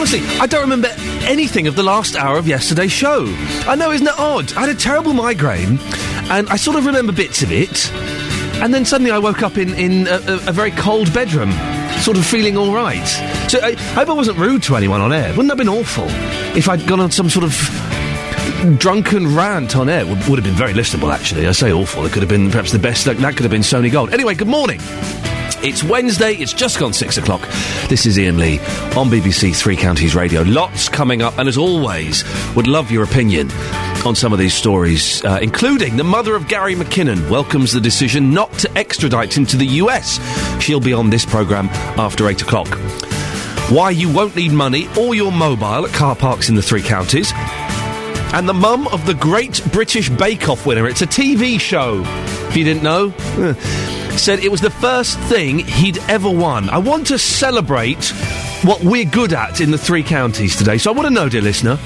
Honestly, I don't remember anything of the last hour of yesterday's show. I know, isn't it odd? I had a terrible migraine, and I sort of remember bits of it, and then suddenly I woke up in, in a, a, a very cold bedroom, sort of feeling all right. So I, I hope I wasn't rude to anyone on air. Wouldn't that have been awful if I'd gone on some sort of drunken rant on air? Would, would have been very listenable, actually. I say awful. It could have been perhaps the best. That, that could have been Sony Gold. Anyway, good morning. It's Wednesday, it's just gone six o'clock. This is Iain Lee on BBC Three Counties Radio. Lots coming up, and as always, would love your opinion on some of these stories, uh, including the mother of Gary McKinnon welcomes the decision not to extradite him to the US. She'll be on this programme after eight o'clock. Why you won't need money or your mobile at car parks in the three counties. And the mum of the Great British Bake Off winner. It's a TV show, if you didn't know. Said it was the first thing he'd ever won. I want to celebrate what we're good at in the three counties today. So I want to know, dear listener,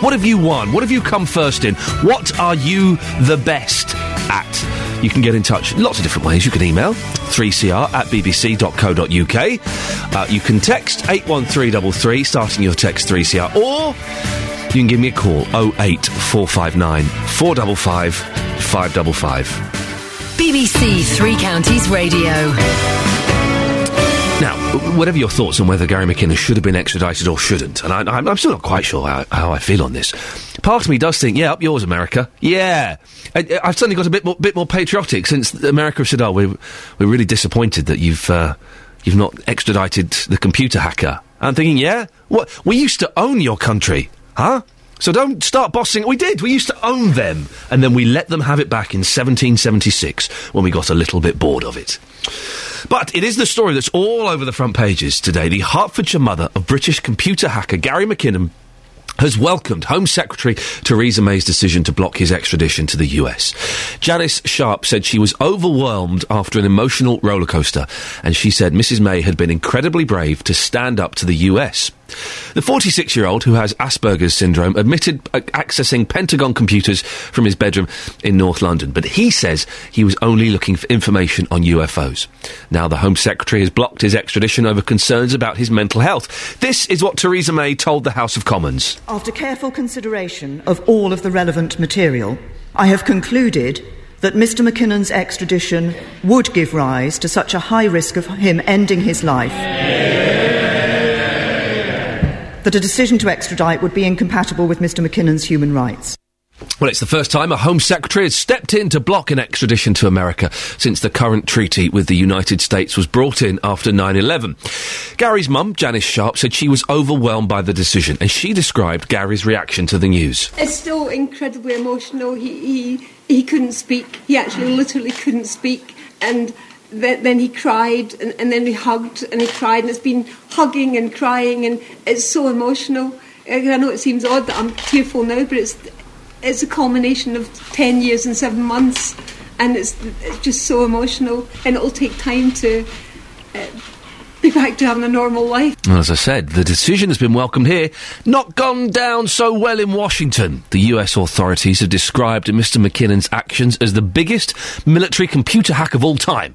what have you won? What have you come first in? What are you the best at? You can get in touch lots of different ways. You can email 3cr at bbc.co.uk. Uh, you can text 81333, starting your text 3cr, or you can give me a call 08459 455 555. BBC Three Counties Radio. Now, whatever your thoughts on whether Gary McKinnon should have been extradited or shouldn't, and I, I'm still not quite sure how, how, I feel on this. Part of me does think, yeah, up yours, America. Yeah, I, have suddenly got a bit more, bit more patriotic since America have said, "Oh, we're we're really disappointed that you've uh, you've not extradited the computer hacker." I'm thinking, yeah, what we used to own your country, huh? So don't start bossing. We did. We used to own them, and then we let them have it back in 1776 when we got a little bit bored of it. But it is the story that's all over the front pages today. The Hertfordshire mother of British computer hacker Gary McKinnon has welcomed Home Secretary Theresa May's decision to block his extradition to the US. Janis Sharp said she was overwhelmed after an emotional rollercoaster, and she said Mrs. May had been incredibly brave to stand up to the US. The 46 year old, who has Asperger's syndrome, admitted uh, accessing Pentagon computers from his bedroom in North London, but he says he was only looking for information on UFOs. Now, the Home Secretary has blocked his extradition over concerns about his mental health. This is what Theresa May told the House of Commons. After careful consideration of all of the relevant material, I have concluded that Mr. McKinnon's extradition would give rise to such a high risk of him ending his life that a decision to extradite would be incompatible with Mr. McKinnon's human rights. Well, it's the first time a Home Secretary has stepped in to block an extradition to America since the current treaty with the United States was brought in after 9 11. Gary's mum, Janis Sharp, said she was overwhelmed by the decision and she described Gary's reaction to the news. It's still incredibly emotional. He, he, he couldn't speak. He actually literally couldn't speak. And then he cried and, and, then he hugged and he cried and it's been hugging and crying and it's so emotional. I know it seems odd that I'm tearful now but it's it's a culmination of 10 years and 7 months and it's, it's just so emotional and it'll take time to uh, be back to having a normal life. As I said, the decision has been welcomed here, not gone down so well in Washington. The US authorities have described Mr. McKinnon's actions as the biggest military computer hack of all time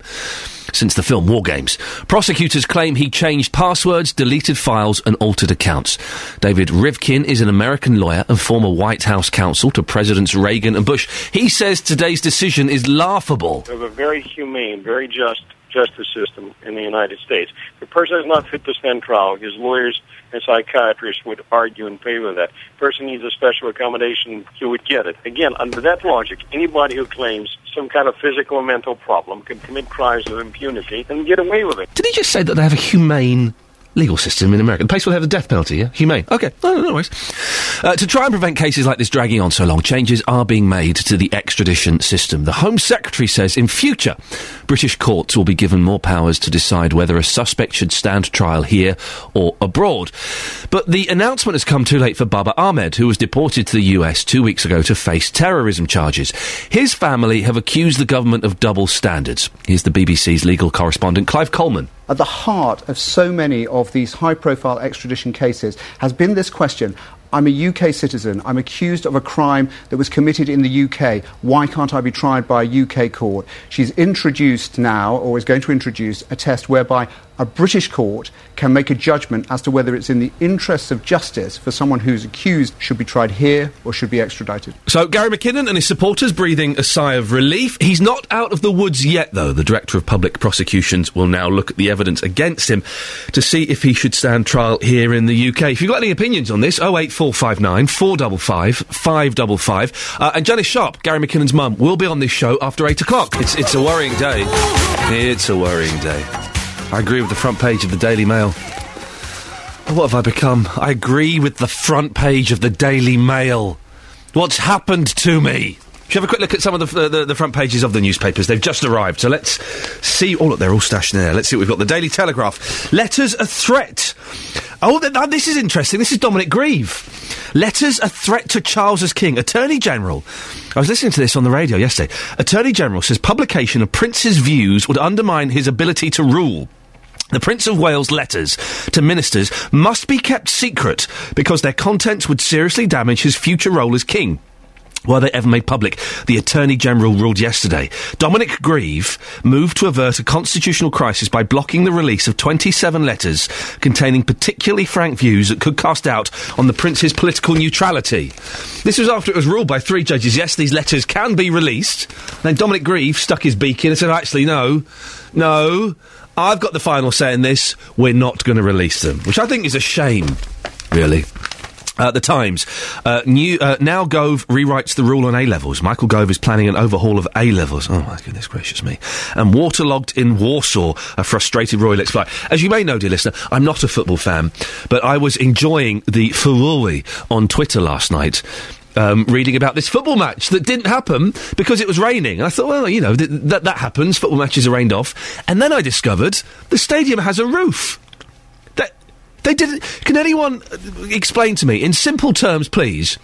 since the film War Games. Prosecutors claim he changed passwords, deleted files, and altered accounts. David Rivkin is an American lawyer and former White House counsel to Presidents Reagan and Bush. He says today's decision is laughable. We have a very humane, very just justice system in the United States. If a person is not fit to stand trial, his lawyers and psychiatrists would argue in favor of that. If a Person needs a special accommodation, he would get it. Again, under that logic, anybody who claims some kind of physical or mental problem can commit crimes of impunity and get away with it. Did he just say that they have a humane legal system in America. The place will have the death penalty, yeah? Humane. Okay, no, no worries. Uh, to try and prevent cases like this dragging on so long, changes are being made to the extradition system. The Home Secretary says in future, British courts will be given more powers to decide whether a suspect should stand trial here or abroad. But the announcement has come too late for Babar Ahmad, who was deported to the US two weeks ago to face terrorism charges. His family have accused the government of double standards. Here's the BBC's legal correspondent, Clive Coleman at the heart of so many of these high profile extradition cases has been this question I'm a UK citizen. I'm accused of a crime that was committed in the UK. Why can't I be tried by a UK court? She's introduced now, or is going to introduce, a test whereby a British court can make a judgment as to whether it's in the interests of justice for someone who's accused should be tried here or should be extradited. So, Gary McKinnon and his supporters breathing a sigh of relief. He's not out of the woods yet, though. The Director of Public Prosecutions will now look at the evidence against him to see if he should stand trial here in the UK. If you've got any opinions on this, 08459 455 555. Uh, and Janis Sharp, Gary McKinnon's mum, will be on this show after 8 o'clock. It's, it's a worrying day. It's a worrying day. I agree with the front page of the Daily Mail. What have I become? I agree with the front page of the Daily Mail. What's happened to me? Should have a quick look at some of the, the, the front pages of the newspapers? They've just arrived, so let's see. Oh, look, they're all stashed in there. Let's see what we've got. The Daily Telegraph. Letters a threat. Oh, th- th- this is interesting. This is Dominic Grieve. Letters a threat to Charles as King. Attorney General. I was listening to this on the radio yesterday. Attorney General says publication of Prince's views would undermine his ability to rule. The Prince of Wales' letters to ministers must be kept secret because their contents would seriously damage his future role as king. Were they ever made public? The Attorney General ruled yesterday. Dominic Grieve moved to avert a constitutional crisis by blocking the release of 27 letters containing particularly frank views that could cast doubt on the Prince's political neutrality. This was after it was ruled by three judges, yes, these letters can be released. Then Dominic Grieve stuck his beak in and said, actually, no, no, I've got the final say in this, we're not going to release them. Which I think is a shame, really. Uh, the Times. Uh, new, uh, now Gove rewrites the rule on A levels. Michael Gove is planning an overhaul of A levels. Oh my goodness gracious me. And waterlogged in Warsaw, a frustrated Royal Express. As you may know, dear listener, I'm not a football fan, but I was enjoying the furore on Twitter last night. Um, reading about this football match that didn't happen because it was raining. And I thought, well, you know, th- that, that happens. Football matches are rained off. And then I discovered the stadium has a roof. That they didn't. Can anyone uh, explain to me, in simple terms, please,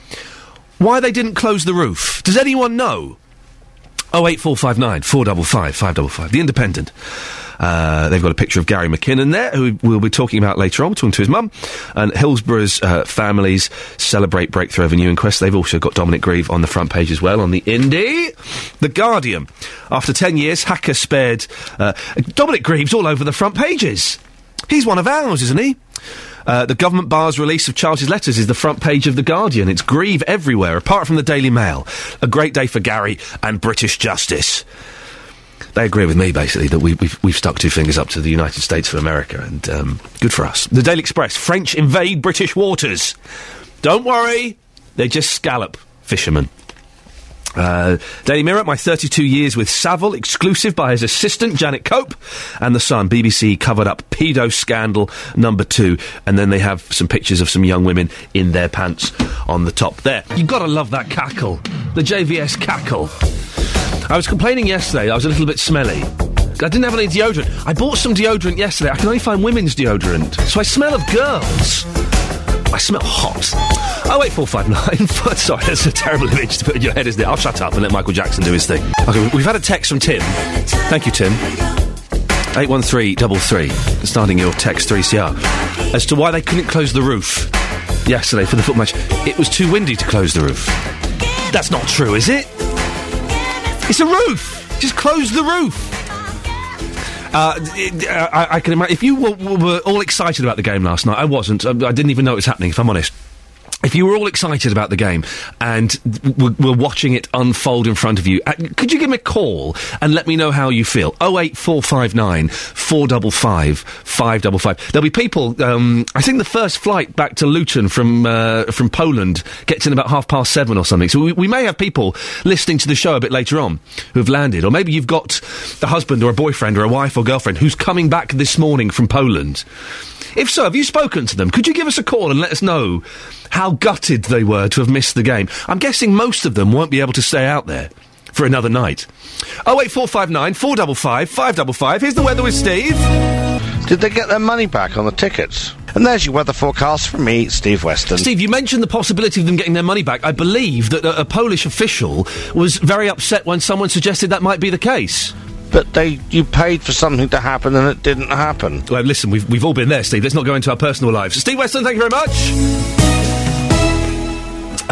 why they didn't close the roof? Does anyone know? Oh eight four five nine four double five five double five. The Independent. Uh, they've got a picture of Gary McKinnon there, who we'll be talking about later on, talking to his mum. And Hillsborough's uh, families celebrate breakthrough over new inquest. They've also got Dominic Grieve on the front page as well on the Indie. The Guardian. After 10 years, hacker spared. Uh, Dominic Grieve's all over the front pages. He's one of ours, isn't he? Uh, the government bar's release of Charles's letters is the front page of The Guardian. It's grieve everywhere, apart from the Daily Mail. A great day for Gary and British justice. They agree with me, basically, that we, we've, we've stuck two fingers up to the United States of America, and um, good for us. The Daily Express French invade British waters. Don't worry, they're just scallop fishermen. Uh, Daily Mirror, my 32 years with Savile, exclusive by his assistant Janet Cope, and The Sun, BBC covered up pedo scandal number two, and then they have some pictures of some young women in their pants on the top there. You've got to love that cackle, the JVS cackle. I was complaining yesterday, I was a little bit smelly. I didn't have any deodorant. I bought some deodorant yesterday. I can only find women's deodorant. So I smell of girls. I smell hot. Oh wait, four five nine. Sorry, that's a terrible image to put in your head, isn't it? I'll shut up and let Michael Jackson do his thing. Okay, we've had a text from Tim. Thank you, Tim. Eight one three double three. Starting your text three CR as to why they couldn't close the roof yesterday for the foot match. It was too windy to close the roof. That's not true, is it? It's a roof. Just close the roof. Uh, it, uh, I, I, can imagine if you were, were, all excited about the game last night. I wasn't. I, I didn't even know it was happening. If I'm honest. If you were all excited about the game and were watching it unfold in front of you, uh, could you give me a call and let me know how you feel? 08459 455 555. There'll be people, um, I think the first flight back to Luton from, uh, from Poland gets in about half past seven or something. So we, we may have people listening to the show a bit later on who've landed. Or maybe you've got a husband or a boyfriend or a wife or girlfriend who's coming back this morning from Poland. If so, have you spoken to them? Could you give us a call and let us know how gutted they were to have missed the game? I'm guessing most of them won't be able to stay out there for another night. Oh wait, four five nine four double five five double five. Here's the weather with Steve. Did they get their money back on the tickets? And there's your weather forecast from me, Steve Weston. Steve, you mentioned the possibility of them getting their money back. I believe that a, a Polish official was very upset when someone suggested that might be the case. But they, you paid for something to happen and it didn't happen. Well, listen, we've, we've all been there, Steve. Let's not go into our personal lives. Steve Weston, thank you very much.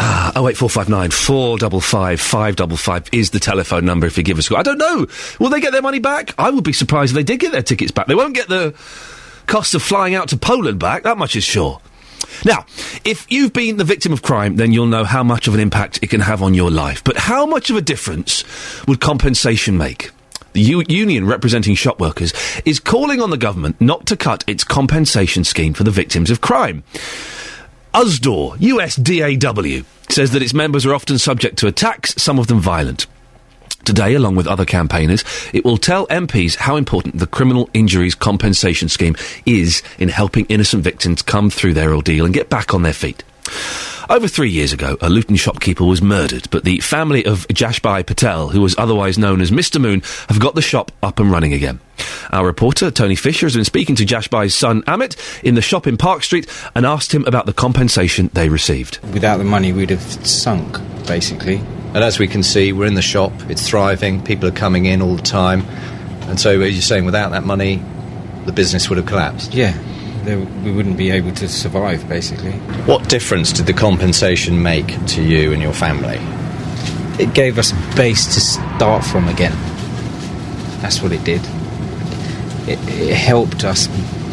Ah, 08459 455 555 is the telephone number if you give us a call. I don't know. Will they get their money back? I would be surprised if they did get their tickets back. They won't get the cost of flying out to Poland back, that much is sure. Now, if you've been the victim of crime, then you'll know how much of an impact it can have on your life. But how much of a difference would compensation make? The U- union representing shop workers is calling on the government not to cut its compensation scheme for the victims of crime. USDAW, USDAW, says that its members are often subject to attacks, some of them violent. Today, along with other campaigners, it will tell MPs how important the criminal injuries compensation scheme is in helping innocent victims come through their ordeal and get back on their feet. Over three years ago, a Luton shopkeeper was murdered, but the family of Jashbai Patel, who was otherwise known as Mr. Moon, have got the shop up and running again. Our reporter, Tony Fisher, has been speaking to Jashbai's son, Amit, in the shop in Park Street and asked him about the compensation they received. Without the money, we'd have sunk, basically. And as we can see, we're in the shop, it's thriving, people are coming in all the time. And so, as you're saying, without that money, the business would have collapsed. Yeah, there, we wouldn't be able to survive, basically. What difference did the compensation make to you and your family? It gave us a base to start from again. That's what it did. It, it helped us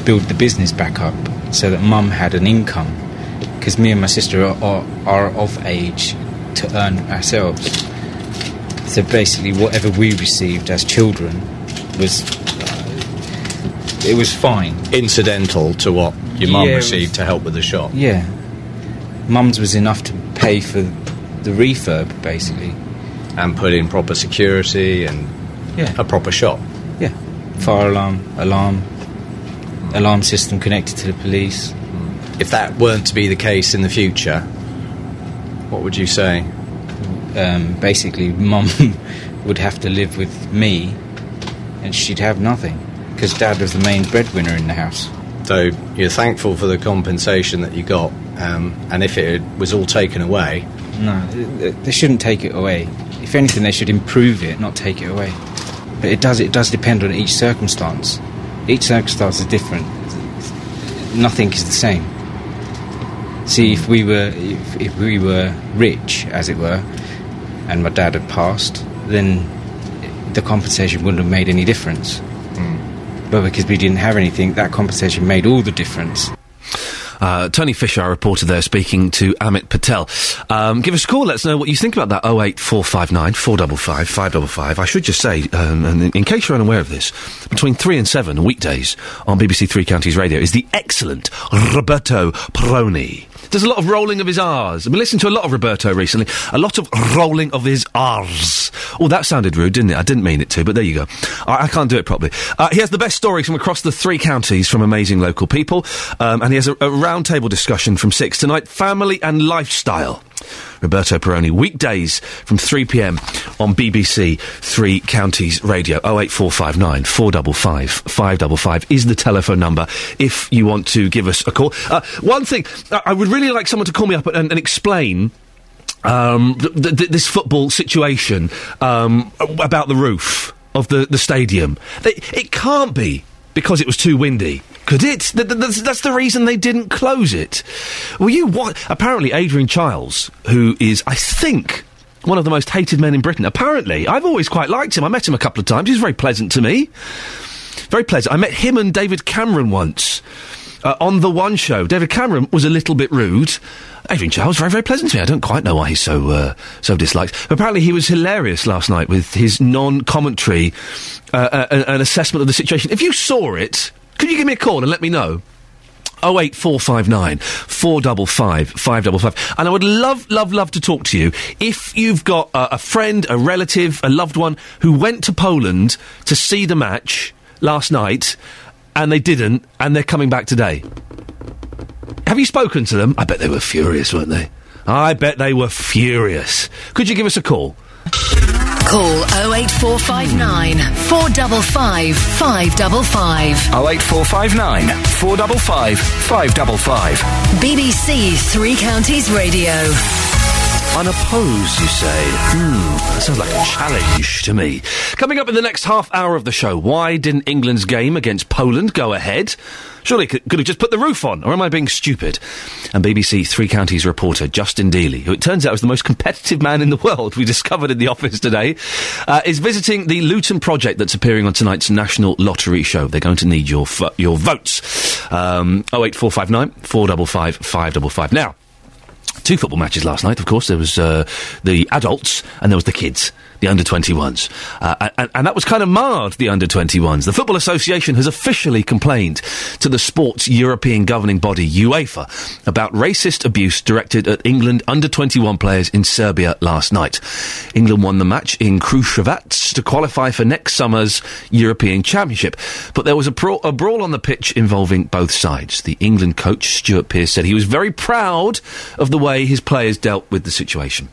build the business back up so that mum had an income. Because me and my sister are, are, are of age to earn ourselves. So basically, whatever we received as children was it was fine. Incidental to what your mum Yeah, received to help with the shop. Yeah, mum's was enough to pay for the refurb, basically. And put in proper security and Yeah. a proper shop. Yeah, fire alarm, alarm, alarm system connected to the police. If that weren't to be the case in the future, what would you say? Um, basically, mum would have to live with me, and she'd have nothing because dad was the main breadwinner in the house. So you're thankful for the compensation that you got, um, and if it was all taken away, No, they shouldn't take it away. If anything, they should improve it, not take it away. But it does. It does depend on each circumstance. Each circumstance is different. Nothing is the same. See, if we were if, if we were rich, as it were, and my dad had passed, then the compensation wouldn't have made any difference. But because we didn't have anything, that compensation made all the difference. Uh, Tony Fisher, our reporter there, speaking to Amit Patel. Um, give us a call. Let us know what you think about that. 08459 455 555. I should just say, um, and in, in case you're unaware of this, between 3 and 7 weekdays on BBC Three Counties Radio is the excellent Roberto Perrone. There's a lot of rolling of his R's. I've been listening to a lot of Roberto recently. A lot of rolling of his R's. Oh, that sounded rude, didn't it? I didn't mean it to, but there you go. I, I can't do it properly. Uh, he has the best stories from across the three counties from amazing local people, um, and he has a, a roundtable discussion from six tonight: family and lifestyle. Roberto Perrone, weekdays from 3 pm on BBC Three Counties Radio. 08459 455 555 is the telephone number if you want to give us a call. Uh, one thing, I would really like someone to call me up and, and explain um, th- th- th- this football situation um, about the roof of the, the stadium. It can't be because it was too windy. Could it? Th- th- that's, that's the reason they didn't close it. Well, you what? Apparently, Adrian Chiles, who is, I think, one of the most hated men in Britain. Apparently, I've always quite liked him. I met him a couple of times. He's very pleasant to me. Very pleasant. I met him and David Cameron once uh, on the One Show. David Cameron was a little bit rude. Adrian Chiles very very pleasant to me. I don't quite know why he's so uh, so disliked. Apparently, he was hilarious last night with his non-commentary uh, uh, an an assessment of the situation. If you saw it, could you give me a call and let me know? 08459 455 555. And I would love, love, love to talk to you if you've got a, a friend, a relative, a loved one who went to Poland to see the match last night and they didn't and they're coming back today. Have you spoken to them? I bet they were furious, weren't they? I bet they were furious. Could you give us a call? Call 08459 455 555. 08459 455 555. BBC Three Counties Radio. Unopposed, you say? Hmm, that sounds like a challenge to me. Coming up in the next half hour of the show, why didn't England's game against Poland go ahead? Surely could, could have just put the roof on, or am I being stupid? And BBC Three Counties reporter Justin Dealey, who it turns out is the most competitive man in the world, we discovered in the office today, uh, is visiting the Luton project that's appearing on tonight's National Lottery Show. They're going to need your vo- your votes. Um, 08459 455 555. Now, two football matches last night. Of course, there was uh, the adults and there was the kids, the under 21s, uh, and, and that was kind of marred. The under 21s. The Football Association has officially complained to the sports European governing body UEFA about racist abuse directed at England under 21 players in Serbia last night. England won the match in Kruševac to qualify for next summer's European Championship, but there was a, a brawl on the pitch involving both sides. The England coach Stuart Pearce said he was very proud of the way his players dealt with the situation.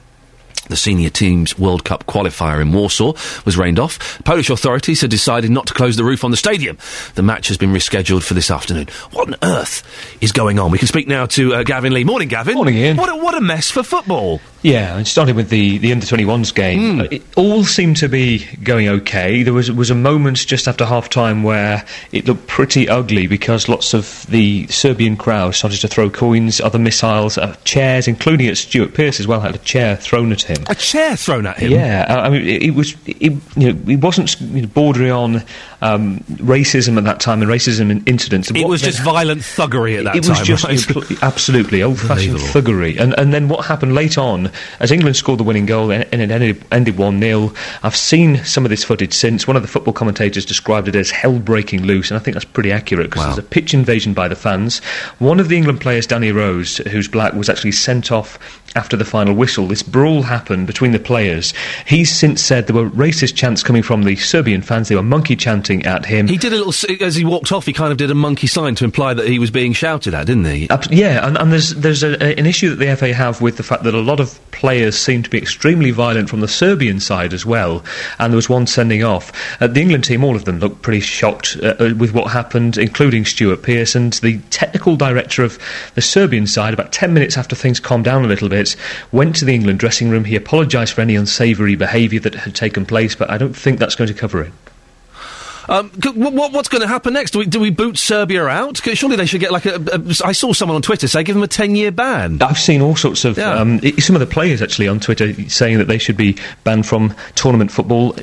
The senior team's World Cup qualifier in Warsaw was rained off. Polish authorities had decided not to close the roof on the stadium. The match has been rescheduled for this afternoon. What on earth is going on? We can speak now to uh, Gavin Lee. Morning, Gavin. Morning, Iain. What a, what a mess for football. Yeah, and starting with the, the under 21s game, uh, it all seemed to be going okay. There was was a moment just after half time where it looked pretty ugly because lots of the Serbian crowd started to throw coins, other missiles, uh, chairs, including at Stuart Pearce as well, had a chair thrown at him. A chair thrown at him? Yeah, I mean, it, it was, it, you know, it wasn't you know, bordering on um, racism at that time and racism in incidents. It was then just violent thuggery at that it time. It was just right? impl- absolutely old-fashioned thuggery. And and then what happened late on, as England scored the winning goal and, and it ended ended one 0 I've seen some of this footage since. One of the football commentators described it as hell breaking loose, and I think that's pretty accurate because Wow. there's a pitch invasion by the fans. One of the England players, Danny Rose, who's black, was actually sent off after the final whistle. This brawl happened between the players. He's since said there were racist chants coming from the Serbian fans. They were monkey chanting at him. He did a little, as he walked off, he kind of did a monkey sign to imply that he was being shouted at, didn't he? Abs- yeah, and, and there's there's a, a- an issue that the FA have with the fact that a lot of players seem to be extremely violent from the Serbian side as well, and there was one sending off. Uh, the England team, all of them looked pretty shocked uh, uh, with what happened, including Stuart Pearce and the technical director of the Serbian side. About ten minutes after things calmed down a little bit, went to the England dressing room. He apologised for any unsavoury behaviour that had taken place, but I don't think that's going to cover it. Um, what, what, what's going to happen next? Do we, do we boot Serbia out? Surely they should get like a, a. I saw someone on Twitter say give them a ten-year ban. I've seen all sorts of Yeah. um, some of the players actually on Twitter saying that they should be banned from tournament football.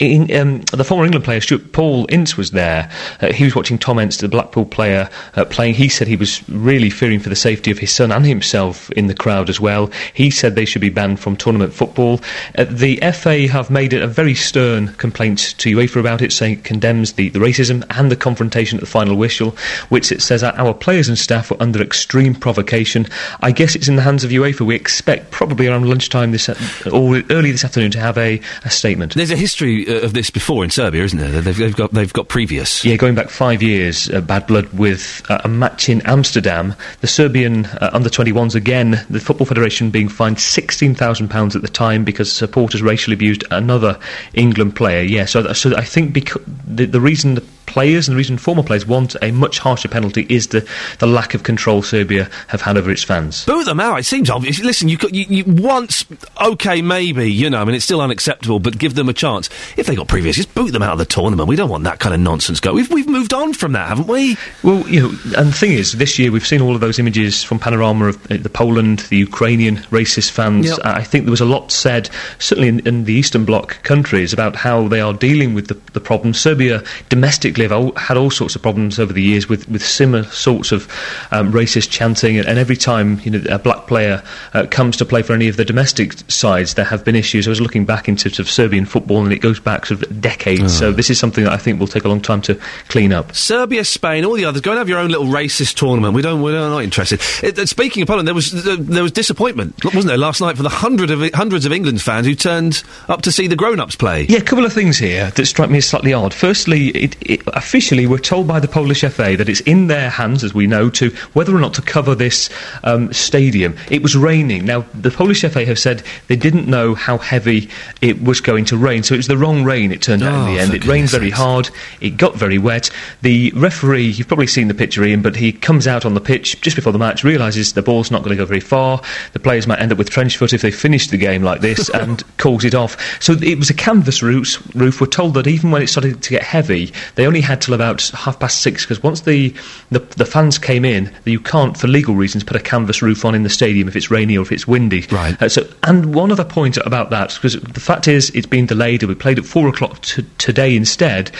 In, um, the former England player Stuart Paul Ince was there. Uh, he was watching Tom Ince, the Blackpool player, uh, playing. He said he was really fearing for the safety of his son and himself in the crowd as well. He said they should be banned from tournament football. Uh, the FA have made it a very stern complaint to UEFA about it, saying it condemns the, the racism and the confrontation at the final whistle, which it says our- players and staff were under extreme provocation. I guess it's in the hands of UEFA. We expect probably around lunchtime this or early this afternoon to have a, a statement. There's a history uh, of this before in Serbia, isn't there? They've, they've got they've got previous. Yeah, going back five years, uh, bad blood with uh, a match in Amsterdam. The Serbian uh, under 21s again, the Football Federation being fined £16,000 at the time because supporters racially abused another England player. Yeah, so, so I think becau- the, the reason players and the reason former players want a much harsher penalty is the, the lack of control Serbia have had over its fans. Boo them out. It seems obvious. Listen, you, you, you once, okay, maybe, you know, I mean, it's still unacceptable, but give them a chance. If they got previous, just boot them out of the tournament. We don't want that kind of nonsense go. We've, we've moved on from that, haven't we? Well, you know, and the thing is, this year we've seen all of those images from Panorama of uh, the Poland, the Ukrainian racist fans. Yep. I I think there was a lot said, certainly in, in the Eastern Bloc countries, about how they are dealing with the, the problem. Serbia domestically have had all sorts of problems over the years with, with similar sorts of um, racist chanting, and, and every time you know a black player uh, comes to play for any of the domestic sides, there have been issues. I was looking back into sort of Serbian football, and it goes back sort of decades. So this is something that I think will take a long time to clean up. Serbia, Spain, all the others, go and have your own little racist tournament. We don't, we're not interested. It, uh, speaking of Poland, there was uh, there was disappointment, wasn't there, last night for the hundred of hundreds of England fans who turned up to see the grown-ups play. Yeah, a couple of things here that strike me as slightly odd. Firstly, it, it, officially we're told by the Polish FA that it's in their hands, as we know, to whether or not to cover this um, stadium. it was raining. Now, the Polish FA have said they didn't know how heavy it was going to rain, so it was the wrong rain, it turned out Oh, in the end. It rained very hard, it got very wet. The referee, you've probably seen the picture, Iain, but he comes out on the pitch just before the match, realises the ball's not going to go very far, the players might end up with trench foot if they finish the game like this, and calls it off. So it was a canvas roof. roof. We're told that even when it started to get heavy, they only had till about half past six, because once the, the, the fans came in, you can't, for legal reasons, put a canvas roof on in the stadium if it's rainy or if it's windy. Right. Uh, so, and one other point about that, because the fact is it's been delayed, and we played at four o'clock t- today instead.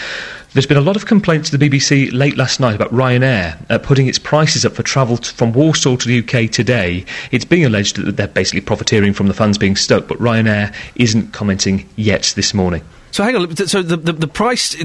There's been a lot of complaints to the BBC late last night about Ryanair uh, putting its prices up for travel from Warsaw to the UK today. It's being alleged that they're basically profiteering from the fans being stuck, but Ryanair isn't commenting yet this morning. So hang on. So the the, the price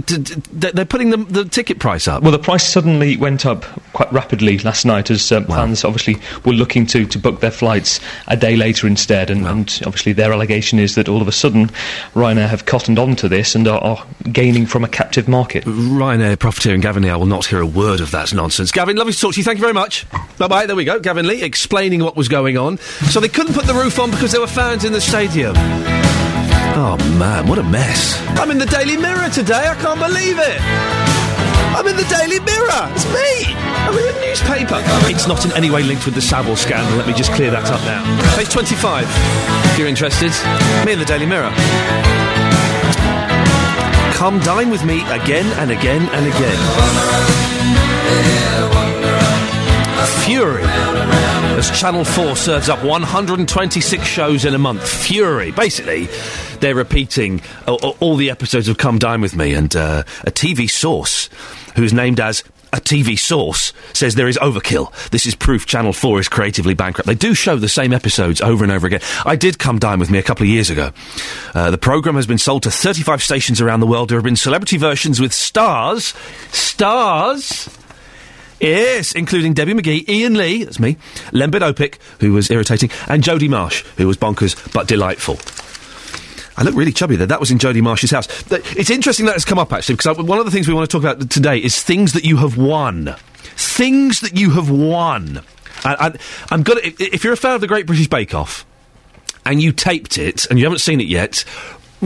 they're putting the, the ticket price up. Well, the price suddenly went up quite rapidly last night as um, fans obviously were looking to, to book their flights a day later instead. And, and obviously, their allegation is that all of a sudden Ryanair have cottoned on to this and are, are gaining from a captive market. Ryanair profiteering Gavin Lee, I will not hear a word of that nonsense. Gavin, lovely to talk to you. Thank you very much. Bye bye. There we go. Gavin Lee explaining what was going on. So they couldn't put the roof on because there were fans in the stadium. Oh man, what a mess. I'm in the Daily Mirror today. I can't believe it. I'm in the Daily Mirror. It's me. I'm in the newspaper. It's not in any way linked with the Savile scandal. Let me just clear that up now. Page 25. If you're interested, me in the Daily Mirror. Come dine with me again and again and again. Fury. Channel 4 serves up 126 shows in a month. Fury. Basically, they're repeating a- a- all the episodes of Come Dine With Me, and uh, a TV source who's named as a TV source says there is overkill. This is proof Channel 4 is creatively bankrupt. They do show the same episodes over and over again. I did Come Dine With Me a couple of years ago. Uh, the programme has been sold to 35 stations around the world. There have been celebrity versions with stars. Stars. Yes, including Debbie McGee, Iain Lee, that's me, Lembit Opik, who was irritating, and Jodie Marsh, who was bonkers but delightful. I look really chubby there. That was in Jodie Marsh's house. It's interesting that it's come up actually because one of the things we want to talk about today is things that you have won. Things that you have won. I, I'm gonna. If you're a fan of the Great British Bake Off and you taped it and you haven't seen it yet,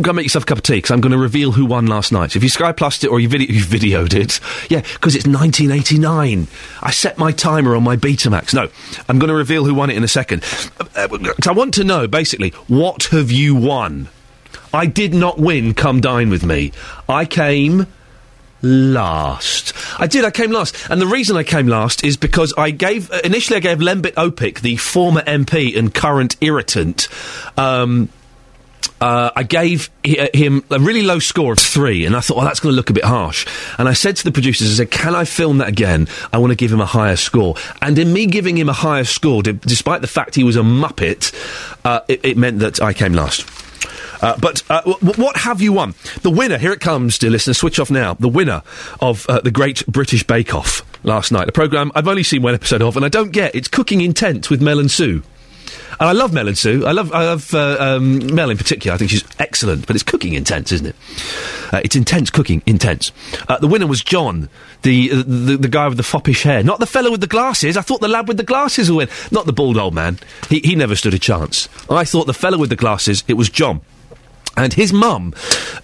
go make yourself a cup of tea because I'm going to reveal who won last night. If you Sky Plused it or you, video, you videoed it, yeah, because it's 1989. I set my timer on my Betamax. No, I'm going to reveal who won it in a second. Uh, uh, I want to know basically what have you won? I did not win. Come dine with me. I came last. I did. I came last, and the reason I came last is because I gave uh, initially I gave Lembit Opik, the former MP and current irritant. Um, uh, I gave uh, him a really low score of three, and I thought, well, that's going to look a bit harsh. And I said to the producers, I said, can I film that again? I want to give him a higher score. And in me giving him a higher score, d- despite the fact he was a muppet, uh, it, it meant that I came last. Uh, but uh, w- what have you won? The winner, here it comes, dear listener, switch off now. The winner of the Great British Bake Off last night. A programme I've only seen one episode of, and I don't get. It's Cooking Intent with Mel and Sue. And I love Mel and Sue. I love, I love uh, um, Mel in particular. I think she's excellent, but it's cooking intense, isn't it? Uh, it's intense cooking, intense. Uh, the winner was John, the, uh, the the guy with the foppish hair, not the fellow with the glasses. I thought the lad with the glasses would win, not the bald old man. He he never stood a chance. I thought the fellow with the glasses. It was John. And his mum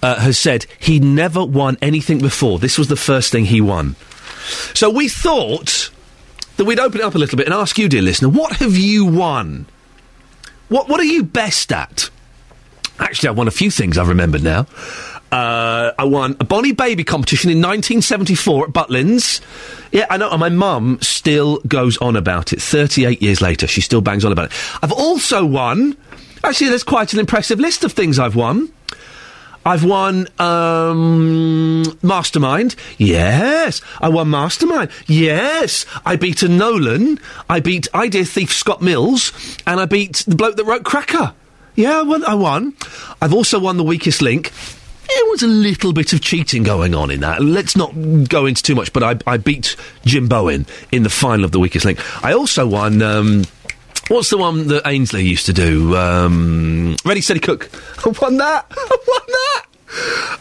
uh, has said he'd never won anything before. This was the first thing he won. So we thought that we'd open it up a little bit and ask you, dear listener, what have you won? What What are you best at? Actually, I won a few things I've remembered now. Uh, I won a Bonnie Baby competition in 1974 at Butlins. Yeah, I know, and my mum still goes on about it. 38 years later, she still bangs on about it. I've also won. Actually, there's quite an impressive list of things I've won. I've won um, Mastermind. Yes, I won Mastermind. Yes, I beat a Nolan. I beat Idea Thief Scott Mills, and I beat the bloke that wrote Cracker. Yeah, I won. I won. I've also won the Weakest Link. There was a little bit of cheating going on in that. Let's not go into too much, but I, I beat Jim Bowen in the final of the Weakest Link. I also won. Um, What's the one that Ainsley used to do? Um, Ready, Steady, Cook. I won that. I won that.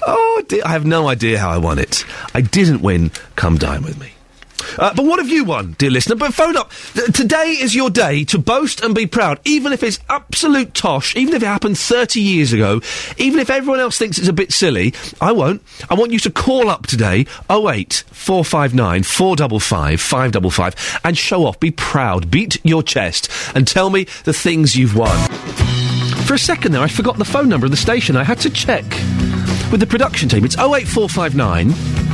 Oh, dear. I have no idea how I won it. I didn't win Come Dine With Me. Uh, but what have you won, dear listener? But phone up. Th- today is your day to boast and be proud, even if it's absolute tosh, even if it happened 30 years ago, even if everyone else thinks it's a bit silly. I won't. I want you to call up today, 08 459 455 555, and show off. Be proud. Beat your chest and tell me the things you've won. For a second there, I forgot the phone number of the station. I had to check with the production team. It's 08459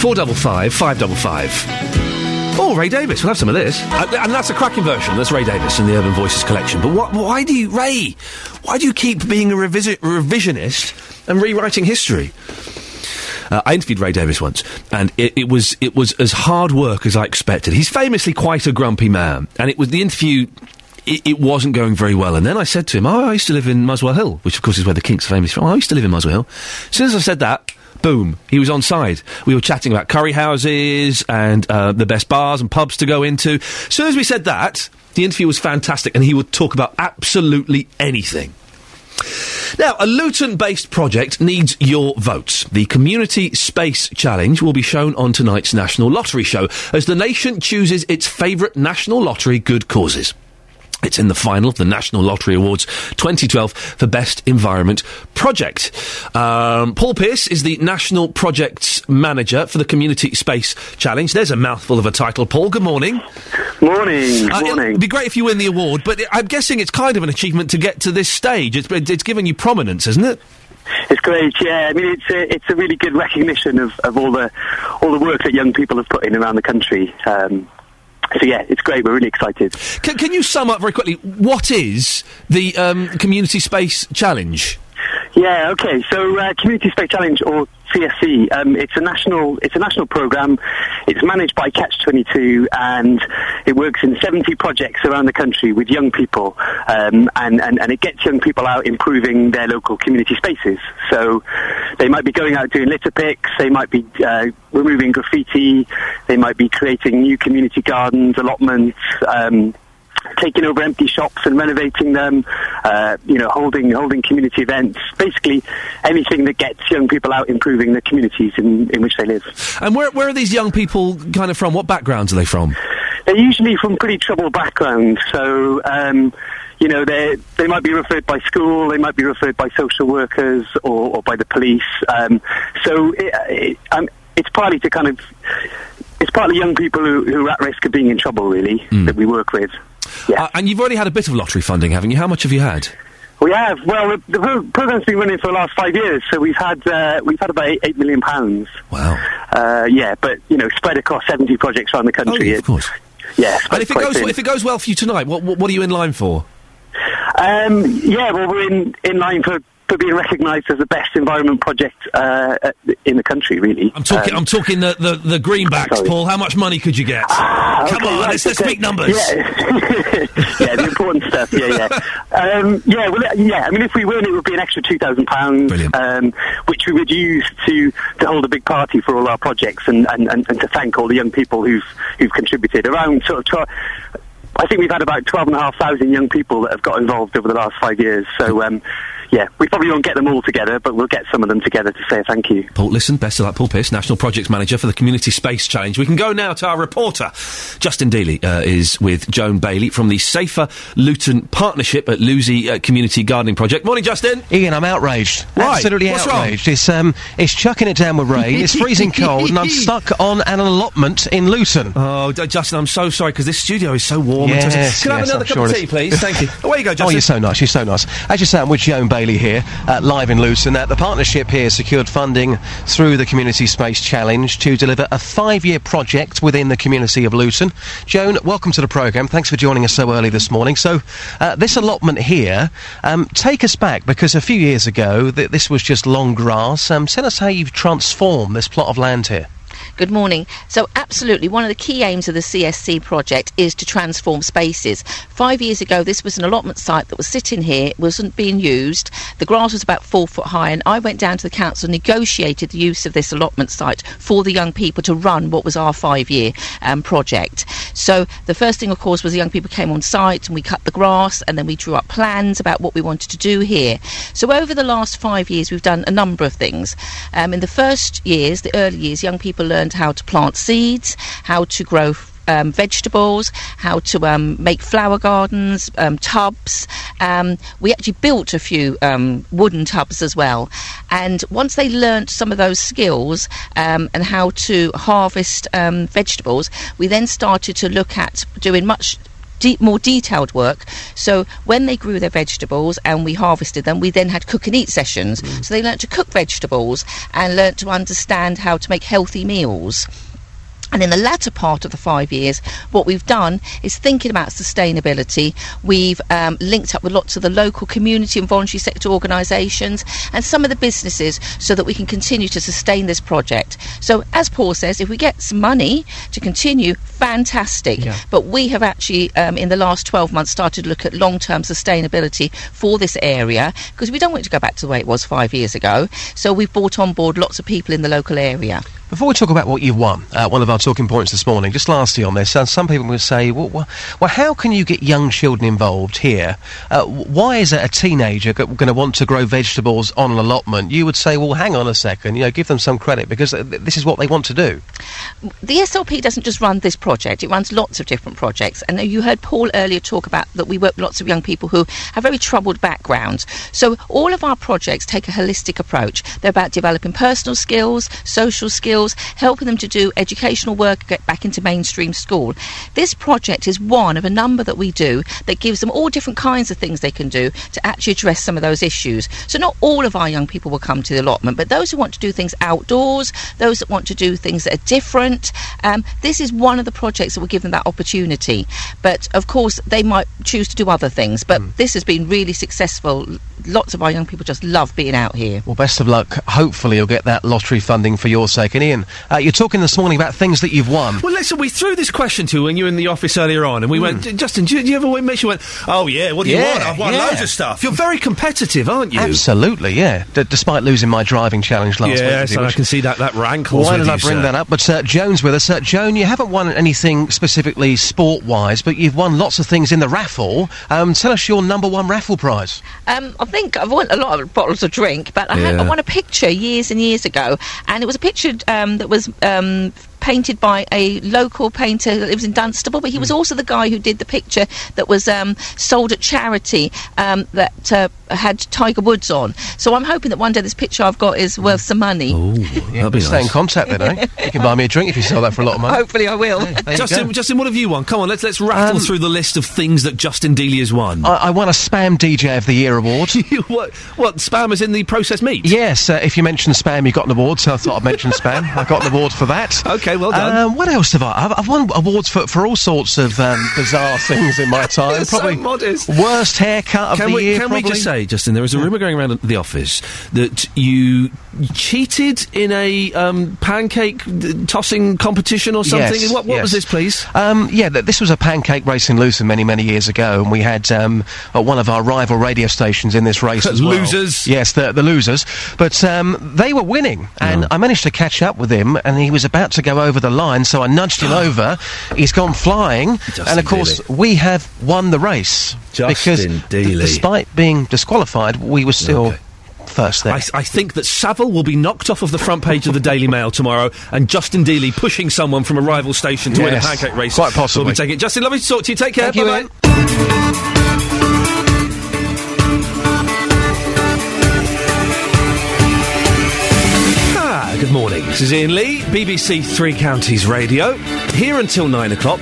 455 555. Oh, Ray Davies. We'll have some of this. Uh, and that's a cracking version. That's Ray Davies in the Urban Voices collection. But why do you, Ray, why do you keep being a revisi- revisionist and rewriting history? Uh, I interviewed Ray Davies once, and it, it was it was as hard work as I expected. He's famously quite a grumpy man, and it was the interview. It, it wasn't going very well, and then I said to him, "Oh, I used to live in Muswell Hill, which of course is where the Kinks are famous from. Oh, I used to live in Muswell Hill." As soon as I said that, boom, he was on side. We were chatting about curry houses and uh, the best bars and pubs to go into. As soon as we said that, the interview was fantastic, and he would talk about absolutely anything. Now, a Luton based project needs your votes. The Community Space Challenge will be shown on tonight's National Lottery Show as the nation chooses its favourite national lottery good causes. It's in the final of the National Lottery Awards 2012 for Best Environment Project. Um, Paul Pierce is the National Projects Manager for the Community Space Challenge. There's a mouthful of a title. Paul, good morning. Morning, Uh, morning. It'd be great if you win the award, but I'm guessing it's kind of an achievement to get to this stage. It's, it's given you prominence, isn't it? It's great, yeah. I mean, it's a, it's a really good recognition of, of all the all the work that young people have put in around the country. Um, so yeah, it's great. We're really excited. Can, can you sum up very quickly what is the um, Community Space Challenge? Yeah, okay. So uh, Community Space Challenge or CSC, um, it's a national it's a national program. It's managed by Catch 22 and it works in 70 projects around the country with young people, um, and, and and it gets young people out improving their local community spaces. So they might be going out doing litter picks, they might be uh, removing graffiti, they might be creating new community gardens, allotments. Um, taking over empty shops and renovating them, uh, you know, holding holding community events, basically anything that gets young people out improving the communities in, in which they live. And where, where are these young people kind of from? What backgrounds are they from? They're usually from pretty troubled backgrounds, so. Um, you know, they they might be referred by school, they might be referred by social workers or, or by the police. Um, so it, it, um, it's partly to kind of, it's partly young people who, who are at risk of being in trouble, really, that we work with. Uh, and you've already had a bit of lottery funding, haven't you? How much have you had? We have. Well, the, the program's been running for the last five years, so we've had uh, we've had about eight, eight million pounds. Wow. Uh, yeah, but you know, spread across seventy projects around the country. Oh, yeah, of course. Yeah, And if it goes thin. if it goes well for you tonight, what what, what are you in line for? Um, yeah, well, we're in, in line for, for being recognised as the best environment project uh, in the country, really. I'm talking. Um, I'm talking the, the, the greenbacks. Paul. How much money could you get? Come Ah, okay, on, right, let's, let's okay. speak numbers. Yeah, yeah the important stuff. Yeah, yeah, um, yeah. Well, uh, yeah. I mean, if we win, it would be an extra two thousand pounds, um, which we would use to to hold a big party for all our projects and, and, and, and to thank all the young people who've who've contributed. Around sort of. Tw- I think we've had about twelve and a half thousand young people that have got involved over the last five years. So. Um, yeah, we probably won't get them all together, but we'll get some of them together to say thank you. Paul, listen, best of luck, Paul Pierce, National Projects Manager for the Community Space Challenge. We can go now to our reporter. Justin Dealey uh, is with Joan Bailey from the Safer Luton Partnership at Lucy uh, Community Gardening Project. Morning, Justin. Iain, I'm outraged. Why? Absolutely What's wrong? outraged. It's um, it's chucking it down with rain. it's freezing cold, and I'm stuck on an allotment in Luton. Oh, D- Justin, I'm so sorry because this studio is so warm. Yes, toasty. Can I have another I'm cup sure of tea, please? Thank you. Away you go, Justin. Oh, you're so nice. You're so nice. As you say, I'm with Joan Bailey here, uh, live in Luton. Uh, the partnership here secured funding through the Community Space Challenge to deliver a five-year project within the community of Luton. Joan, welcome to the programme. Thanks for joining us so early this morning. So, uh, this allotment here, um, take us back because a few years ago th- this was just long grass. Um, tell us how you've transformed this plot of land here. Good morning. So, absolutely, one of the key aims of the CSC project is to transform spaces. Five years ago, this was an allotment site that was sitting here, wasn't being used. The grass was about four foot high, and I went down to the council, and negotiated the use of this allotment site for the young people to run what was our five year um, project. So, the first thing, of course, was the young people came on site and we cut the grass, and then we drew up plans about what we wanted to do here. So, over the last five years, we've done a number of things. Um, in the first years, the early years, young people learned how to plant seeds, how to grow um, vegetables, how to um, make flower gardens, um, tubs. Um, we actually built a few um, wooden tubs as well. And once they learnt some of those skills um, and how to harvest vegetables, we then started to look at doing much de- more detailed work. So when they grew their vegetables and we harvested them, we then had cook and eat sessions. Mm. So they learnt to cook vegetables and learnt to understand how to make healthy meals. And in the latter part of the five years, what we've done is thinking about sustainability. We've um, linked up with lots of the local community and voluntary sector organisations and some of the businesses so that we can continue to sustain this project. So, as Paul says, if we get some money to continue, fantastic. Yeah. But we have actually, um, in the last 12 months, started to look at long term sustainability for this area because we don't want it to go back to the way it was five years ago. So, we've brought on board lots of people in the local area. Before we talk about what you've won, uh, one of our talking points this morning, just lastly on this, uh, some people will say, well, well, well, how can you get young children involved here? Uh, why is a, teenager going to want to grow vegetables on an allotment? You would say, well, hang on a second, you know, give them some credit because uh, th- this is what they want to do. the SLP doesn't just run this project, it runs lots of different projects. And you heard Paul earlier talk about that we work with lots of young people who have very troubled backgrounds. So all of our projects take a holistic approach. They're about developing personal skills, social skills, helping them to do educational work, get back into mainstream school. This project is one of a number that we do that gives them all different kinds of things they can do to actually address some of those issues. So not all of our young people will come to the allotment, but those who want to do things outdoors, those that want to do things that are different, um, this is one of the projects that will give them that opportunity. But of course, they might choose to do other things. But this has been really successful. Lots of our young people just love being out here. Well, best of luck. Hopefully, you'll get that lottery funding for your sake. And Iain, uh, you're talking this morning about things that you've won. Well, listen, we threw this question to you when you were in the office earlier on, and we went, Justin, do you, do you ever make sure went, oh, yeah, what do you Hmm. Want? I've won yeah. loads of stuff. You're very competitive, aren't you? Absolutely, yeah. D- despite losing my driving challenge last week. Yes, and I can see that, that rankles Why with did I bring sir. that up? But uh, Joan's with us. Uh, Joan, you haven't won anything specifically sport-wise, but you've won lots of things in the raffle. Um, tell us your number one raffle prize. Um, I think I've won a lot of bottles of drink, but I, had, I won a picture years and years ago, and it was a picture um, that was. Um, Painted by a local painter that lives in Dunstable, but he Hmm. was also the guy who did the picture that was um, sold at charity um, that uh, had Tiger Woods on. So I'm hoping that one day this picture I've got is worth some money. Yeah, that'd be stay in contact then, eh? You can buy me a drink if you sell that for a lot of money. Hopefully, I will. there you Justin. Justin, what have you won? Come on, let's let's rattle Um, through the list of things that Justin Dealey has won. I, I won a Spam DJ of the Year award. what? What? Spam is in the processed meat? Yes, uh, if you mention spam, you got an award, so I thought I'd mention spam. I got an award for that. Okay, well done. Um, what else have I? I've, I've won awards for, for all sorts of um, bizarre things in my time. You're so probably modest. worst haircut of Can the we year. can we just say, Justin, there was a rumour going around the office that you cheated in a um, pancake d- tossing competition or something. Yes, what what was this, please? Um, yeah, th- this was a pancake race in Luton many, many years ago, and we had um, uh, one of our rival radio stations in this race as well. Losers. Yes, the, the losers. But um, they were winning, and I managed to catch up with him, and he was about to go over the line, so I nudged him over. He's gone flying, and of course, we have won the race. because Justin d- despite being disqualified, we were still first there. I, I think that Savile will be knocked off of the front page of the Daily Mail tomorrow, and Justin Dealey pushing someone from a rival station to win a pancake race. quite possibly. Will be taking it. Justin, lovely to talk to you. Take care. You, Bye-bye. Ah, good morning. This is Iain Lee, BBC Three Counties Radio, here until nine o'clock.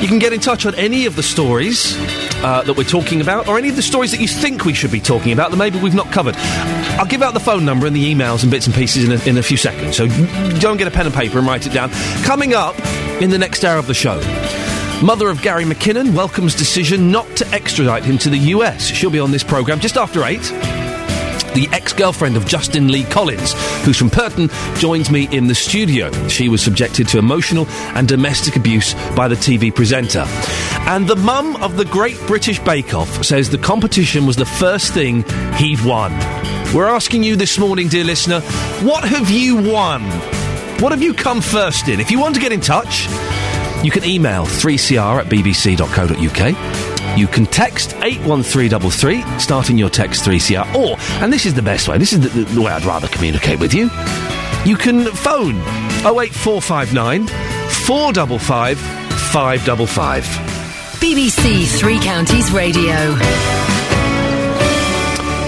You can get in touch on any of the stories uh, that we're talking about, or any of the stories that you think we should be talking about that maybe we've not covered. I'll give out the phone number and the emails and bits and pieces in a, in a few seconds, so don't get a pen and paper and write it down. Coming up in the next hour of the show. Mother of Gary McKinnon welcomes decision not to extradite him to the US. She'll be on this programme just after eight the ex girlfriend of Justin Lee Collins, who's from Purton, joins me in the studio. She was subjected to emotional and domestic abuse by the TV presenter. And the mum of the Great British Bake Off says the competition was the first thing he'd won. We're asking you this morning, dear listener, what have you won? What have you come first in? If you want to get in touch, you can email 3cr at bbc.co.uk. You can text 81333, starting your text 3CR. Or, and this is the best way, this is the, the, way I'd rather communicate with you, you can phone 08459 455 555. BBC Three Counties Radio.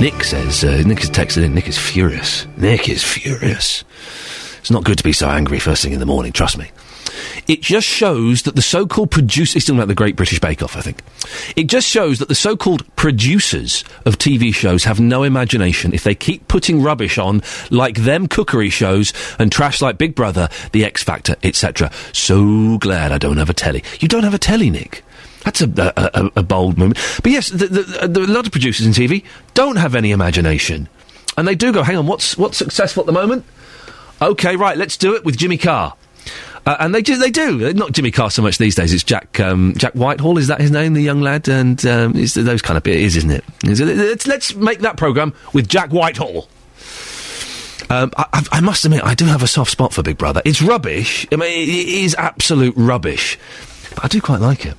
Nick says, uh, Nick has texted in, Nick is furious. Nick is furious. It's not good to be so angry first thing in the morning, trust me. It just shows that the so-called producers, he's talking about the Great British Bake Off, I think. It just shows that the so-called producers of TV shows have no imagination if they keep putting rubbish on like them cookery shows and trash like Big Brother, The X Factor, etc. So glad I don't have a telly. You don't have a telly, Nick. That's a, a, a, a bold movement. But yes, the, the, the, a lot of producers in TV don't have any imagination. And they do go, hang on, what's, what's successful at the moment? Okay, right, let's do it with Jimmy Carr. Uh, and they do, they do. Not Jimmy Carr so much these days. It's Jack um, Jack Whitehall. Is that his name? The young lad, and um, it's those kind of it is, isn't it? Let's, let's make that program with Jack Whitehall. Um, I, I- must admit, I do have a soft spot for Big Brother. It's rubbish. I mean, it is absolute rubbish, but I do quite like it.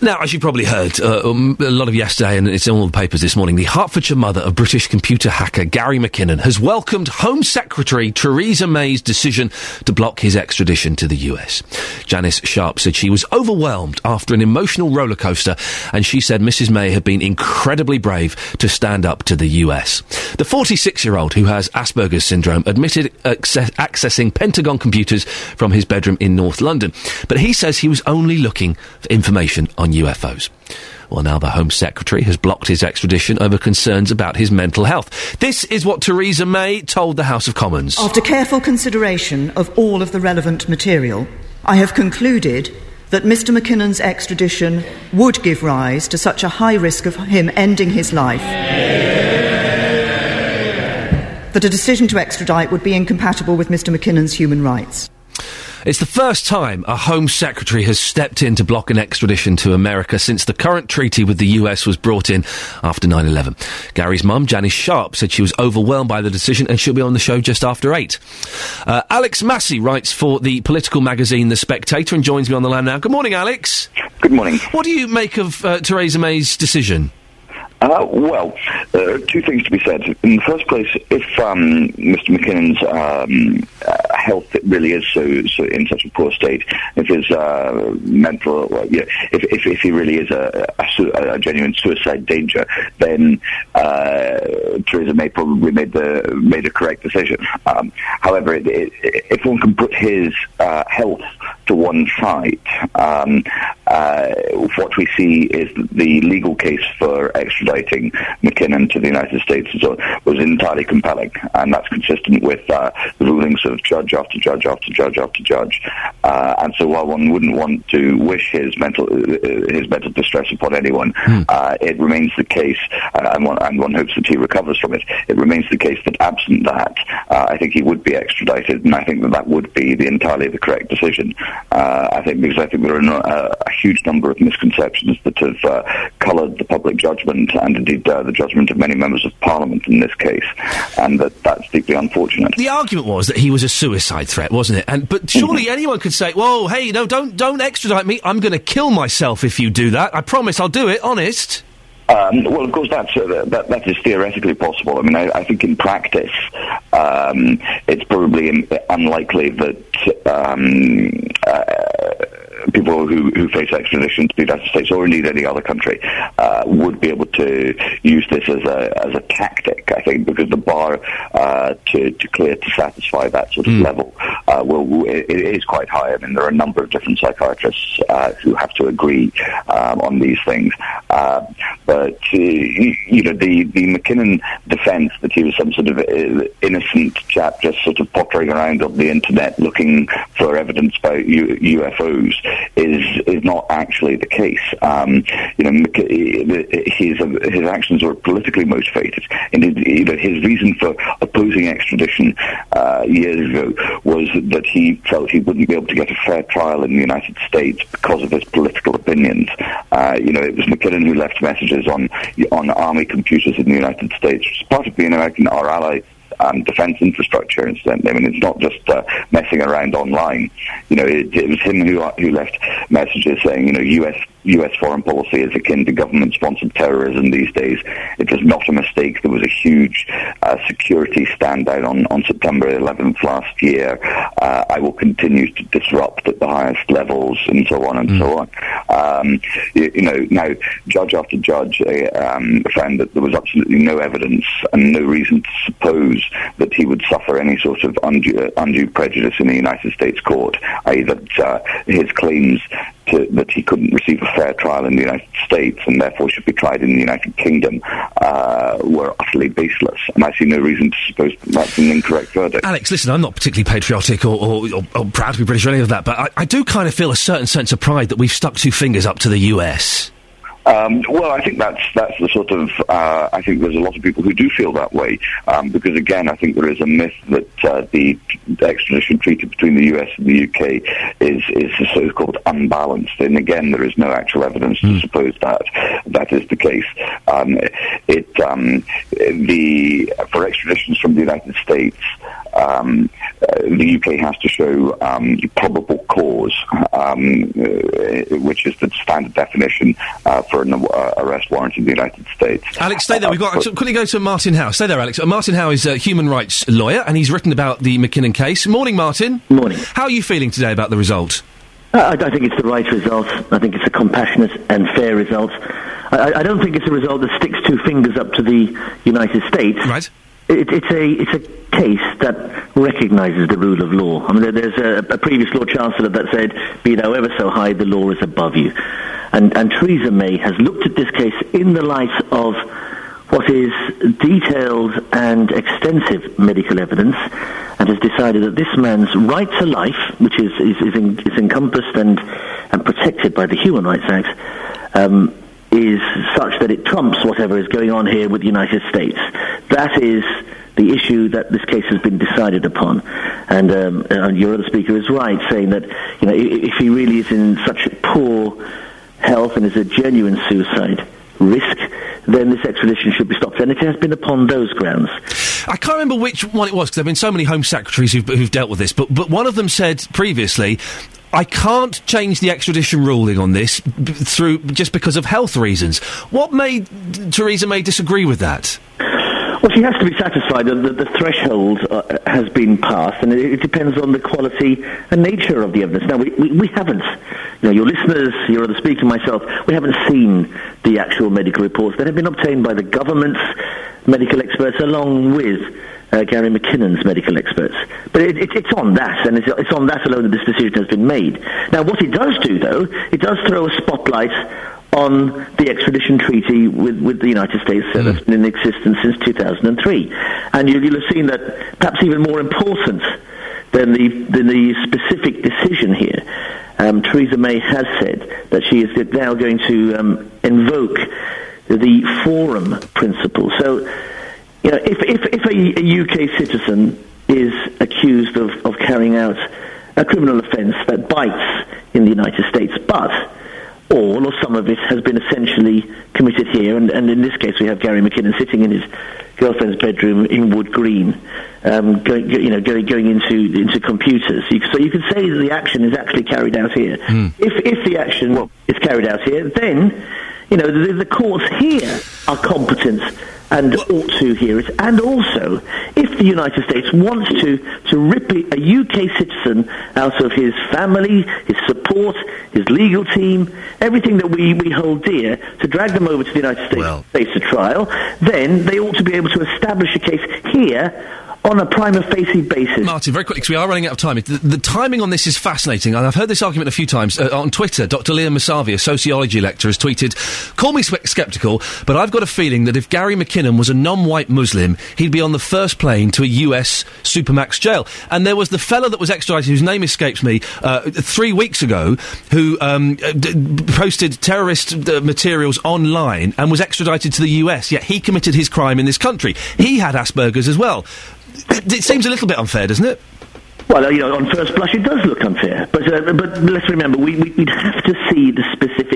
Now, as you probably heard, uh, um, a lot of yesterday, and it's in all the papers this morning, the Hertfordshire mother of British computer hacker Gary McKinnon has welcomed Home Secretary Theresa May's decision to block his extradition to the US. Janis Sharp said she was overwhelmed after an emotional roller coaster, and she said Mrs. May had been incredibly brave to stand up to the US. The 46 year old who has Asperger's syndrome admitted acce- accessing Pentagon computers from his bedroom in North London, but he says he was only looking for information on UFOs. Well, now the Home Secretary has blocked his extradition over concerns about his mental health. This is what Theresa May told the House of Commons. After careful consideration of all of the relevant material, I have concluded that Mr. McKinnon's extradition would give rise to such a high risk of him ending his life that a decision to extradite would be incompatible with Mr. McKinnon's human rights. It's the first time a Home Secretary has stepped in to block an extradition to America since the current treaty with the US was brought in after 9 11. Gary's mum, Janis Sharp, said she was overwhelmed by the decision and she'll be on the show just after 8. Uh, Alex Massie writes for the political magazine The Spectator and joins me on the line now. Good morning, Alex. Good morning. What do you make of uh, Theresa May's decision? Uh, well, uh, two things to be said. In the first place, if um, Mr. McKinnon's um, uh, health really is so, so in such a poor state, if his uh, mental, well, yeah, if, if, if he really is a, a, a genuine suicide danger, then uh, Theresa May probably made the made a correct decision. Um, however, it, it, if one can put his uh, health to one side, um, uh, what we see is the legal case for extraditing McKinnon to the United States was, was entirely compelling, and that's consistent with uh, the rulings of judge after judge after judge after judge. Uh, and so, while one wouldn't want to wish his mental uh, his mental distress upon anyone, uh, it remains the case, uh, and, one, and one hopes that he recovers from it. It remains the case that absent that, uh, I think he would be extradited, and I think that that would be the entirely the correct decision. Uh, I think because I think there are no, uh, a huge number of misconceptions that have uh, coloured the public judgment and indeed uh, the judgment of many members of Parliament in this case, and that that's deeply unfortunate. The argument was that he was a suicide threat, wasn't it? And but surely anyone could say, "Whoa, hey, no, don't don't extradite me. I'm going to kill myself if you do that. I promise, I'll do it. Honest." Um, well, of course, that's, uh, that, that is theoretically possible. I mean, I, I think in practice, um, it's probably in, unlikely that um, uh, people who, who face extradition to the United States or indeed any other country uh, would be able to use this as a, as a tactic, I think, because the bar uh, to, to clear to satisfy that sort of level uh, will, it, it is quite high. I mean, there are a number of different psychiatrists uh, who have to agree um, on these things. Uh, but, uh, you, know, the, the McKinnon defense that he was some sort of innocent chap just sort of pottering around on the internet looking for evidence about U- UFOs is is not actually the case. Um, you know, his his actions were politically motivated. Indeed, you know, his reason for opposing extradition uh, years ago was that he felt he wouldn't be able to get a fair trial in the United States because of his political opinions. Uh, you know, it was McKinnon who left messages on on army computers in the United States, which is part of being American, our ally defense infrastructure. Incidentally, I mean, it's not just uh, messing around online. You know, it, it was him who who left messages saying, you know, U.S. U.S. foreign policy is akin to government-sponsored terrorism these days. It was not a mistake. There was a huge uh, security standout on, on September 11th last year. Uh, I will continue to disrupt at the highest levels and so on and so on. Um, you, you know, now, judge after judge uh, um, found that there was absolutely no evidence and no reason to suppose that he would suffer any sort of undue, undue prejudice in the United States court, i.e. that uh, his claims to, that he couldn't receive a fair trial in the United States and therefore should be tried in the United Kingdom uh, were utterly baseless. And I see no reason to suppose that that's an incorrect verdict. Alex, listen, I'm not particularly patriotic or, or, or, or proud to be British or any of that, but I, I do kind of feel a certain sense of pride that we've stuck two fingers up to the US. Um, well, I think that's that's the sort of. Uh, I think there's a lot of people who do feel that way um, because, again, I think there is a myth that uh, the extradition treaty between the US and the UK is is so-called unbalanced, and again, there is no actual evidence to suppose that that is the case. Um, it um, the for extraditions from the United States. Um, uh, the UK has to show um, probable cause, um, uh, which is the standard definition uh, for an uh, arrest warrant in the United States. Alex, stay there. We've got so quickly go to Martin Howe. Stay there, Alex. Uh, Martin Howe is a human rights lawyer, and he's written about the McKinnon case. Morning, Martin. Morning. How are you feeling today about the result? Uh, I, I think it's the right result. I think it's a compassionate and fair result. I, I don't think it's a result that sticks two fingers up to the United States. Right. It, it's a it's a case that recognises the rule of law. I mean, there- there's a, a previous Lord Chancellor that said, "Be thou ever so high, the law is above you." And and Theresa May has looked at this case in the light of what is detailed and extensive medical evidence, and has decided that this man's right to life, which is is, is, is encompassed and and protected by the Human Rights Act. Um, is such that it trumps whatever is going on here with the United States. That is the issue that this case has been decided upon. And, um, and your other speaker is right, saying that you know if he really is in such poor health and is a genuine suicide risk, then this extradition should be stopped. And it has been upon those grounds. I can't remember which one it was because there have been so many Home Secretaries who've, who've dealt with this, but, but one of them said previously, I can't change the extradition ruling on this b- through just because of health reasons. What made Theresa May disagree with that? Well, she has to be satisfied that the, threshold uh, has been passed, and it, it depends on the quality and nature of the evidence. Now, we, we, we haven't, you know, your listeners, your other speaker, myself, we haven't seen the actual medical reports that have been obtained by the government's medical experts along with uh, Gary McKinnon's medical experts. But it, it, it's on that, and it's, it's on that alone that this decision has been made. Now, what it does do, though, it does throw a spotlight on the extradition treaty with, with the United States uh, that's been in existence since 2003. And you, you'll have seen that perhaps even more important than the, than the specific decision here, um, Theresa May has said that she is now going to um, invoke the forum principle. So, you know, if, if, if a, a UK citizen is accused of, of carrying out a criminal offence that bites in the United States, but all or some of it has been essentially committed here, and, and in this case we have Gary McKinnon sitting in his girlfriend's bedroom in Wood Green, um, going, you know, going, going into into computers. You, so you can say that the action is actually carried out here. If if the action is carried out here, then you know the, the courts here are competent and ought to hear it. And also, if the United States wants to to rip a UK citizen out of his family, his support, his legal team, everything that we, we hold dear, to drag them over to the United States to face a trial, then they ought to be able to establish a case here on a prima facie basis. Martin, very quickly, because we are running out of time. The, the timing on this is fascinating, and I've heard this argument a few times. Uh, on Twitter, Dr. Leon Moosavi, a sociology lecturer, has tweeted, Call me sceptical, but I've got a feeling that if Gary McKinnon was a non white Muslim, he'd be on the first plane to a US Supermax jail. And there was the fellow that was extradited, whose name escapes me, uh, three weeks ago, who um, uh, d- posted terrorist uh, materials online and was extradited to the US, yet he committed his crime in this country. He had Asperger's as well. It, seems a little bit unfair, doesn't it? Well, you know, on first blush, it does look unfair. But uh, but let's remember, we, we we'd have to see the specific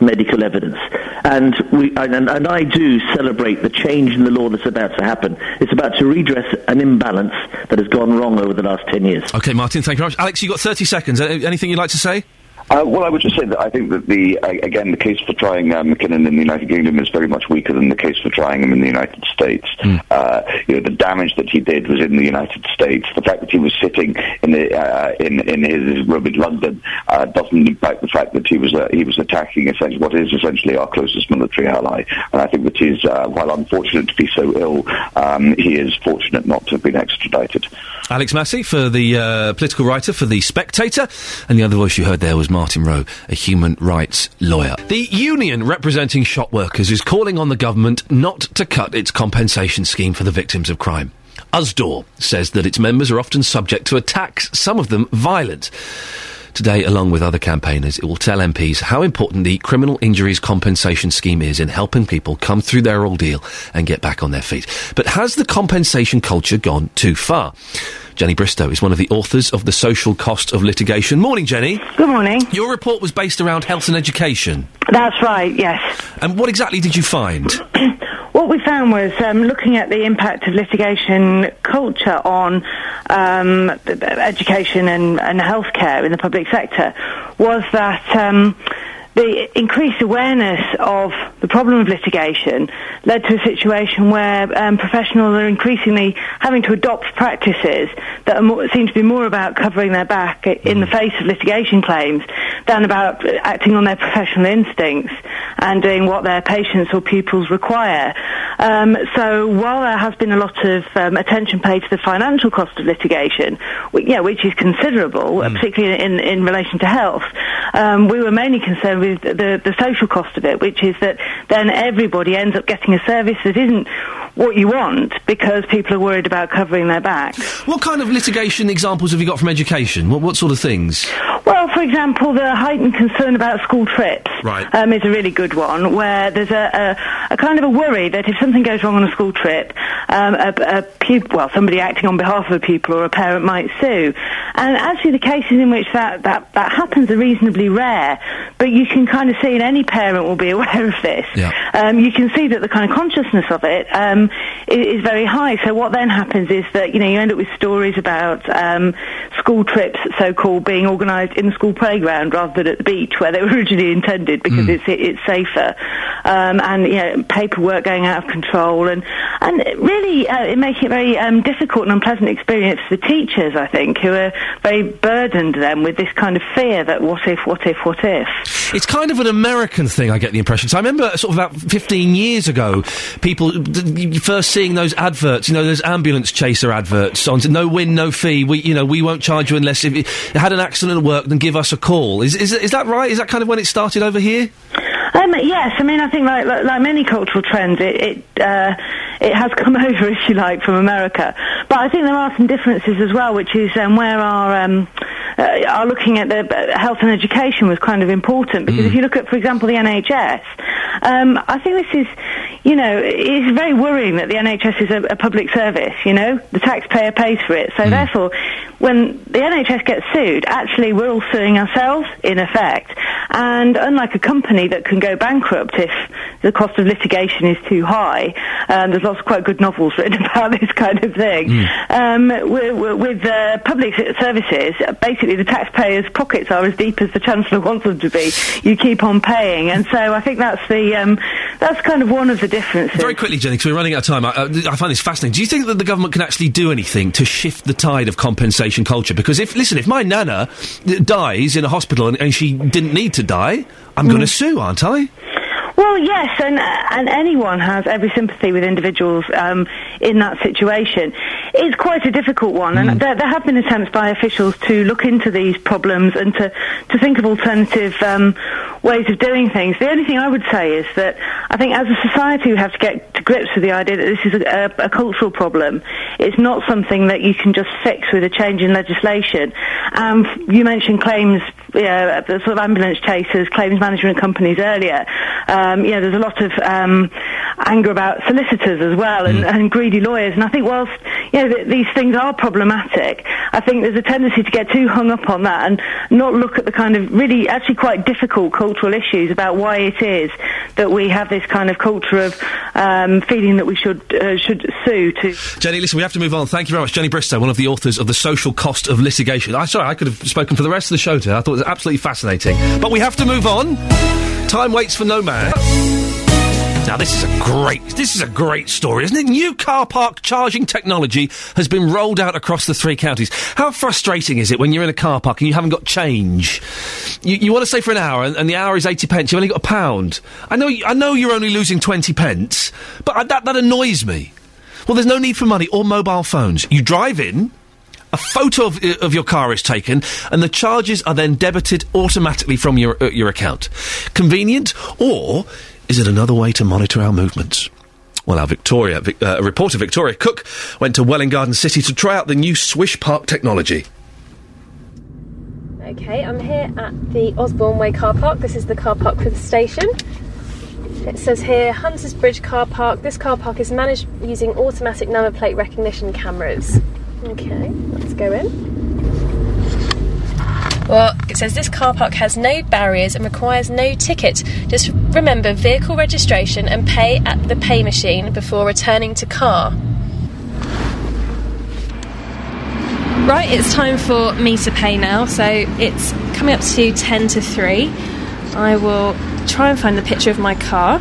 medical evidence, and we and, and I do celebrate the change in the law that's about to happen. It's about to redress an imbalance that has gone wrong over the last ten years. Okay, Martin, thank you very much. Alex, you've got 30 seconds. Anything you'd like to say? Uh, well, I would just say that I think that the again the case for trying uh, McKinnon in the United Kingdom is very much weaker than the case for trying him in the United States. Uh, you know, the damage that he did was in the United States. The fact that he was sitting in the uh, in in his room in London uh, doesn't impact the fact that he was uh, he was attacking essentially what is essentially our closest military ally. And I think that he's uh, while unfortunate to be so ill, um, he is fortunate not to have been extradited. Alex Massie for the uh, political writer for The Spectator, and the other voice you heard there was Martin Rowe, a human rights lawyer. The union representing shop workers is calling on the government not to cut its compensation scheme for the victims of crime. USDAW says that its members are often subject to attacks, some of them violent. Today, along with other campaigners, it will tell MPs how important the Criminal Injuries Compensation Scheme is in helping people come through their ordeal and get back on their feet. But has the compensation culture gone too far? Jennie Bristow is one of the authors of The Social Cost of Litigation. Morning, Jenny. Good morning. Your report was based around health and education. That's right, yes. And what exactly did you find? What we found was um, looking at the impact of litigation culture on um, education and, and healthcare in the public sector was that um, the increased awareness of the problem of litigation led to a situation where um, professionals are increasingly having to adopt practices that are more, seem to be more about covering their back in the face of litigation claims than about acting on their professional instincts and doing what their patients or pupils require. Um, so while there has been a lot of um, attention paid to the financial cost of litigation, wh- yeah, which is considerable, uh, particularly in, in relation to health, um, we were mainly concerned with the, the social cost of it, which is that then everybody ends up getting a service that isn't what you want because people are worried about covering their back. What kind of litigation examples have you got from education? What, what sort of things? Well, for example, the heightened concern about school trips Right. um, is a really good one, where there's a, a, a kind of a worry that if something goes wrong on a school trip, um, a, a pupil, well, somebody acting on behalf of a pupil or a parent might sue. And actually, the cases in which that, that, that happens are reasonably rare, but you can kind of see, and any parent will be aware of this. Um, you can see that the kind of consciousness of it um, i- is, very high. So what then happens is that you know you end up with stories about um, school trips, so-called, being organised in the school playground rather than at the beach where they were originally intended because it's it's safer, um, and you know paperwork going out of control, and and really uh, it making it a very um, difficult and unpleasant experience for teachers. I think who are very burdened then with this kind of fear that what if, what if, what if. It's kind of an American thing, I get the impression. So I remember sort of about 15 years ago, people first seeing those adverts, you know, those ambulance chaser adverts on no win, no fee. We, you know, we won't charge you unless if you had an accident at work, then give us a call. Is, is, is that right? Is that kind of when it started over here? Um, yes, I mean, I think like like, like many cultural trends, it it, uh, it has come over, if you like, from America. But I think there are some differences as well, which is um, where our um, uh, our looking at the health and education was kind of important because if you look at, for example, the NHS, um, I think this is, you know, it's very worrying that the NHS is a, a public service. You know, the taxpayer pays for it, so therefore, when the NHS gets sued, actually we're all suing ourselves in effect. And unlike a company that can go bankrupt if the cost of litigation is too high, um, there's lots of quite good novels written about this kind of thing. Um, with with uh, public services, basically the taxpayers' pockets are as deep as the Chancellor wants them to be. You keep on paying, and so I think that's the um, that's kind of one of the differences. Very quickly, Jenny, because we're running out of time. I, I, I find this fascinating. Do you think that the government can actually do anything to shift the tide of compensation culture? Because if, listen, if my nana uh, dies in a hospital and, and she didn't need to die, I'm going to sue, aren't I? Well, yes, and and anyone has every sympathy with individuals um, in that situation. It's quite a difficult one, and there, there have been attempts by officials to look into these problems and to, to think of alternative um, ways of doing things. The only thing I would say is that I think as a society we have to get to grips with the idea that this is a, a, a cultural problem. It's not something that you can just fix with a change in legislation. Um, you mentioned claims, you know, the sort of ambulance chasers, claims management companies earlier. Um, you know, there's a lot of um, anger about solicitors as well and, and greedy lawyers. And I think whilst you know th- these things are problematic, I think there's a tendency to get too hung up on that and not look at the kind of really actually quite difficult cultural issues about why it is that we have this kind of culture of um, feeling that we should uh, should sue to. Jenny, listen, we have to move on. Thank you very much. Jennie Bristow, one of the authors of The Social Cost of Litigation. I sorry, I could have spoken for the rest of the show today. I thought it was absolutely fascinating. But we have to move on. Time waits for no man. Now this is a great this is a great story, isn't it? New car park charging technology has been rolled out across the three counties. How frustrating is it when you're in a car park and you haven't got change? You, you want to stay for an hour and, and the hour is eighty pence. You've only got a pound. I know I know you're only losing twenty pence, but I, that that annoys me. Well, there's no need for money or mobile phones. You drive in. A photo of, of your car is taken, and the charges are then debited automatically from your uh, your account. Convenient, or is it another way to monitor our movements? Well, our Victoria Vic, uh, reporter Victoria Cook went to Welwyn Garden City to try out the new Swish Park technology. Okay, I'm here at the Osborne Way car park. This is the car park for the station. It says here Hunters Bridge car park. This car park is managed using automatic number plate recognition cameras. Okay, let's go in. Well, it says this car park has no barriers and requires no ticket. Just remember vehicle registration and pay at the pay machine before returning to car. Right, it's time for me to pay now. So it's coming up to 10 to 3. I will try and find the picture of my car.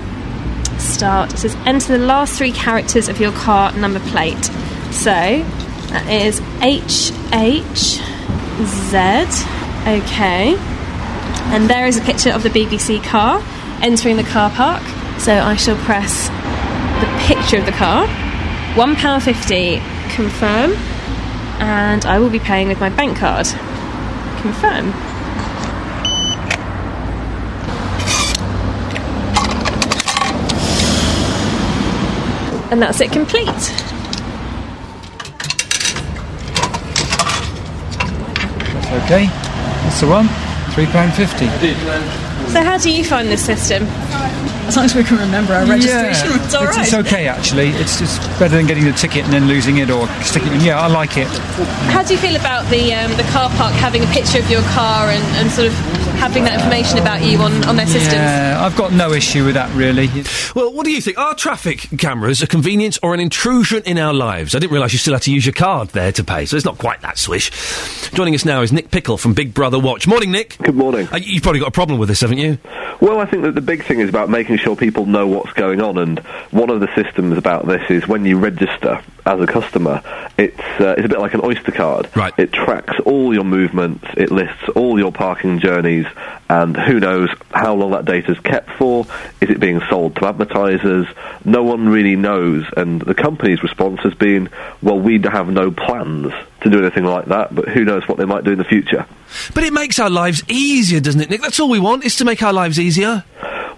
Start. It says enter the last three characters of your car number plate. So that is HHZ. Okay. And there is a picture of the BBC car entering the car park. So I shall press the picture of the car. £1.50 confirm. And I will be paying with my bank card. Confirm. And that's it complete. Okay. That's the one. Three pound fifty. So, how do you find this system? As long as we can remember our registration, it's all it's, right. it's okay actually. It's just better than getting the ticket and then losing it or sticking it. Yeah, I like it. How do you feel about the um, the car park having a picture of your car and, and sort of having that information about you on, on their systems? Yeah, I've got no issue with that really. Well, what do you think? Are traffic cameras a convenience or an intrusion in our lives? I didn't realise you still had to use your card there to pay, so it's not quite that swish. Joining us now is Nick Pickle from Big Brother Watch. Morning, Nick. Good morning. Uh, you've probably got a problem with this, haven't you? Well, I think that the big thing is about making sure people know what's going on, and one of the systems about this is when you register as a customer, it's uh, it's a bit like an Oyster card. Right. It tracks all your movements, it lists all your parking journeys, and who knows how long that data is kept for? Is it being sold to advertisers? No one really knows, and the company's response has been, "Well, we have no plans to do anything like that, but who knows what they might do in the future." But it makes our lives easier, doesn't it, Nick? That's all we want, is to make our lives easier.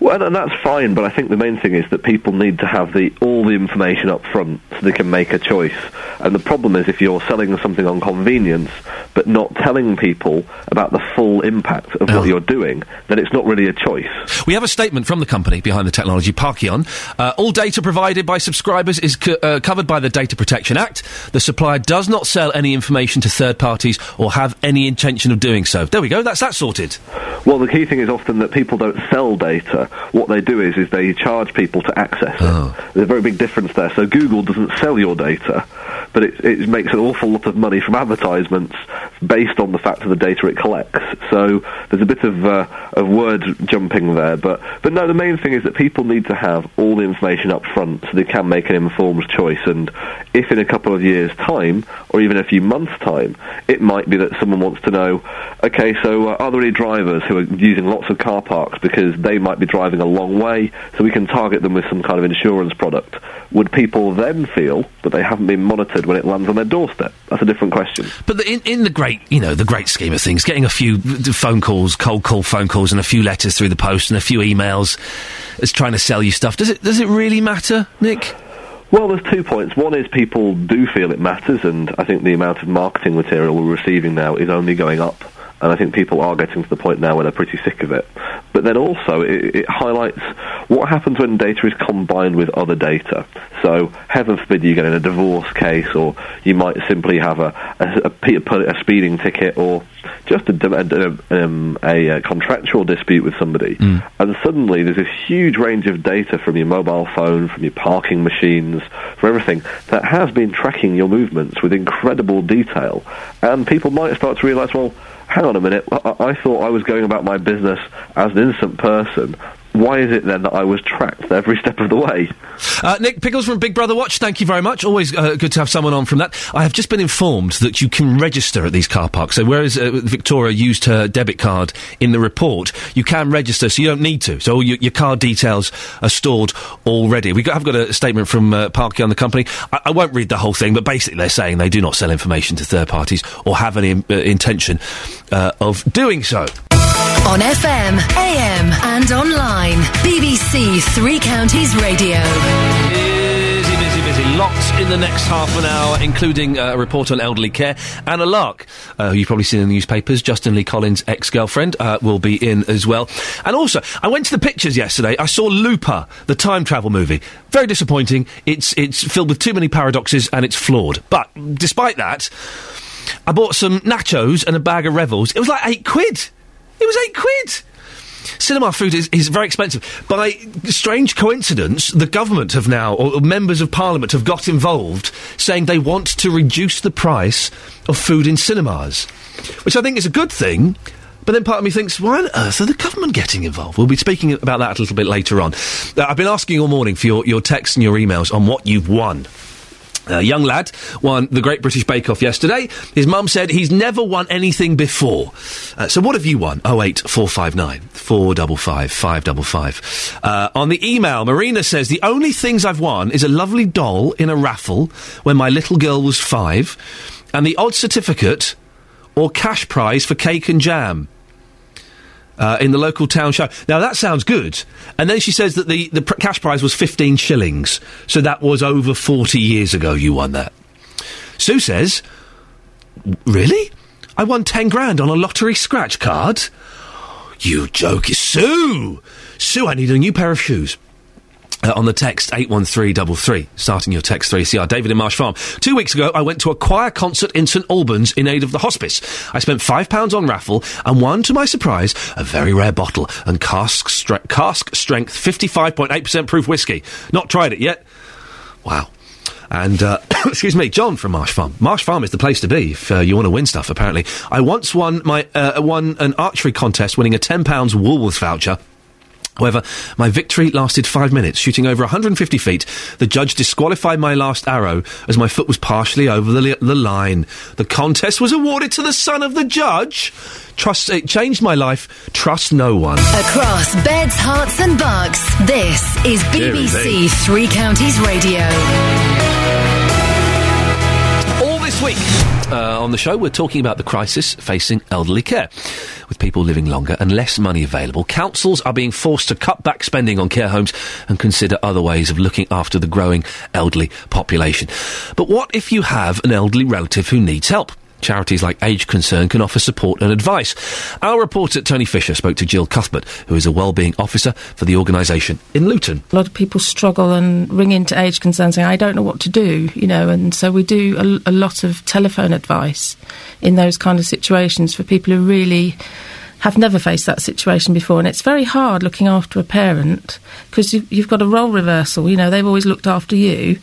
Well, and that's fine, but I think the main thing is that people need to have the all the information up front so they can make a choice. And the problem is if you're selling something on convenience but not telling people about the full impact of what you're doing, then it's not really a choice. We have a statement from the company behind the technology, Parkeon. Uh, all data provided by subscribers is co- uh, covered by the Data Protection Act. The supplier does not sell any information to third parties or have any intention of doing so. There we go. That's that sorted. Well, the key thing is often that people don't sell data. What they do is, is they charge people to access it. There's a very big difference there. So Google doesn't sell your data, but it, it makes an awful lot of money from advertisements based on the fact of the data it collects. So there's a bit of, uh, of word jumping there. But, but no, the main thing is that people need to have all the information up front so they can make an informed choice. And if in a couple of years' time, or even a few months' time, it might be that someone wants to know, okay, so uh, are there any drivers who are using lots of car parks because they might be driving a long way, so we can target them with some kind of insurance product? Would people then feel that they haven't been monitored when it lands on their doorstep? That's a different question. But the, in, in the great, you know, the great scheme of things, getting a few phone calls, cold call phone calls, and a few letters through the post, and a few emails, is trying to sell you stuff. Does it? Does it really matter, Nick? Well, there's two points. One is people do feel it matters, and I think the amount of marketing material we're receiving now is only going up. And I think people are getting to the point now where they're pretty sick of it. But then also, it, it highlights What happens when data is combined with other data? So, heaven forbid you get in a divorce case, or you might simply have a, a, a, a speeding ticket, or just a, a, um, a, contractual dispute with somebody, Mm. and suddenly there's this huge range of data from your mobile phone, from your parking machines, from everything that has been tracking your movements with incredible detail, and people might start to realise, well, hang on a minute, I, I thought I was going about my business as an innocent person. Why is it then that I was tracked every step of the way? Uh, Nick Pickles from Big Brother Watch, thank you very much. Always uh, good to have someone on from that. I have just been informed that you can register at these car parks. So whereas uh, Victoria used her debit card in the report, you can register, so you don't need to. So all your, your card details are stored already. We have got a statement from uh, Parkeon the company. I, I won't read the whole thing, but basically they're saying they do not sell information to third parties or have any uh, intention uh, of doing so. On FM, AM, and online. BBC Three Counties Radio. Busy, busy, busy. Lots in the next half an hour, including uh, a report on elderly care. Anna Larke, uh, who you've probably seen in the newspapers, Justin Lee Collins' ex girlfriend, uh, will be in as well. And also, I went to the pictures yesterday. I saw Looper, the time travel movie. Very disappointing. It's, it's filled with too many paradoxes and it's flawed. But despite that, I bought some nachos and a bag of Revels. It was like eight quid. It was eight quid. Cinema food is, is very expensive. By strange coincidence, the government have now, or members of parliament have got involved, saying they want to reduce the price of food in cinemas, which I think is a good thing. But then part of me thinks, why on earth are the government getting involved? We'll be speaking about that a little bit later on. Uh, I've been asking all morning for your, your texts and your emails on what you've won. A young lad won the Great British Bake Off yesterday. His mum said he's never won anything before. Uh, so what have you won? 08459 455 555. Uh, on the email, Marina says the only things I've won is a lovely doll in a raffle when my little girl was five, and the odd certificate or cash prize for cake and jam uh, in the local town show. Now that sounds good. And then she says that the, the pr- cash prize was 15 shillings. So that was over 40 years ago you won that. Sue says, Really? I won 10 grand on a lottery scratch card? You joke. Sue! Sue, I need a new pair of shoes. Uh, on the text 81333, starting your text 3CR. David in Marsh Farm. Two weeks ago, I went to a choir concert in St Albans in aid of the hospice. I spent £5 on raffle and won, to my surprise, a very rare bottle and cask, stre- cask strength 55.8% proof whiskey. Not tried it yet. Wow. And, uh, excuse me, John from Marsh Farm. Marsh Farm is the place to be if uh, you want to win stuff, apparently. I once won my, uh, won an archery contest winning a £10 Woolworths voucher. However, my victory lasted five minutes, shooting over 150 feet. The judge disqualified my last arrow as my foot was partially over the, li- the line. The contest was awarded to the son of the judge. Trust it changed my life. Trust no one. Across beds, Herts, and bucks, this is BBC me. Three Counties Radio. All this week uh, on the show, we're talking about the crisis facing elderly care. With people living longer and less money available, councils are being forced to cut back spending on care homes and consider other ways of looking after the growing elderly population. But what if you have an elderly relative who needs help? Charities like Age Concern can offer support and advice. Our reporter Tony Fisher spoke to Jill Cuthbert, who is a wellbeing officer for the organisation in Luton. A lot of people struggle and ring into age concern saying, I don't know what to do, you know, and so we do a, a lot of telephone advice in those kind of situations for people who really have never faced that situation before. And it's very hard looking after a parent because you, you've got a role reversal, you know, they've always looked after you.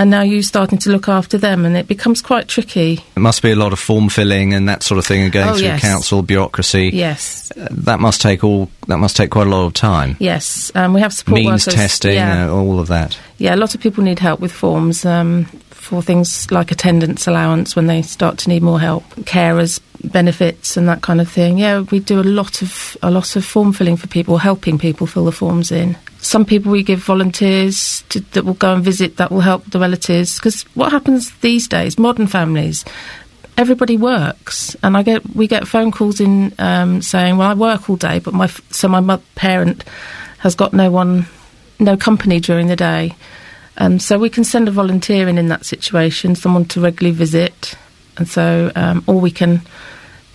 And now you're starting to look after them, and it becomes quite tricky. It must be a lot of form filling and that sort of thing, and going Oh, through yes. council bureaucracy. Yes, Uh, that must take all. That must take quite a lot of time. yes. Um, we have support Means workers. testing, Yeah. uh, all of that. Yeah, a lot of people need help with forms um, for things like attendance allowance when they start to need more help, carers benefits and that kind of thing. Yeah, we do a lot of a lot of form filling for people, helping people fill the forms in. Some people we give volunteers to, that will go and visit that will help the relatives because what happens these days, modern families, everybody works, and I get we get phone calls in um, saying, "Well, I work all day, but my so my mo- parent has got no one, no company during the day." Um, so we can send a volunteer in in that situation, someone to regularly visit, and so um, or we can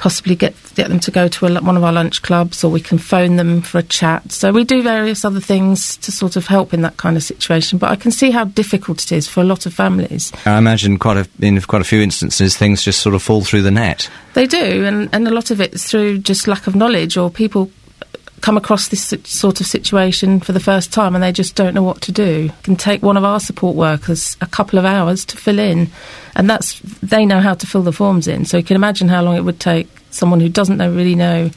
possibly get get them to go to a, one of our lunch clubs, or we can phone them for a chat. So we do various other things to sort of help in that kind of situation. But I can see how difficult it is for a lot of families. I imagine quite a, in quite a few instances things just sort of fall through the net. They do, and, and a lot of it is through just lack of knowledge, or people come across this sort of situation for the first time and they just don't know what to do. It can take one of our support workers a couple of hours to fill in, and that's they know how to fill the forms in. So you can imagine how long it would take someone who doesn't know, really know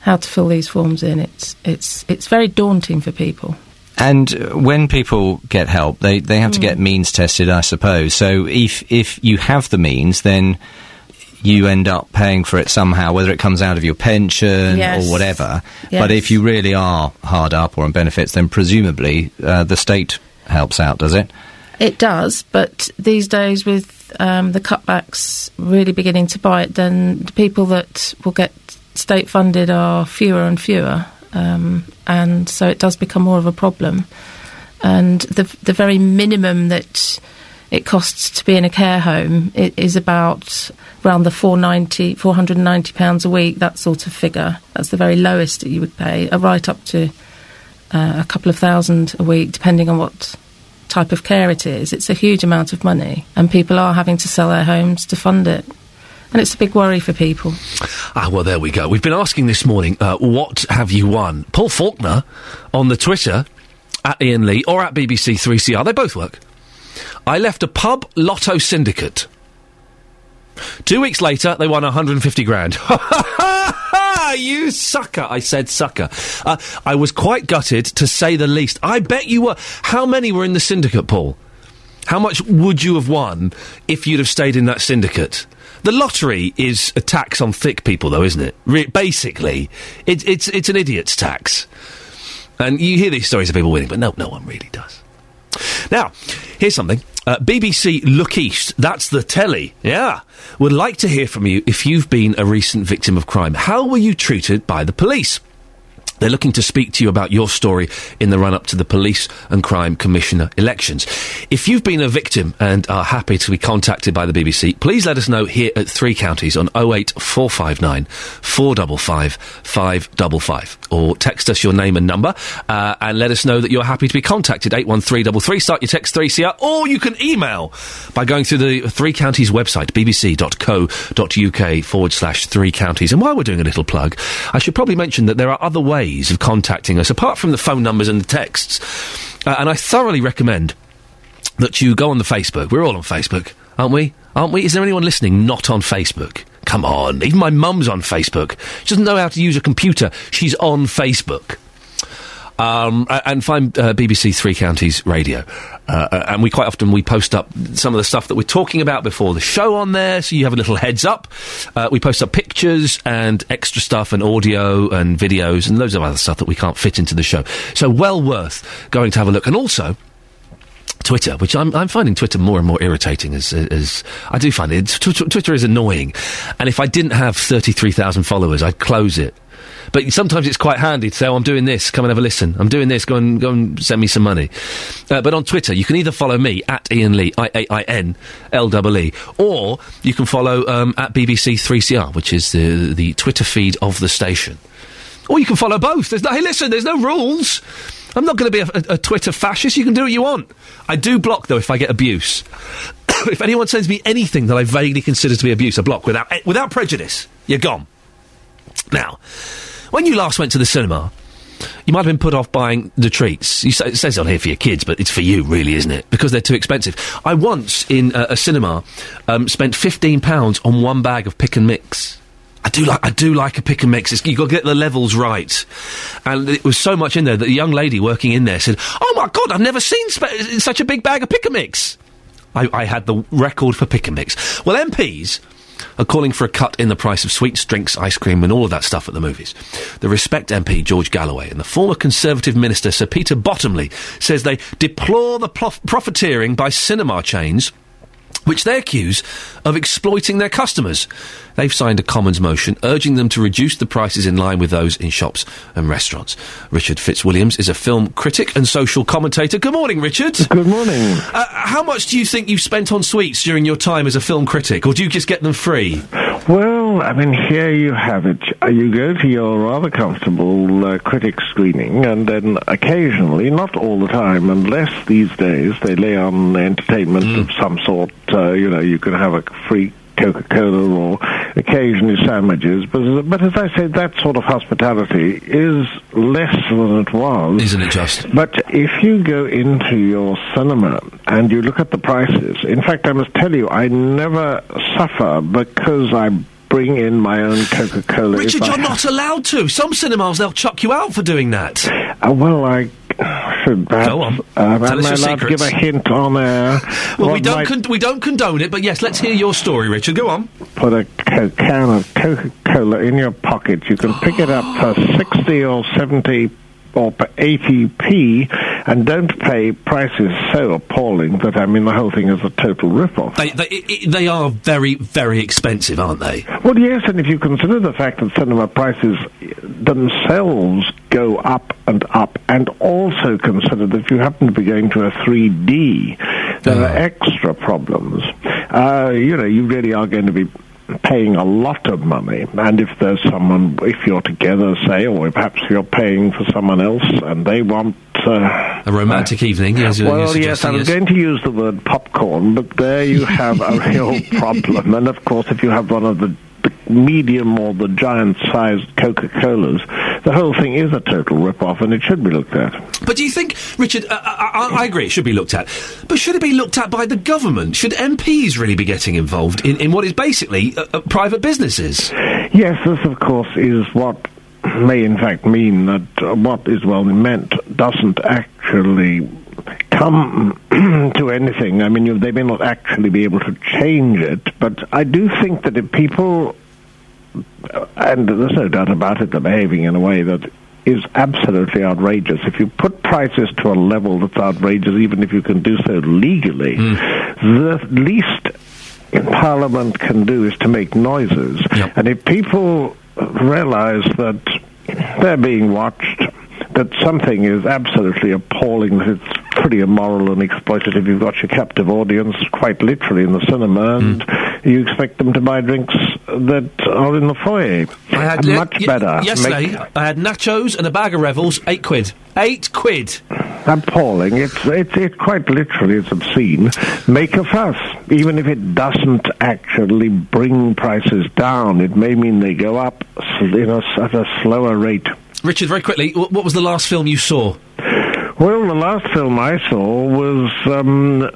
how to fill these forms in. It's it's it's very daunting for people. And when people get help, they, they have to Mm. get means tested, I suppose. So if if you have the means, then you end up paying for it somehow, whether it comes out of your pension Yes. or whatever. Yes. But if you really are hard up or on benefits, then presumably uh, the state helps out, does it? It does, but these days with um, the cutbacks really beginning to bite, then the people that will get state funded are fewer and fewer, um, and so it does become more of a problem. And the the very minimum that it costs to be in a care home it is about around the 490, 490 pounds a week, that sort of figure. That's the very lowest that you would pay, uh, right up to uh, a couple of thousand a week, depending on what type of care it is. It's a huge amount of money, and people are having to sell their homes to fund it. And it's a big worry for people. Ah, well, there we go. We've been asking this morning, uh, what have you won? Paul Faulkner on the Twitter at Iain Lee or at BBC 3CR. They both work. I left a pub lotto syndicate. Two weeks later, they won 150 grand. you sucker! I said sucker. Uh, I was quite gutted, to say the least. I bet you were. How many were in the syndicate, Paul? How much would you have won if you'd have stayed in that syndicate? The lottery is a tax on thick people, though, isn't it? Re- basically, it, it's it's an idiot's tax. And you hear these stories of people winning, but no, no one really does. Now, here's something. Uh, BBC Look East, that's the telly, yeah, would like to hear from you if you've been a recent victim of crime. How were you treated by the police? They're looking to speak to you about your story in the run up to the Police and Crime Commissioner elections. If you've been a victim and are happy to be contacted by the BBC, please let us know here at Three Counties on 08459 455 555 or text us your name and number uh, and let us know that you're happy to be contacted. 81333 start your text 3CR or you can email by going through the Three Counties website bbc.co.uk forward slash Three Counties. And while we're doing a little plug I should probably mention that there are other ways of contacting us apart from the phone numbers and the texts uh, and I thoroughly recommend that you go on the Facebook. We're all on Facebook, aren't we? Aren't we? Is there anyone listening not on Facebook? Come on. Even my mum's on Facebook. She doesn't know how to use a computer. She's on Facebook. Um, and find uh, BBC Three Counties Radio, uh, uh, and we quite often we post up some of the stuff that we're talking about before the show on there, so you have a little heads up. Uh, we post up pictures and extra stuff and audio and videos and loads of other stuff that we can't fit into the show. So well worth going to have a look, and also. Twitter, which I'm, I'm finding Twitter more and more irritating as, as I do find it. Tw- tw- Twitter is annoying. And if I didn't have 33,000 followers, I'd close it. But sometimes it's quite handy to say, oh, I'm doing this, come and have a listen. I'm doing this, go and, go and send me some money. Uh, but on Twitter, you can either follow me at Iain Lee, I-A-I-N, L-E-E, or you can follow um, at BBC 3CR, which is the, the Twitter feed of the station. Or you can follow both. There's no, hey, listen, there's no rules. I'm not going to be a, a, a Twitter fascist. You can do what you want. I do block, though, if I get abuse. if anyone sends me anything that I vaguely consider to be abuse, I block without, eh, without prejudice. You're gone. Now, when you last went to the cinema, you might have been put off buying the treats. You say, it says on here for your kids, but it's for you, really, isn't it? Because they're too expensive. I once, in a, a cinema, um, spent £15 on one bag of pick and mix. I do like I do like a pick and mix. It's, you got to get the levels right, and it was so much in there that the young lady working in there said, "Oh my god, I've never seen spe- such a big bag of pick and mix." I, I had the record for pick and mix. Well, MPs are calling for a cut in the price of sweets, drinks, ice cream, and all of that stuff at the movies. The Respect MP George Galloway and the former Conservative Minister Sir Peter Bottomley says they deplore the prof- profiteering by cinema chains which they accuse of exploiting their customers. They've signed a Commons motion urging them to reduce the prices in line with those in shops and restaurants. Richard Fitzwilliams is a film critic and social commentator. Good morning, Richard. Good morning. Uh, how much do you think you've spent on sweets during your time as a film critic, or do you just get them free? Well, I mean, here you have it. You go to your rather comfortable uh, critic screening, and then occasionally, not all the time, unless these days they lay on entertainment Hmm. of some sort, uh, you know, you can have a free Coca-Cola or occasionally sandwiches. But, but as I say, that sort of hospitality is less than it was. Isn't it just? But if you go into your cinema and you look at the prices, in fact, I must tell you, I never suffer because I bring in my own Coca-Cola. Richard, you're not allowed to. Some cinemas, they'll chuck you out for doing that. Uh, well, I should perhaps. Go on. Uh, Tell am us I your allowed to give a hint on air? Well, we don't con- we don't condone it, but yes, let's hear your story, Richard. Go on. put a co- can of Coca-Cola in your pocket. You can pick it up for 60 or 70 or 80p and don't pay prices so appalling that, I mean, the whole thing is a total rip-off. They they, they are very very expensive, aren't they? Well, yes, and if you consider the fact that cinema prices themselves go up and up, and also consider that if you happen to be going to a 3D, there are extra problems. Uh, you know, you really are going to be paying a lot of money, and if there's someone, if you're together, say, or perhaps you're paying for someone else, and they want uh, A romantic evening. Yes, well, yes, I suggesting, was going to use the word popcorn, but there you have a real problem. And of course, if you have one of the medium or the giant-sized Coca-Colas, the whole thing is a total rip-off, and it should be looked at. But do you think, Richard? Uh, I, I, I agree. It should be looked at, but should it be looked at by the government? Should MPs really be getting involved in, in what is basically uh, uh, private businesses? Yes, this, of course, is what may in fact mean that uh, what is well meant doesn't actually come to anything. I mean, you, they may not actually be able to change it, but I do think that if people, uh, and there's no doubt about it, they're behaving in a way that is absolutely outrageous. If you put prices to a level that's outrageous, even if you can do so legally, hmm. the least Parliament can do is to make noises. And if people realize that they're being watched, that something is absolutely appalling, that it's pretty immoral and exploitative, you've got your captive audience quite literally in the cinema, and hmm. you expect them to buy drinks that are in the foyer. I had much ye- better. yesterday. Make- I had nachos and a bag of Revels, eight quid. Eight quid. appalling. It's it's it quite literally it's obscene. Make a fuss, even if it doesn't actually bring prices down. It may mean they go up in a, at a slower rate. Richard, very quickly, what was the last film you saw? Well, the last film I saw was um,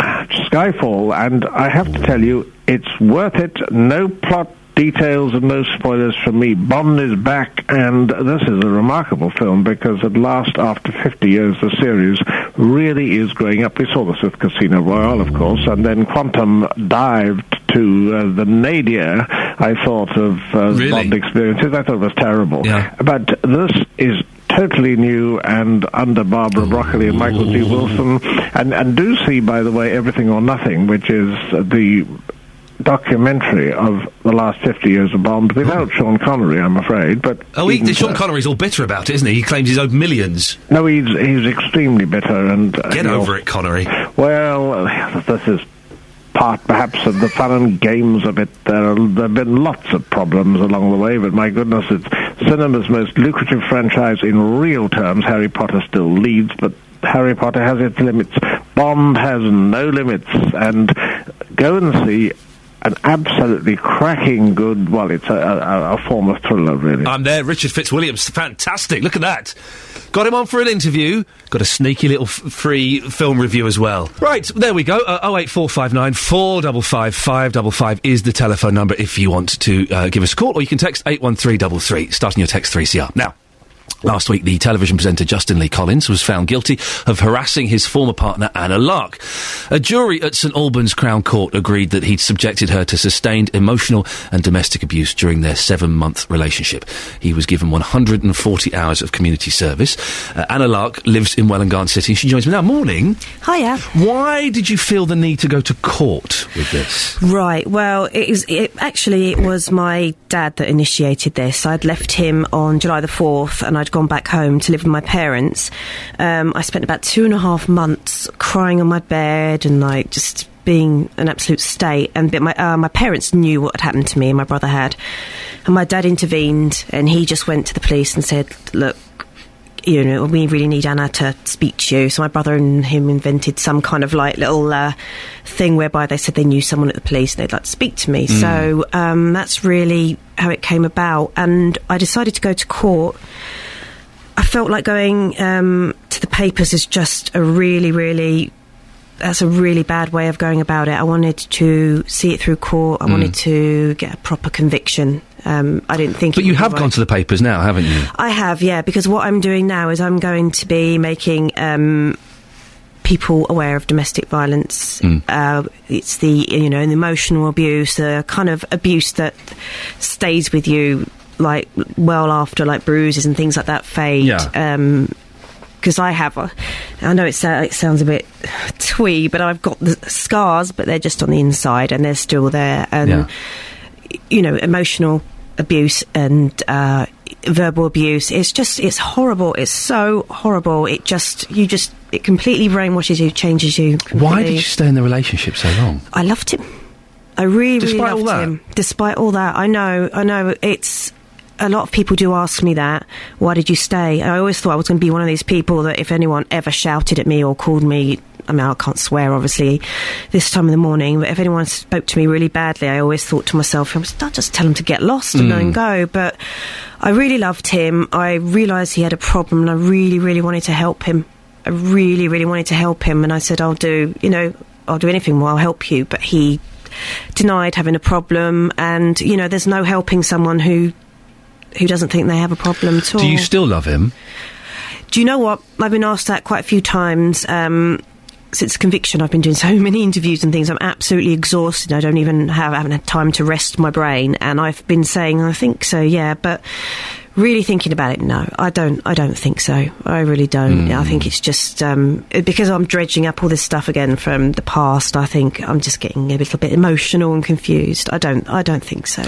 Skyfall, and I have to tell you, it's worth it. No plot details and no spoilers from me. Bond is back, and this is a remarkable film because at last, after 50 years, the series really is growing up. We saw this with Casino Royale, of course, and then Quantum dived to uh, the nadir, I thought, of uh, Really? Bond experiences. I thought it was terrible. But this is totally new and under Barbara Broccoli and Michael G. Wilson. And, and do see, by the way, Everything or Nothing, which is the documentary of the last 50 years of Bond without Sean Connery, I'm afraid. But Oh, he, Sean so- Connery's all bitter about it, isn't he? He claims he's owed millions. No, he's, he's extremely bitter. and uh, Get over it, Connery. Well, this is part perhaps of the fun and games of it. There, are, there have been lots of problems along the way, but my goodness, it's cinema's most lucrative franchise in real terms. Harry Potter still leads, but Harry Potter has its limits. Bond has no limits, and go and see an absolutely cracking good. Well, it's a, a, a form of thriller, really. I'm there, Richard Fitzwilliams. Fantastic. Look at that. Got him on for an interview. Got a sneaky little f- free film review as well. Right, there we go. Uh, 08459 455 555 is the telephone number if you want to uh, give us a call, or you can text 81333, starting your text 3CR. Now, Last week, the television presenter Justin Lee Collins was found guilty of harassing his former partner Anna Larke. A jury at St Albans Crown Court agreed that he'd subjected her to sustained emotional and domestic abuse during their seven-month relationship. He was given 140 hours of community service. Uh, Anna Larke lives in Welwyn Garden City. She joins me now. Morning. Hiya. Why did you feel the need to go to court with this? Right. Well, it is it, actually it was my dad that initiated this. I'd left him on July the fourth, and I'd gone back home to live with my parents. Um, I spent about two and a half months crying on my bed and like just being an absolute state. And but my uh, my parents knew what had happened to me, and my brother had. And my dad intervened, and he just went to the police and said, "Look." You know, we really need Anna to speak to you. So my brother and him invented some kind of like little uh, thing whereby they said they knew someone at the police and they'd like to speak to me. Mm. So um, that's really how it came about. And I decided to go to court. I felt like going um, to the papers is just a really, really that's a really bad way of going about it. I wanted to see it through court. I Mm. wanted to get a proper conviction. Um, I didn't think. But you have gone to the papers now, haven't you? I have, yeah, because what I'm doing now is I'm going to be making um, people aware of domestic violence. Mm. Uh, it's the you know the emotional abuse, the kind of abuse that stays with you like well after like bruises and things like that fade. Yeah. Um, because I have, a, I know it, it sounds a bit twee, but I've got the scars, but they're just on the inside and they're still there. And Yeah. you know, emotional abuse and uh, verbal abuse. It's just, it's horrible. It's so horrible. It just, you just, it completely brainwashes you, changes you. Why did you stay in the relationship so long? I loved him. I really, Despite really all loved him. Despite all that, I know, I know. It's a lot of people do ask me that. Why did you stay? And I always thought I was going to be one of these people that if anyone ever shouted at me or called me. I mean, I can't swear, obviously, this time in the morning, but if anyone spoke to me really badly, I always thought to myself, I'll just tell him to get lost and Mm. then go. But I really loved him. I realised he had a problem and I really, really wanted to help him. I really, really wanted to help him. And I said, I'll do, you know, I'll do anything more, I'll help you. But he denied having a problem. And, you know, there's no helping someone who who doesn't think they have a problem at all. Do you still love him? Do you know what? I've been asked that quite a few times. Um, since conviction, I've been doing so many interviews and things. I'm absolutely exhausted. I don't even have, I haven't had time to rest my brain. And I've been saying, I think so, yeah. But really thinking about it, no, I don't. I don't think so. I really don't. I think it's just um, because I'm dredging up all this stuff again from the past. I think I'm just getting a little bit emotional and confused. I don't. I don't think so.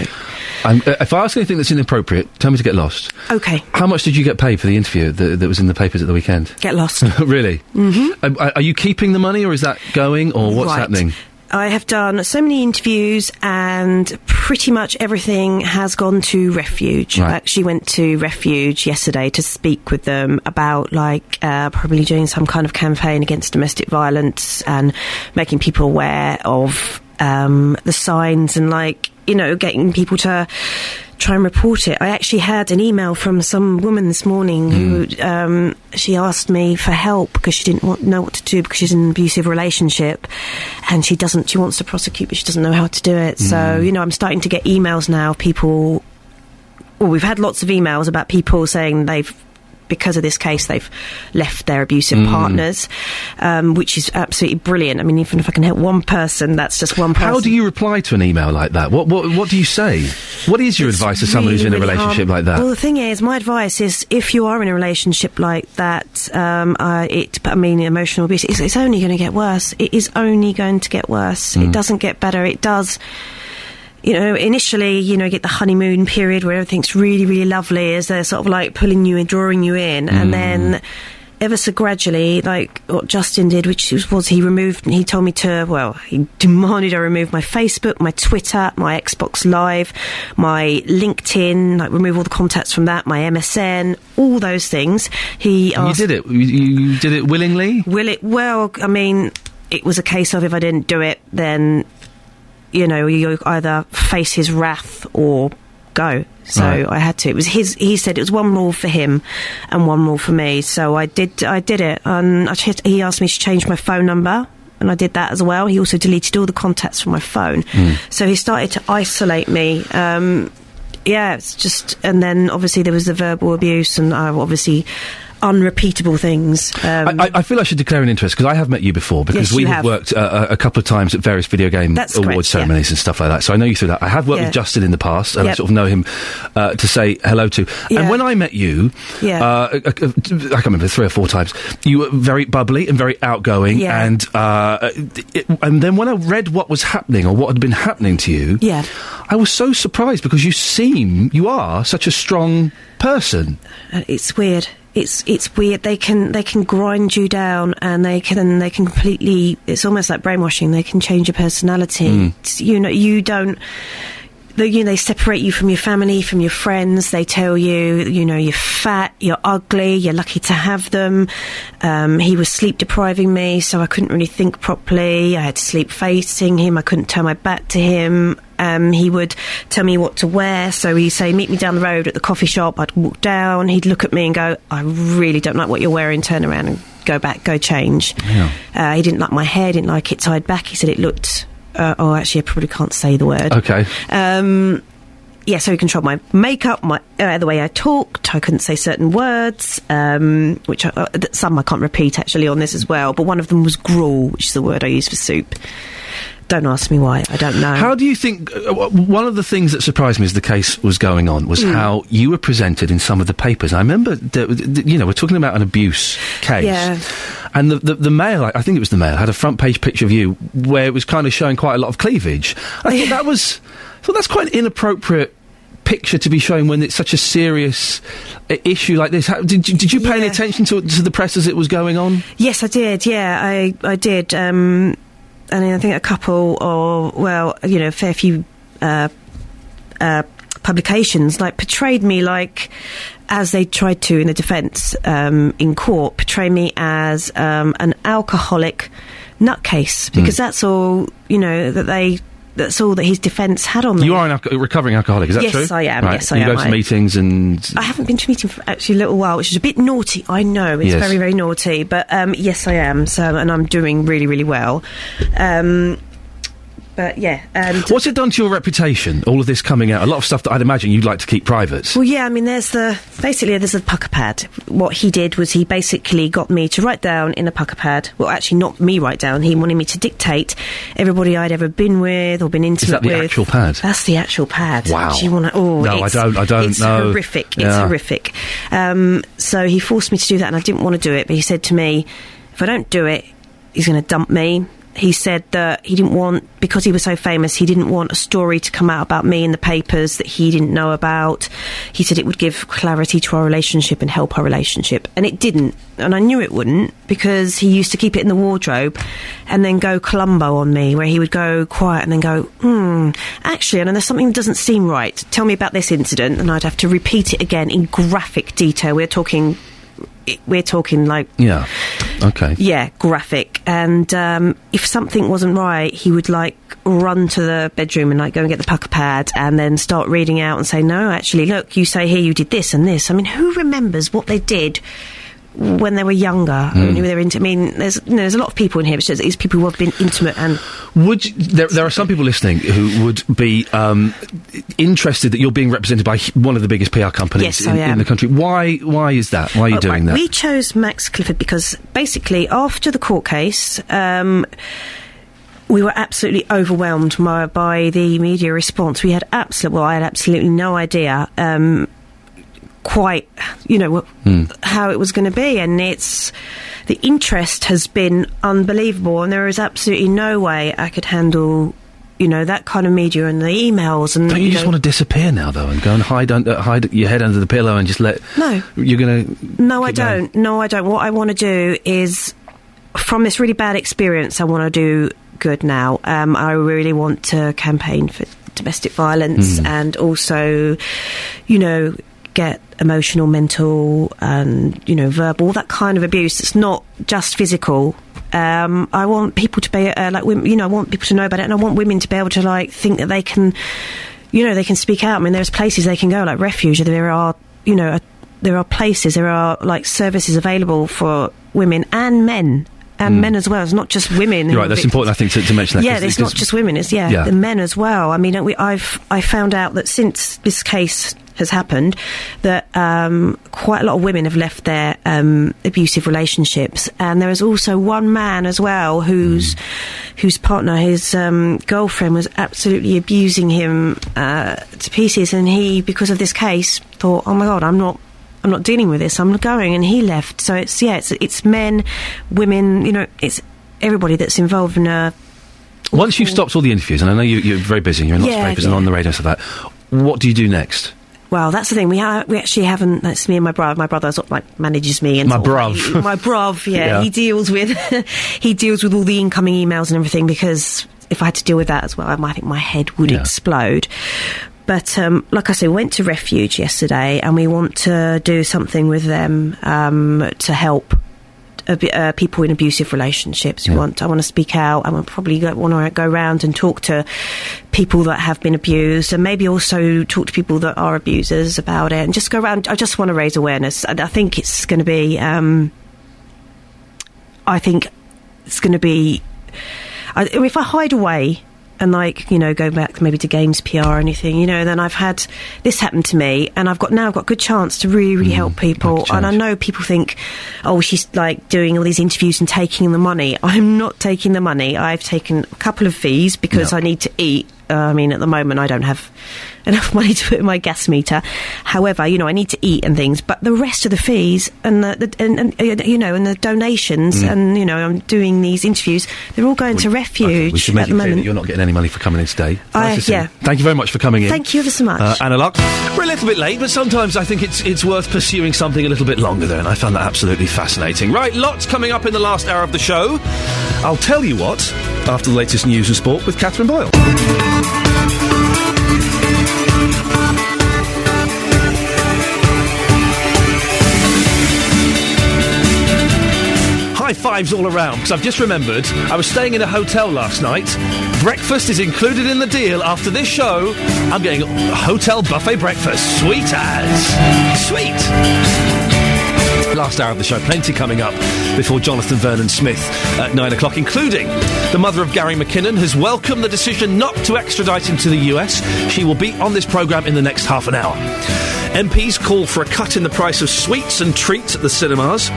Um, if I ask anything that's inappropriate, tell me to get lost. Okay, How much did you get paid for the interview that, that was in the papers at the weekend? get lost. really? hmm Um, are are you keeping the money, or is that going, or what's Right. happening? I have done so many interviews, and pretty much everything has gone to Refuge. Right. I actually went to Refuge yesterday to speak with them about, like, uh, probably doing some kind of campaign against domestic violence and making people aware of um, the signs and, like, you know, getting people to try and report it. I actually had an email from some woman this morning who um, she asked me for help because she didn't want, know what to do because she's in an abusive relationship and she doesn't. She wants to prosecute, but she doesn't know how to do it. So you know, I'm starting to get emails now. of People. Well, we've had lots of emails about people saying they've. Because of this case, they've left their abusive Mm. partners, um, which is absolutely brilliant. I mean, even if I can help one person, that's just one person. How do you reply to an email like that? What what what do you say? What is your advice to someone who's in a really relationship hard. like that? Well, the thing is, my advice is if you are in a relationship like that, um, uh, it, I mean, emotional abuse, it's, it's only going to get worse. It is only going to get worse. Mm. It doesn't get better. It does. You know, initially, you know, you get the honeymoon period where everything's really, really lovely as they're sort of like pulling you in, drawing you in, and Mm. then ever so gradually, like what Justin did, which was, was he removed, he told me to, well, he demanded I remove my Facebook, my Twitter, my Xbox Live, my LinkedIn, like remove all the contacts from that, my MSN, all those things. He And you did it. You, you did it willingly. Will it? Well, I mean, it was a case of if I didn't do it, then you know you either face his wrath or go. So Right. I had to. It was his. He said it was one rule for him and one rule for me. So I did. I did it. And I ch- he asked me to change my phone number. And I did that as well. He also deleted all the contacts from my phone. So he started to isolate me. Um, yeah, it's just, and then obviously there was the verbal abuse, and uh, obviously unrepeatable things. Um, I, I- feel I should declare an interest because I have met you before because Yes, we have, have. worked uh, a a couple of times at various video game That's award correct, yeah. ceremonies and stuff like that. So I know you through that. I have worked Yeah. with Justin in the past and I sort of know him uh, to say hello to. And when I met you, Yeah. uh, I can't remember three or four times. You were very bubbly and very outgoing, Yeah. and uh, it, and then when I read what was happening or what had been happening to you, Yeah. I was so surprised because you seem you are such a strong person. Uh, It's weird. it's it's weird. They can they can grind you down, and they can they can completely. It's almost like brainwashing. They can change your personality. Mm. You know, you don't. They, you know, they separate you from your family, from your friends. They tell you, you know, you're fat, you're ugly, you're lucky to have them. Um, he was sleep depriving me, so I couldn't really think properly. I had to sleep facing him. I couldn't turn my back to him. Um, he would tell me what to wear. So he'd say, meet me down the road at the coffee shop. I'd walk down. He'd look at me and go, I really don't like what you're wearing. Turn around and go back, go change. Yeah. Uh, he didn't like my hair, didn't like it tied back. He said it looked. Uh, oh, actually, I probably can't say the word. Okay. Um, yeah, so he controlled my makeup, my uh, the way I talked. I couldn't say certain words, um, which I, uh, some I can't repeat actually on this as well. But one of them was gruel, which is the word I use for soup. Don't ask me why. I don't know. How do you think? Uh, one of the things that surprised me as the case was going on was Mm. how you were presented in some of the papers. I remember, that, th- you know, we're talking about an abuse case. Yeah. And the, the, the Mail, I think it was the Mail, had a front page picture of you where it was kind of showing quite a lot of cleavage. I thought that was, I thought that's quite an inappropriate picture to be showing when it's such a serious uh, issue like this. How, did, you- did you pay any attention to, to the press as it was going on? Yes, I did. Yeah, I I did. Um, and I think a couple or well, you know, a fair few uh, uh, publications like portrayed me like as they tried to in the defence um, in court portray me as um, an alcoholic nutcase because Hmm. that's all you know that they that's all that his defence had on me. You are an alco- recovering alcoholic, is that Yes, true? Yes, I am. Right. Yes, I you am. You go to I- meetings and I haven't been to a meeting for actually a little while, which is a bit naughty. I know it's Yes. very, very naughty, but um, yes, I am. So, and I'm doing really, really well. Um, but yeah, and What's it done to your reputation? All of this coming out, a lot of stuff that I'd imagine you'd like to keep private. well, yeah. I mean, there's the basically there's a Pukka Pad. What he did was he basically got me to write down in a Pukka Pad. Well, actually, not me write down. He wanted me to dictate everybody I'd ever been with or been intimate that the with. actual pad? That's the actual pad. Wow. Do you want to? Oh, No, I don't- I don't It's know. horrific. It's Yeah. horrific. Um, so he forced me to do that, and I didn't want to do it. But he said to me, "If I don't do it, he's going to dump me." He said that he didn't want, because he was so famous, he didn't want a story to come out about me in the papers that he didn't know about. He said it would give clarity to our relationship and help our relationship. And it didn't. And I knew it wouldn't because he used to keep it in the wardrobe and then go Columbo on me, where he would go quiet and then go, hmm, actually, and there's something that doesn't seem right. Tell me about this incident. And I'd have to repeat it again in graphic detail. We're talking. We're talking like Yeah. Okay. yeah, graphic. And um, if something wasn't right, he would like run to the bedroom and like go and get the Pukka Pad and then start reading out and say, "No, actually, look, you say here you did this and this." I mean, who remembers what they did? When they were younger, Mm. when they were into, I mean, there's you know, there's a lot of people in here, but it's people who have been intimate and Would you, there, there are some people listening who would be um, interested that you're being represented by one of the biggest PR companies Yes, in, in the country. Why? Why is that? Why are you Oh, doing right. that? We chose Max Clifford because basically after the court case, um, we were absolutely overwhelmed by, by the media response. We had absolute, well, I had absolutely no idea. Um, quite, you know, Hmm. how it was going to be, and it's the interest has been unbelievable, and there is absolutely no way I could handle, you know, that kind of media and the emails and. Don't you, just know, want to disappear now, though, and go and hide under, hide your head under the pillow and just let? No. You're going to. No, I don't. No, I don't. What I want to do is, from this really bad experience, I want to do good now. Um, I really want to campaign for domestic violence Mm. and also, you know, get emotional, mental, and you know, verbal, that kind of abuse. It's not just physical. Um, I want people to be uh, like, women, you know, I want people to know about it, and I want women to be able to like think that they can, you know, they can speak out. I mean, there's places they can go, like refuge. There are, you know, uh, there are places, there are like services available for women and men. And Mm. men as well. It's not just women. You're right. That's important, I think, to, to mention that. Yeah, it's not just women. It's yeah, Yeah. the men as well. I mean, we, I've I found out that since this case has happened, that um, quite a lot of women have left their um, abusive relationships, and there is also one man as well whose Mm. whose partner, his um, girlfriend, was absolutely abusing him uh, to pieces, and he, because of this case, thought, "Oh my God, I'm not." I'm not dealing with this. I'm going, and he left. So it's yeah, it's it's men, women. You know, it's everybody that's involved in a Once you've stopped all the interviews, and I know you, you're very busy, you're in lots Yeah, of papers and on the radio so that, what do you do next? Well, that's the thing. We ha- we actually haven't. That's me and my brother. My brother sort of like manages me and My like, bruv. my bruv. Yeah, Yeah. he deals with he deals with all the incoming emails and everything because if I had to deal with that as well, I might think my head would explode. But um, like I said, we went to Refuge yesterday, and we want to do something with them um, to help ab- uh, people in abusive relationships. We want. I want to speak out. I want probably go, want to go around and talk to people that have been abused, and maybe also talk to people that are abusers about it, and just go around. I just want to raise awareness, and I think it's going to be. Um, I think it's going to be. I, if I hide away and like you know go back maybe to games PR or anything, you know, then I've had this happen to me, and I've got now I've got good chance to really really help people. And I know people think, oh, she's like doing all these interviews and taking the money. I'm not taking the money. I've taken a couple of fees because I need to eat. Uh, I mean, at the moment, I don't have enough money to put in my gas meter. However, you know, I need to eat and things. But the rest of the fees and the, the and, and uh, you know and the donations Mm. and you know I'm doing these interviews. They're all going to refuge We should make at it the clear that moment. you're not getting any money for coming in today. I- Nice to yeah. Thank you very much for coming in. Thank you ever so much. Uh, Anna Larke. We're a little bit late, but sometimes I think it's it's worth pursuing something a little bit longer there, and I found that absolutely fascinating. Right, lots coming up in the last hour of the show. I'll tell you what after the latest news and sport with Catherine Boyle. High fives all around because I've just remembered I was staying in a hotel last night. Breakfast is included in the deal. After this show, I'm getting a hotel buffet breakfast. Sweet as. Sweet. Last hour of the show, plenty coming up before Jonathan Vernon Smith at nine o'clock, including the mother of Gary McKinnon has welcomed the decision not to extradite him to the US. She will be on this programme in the next half an hour. MPs call for a cut in the price of sweets and treats at the cinemas.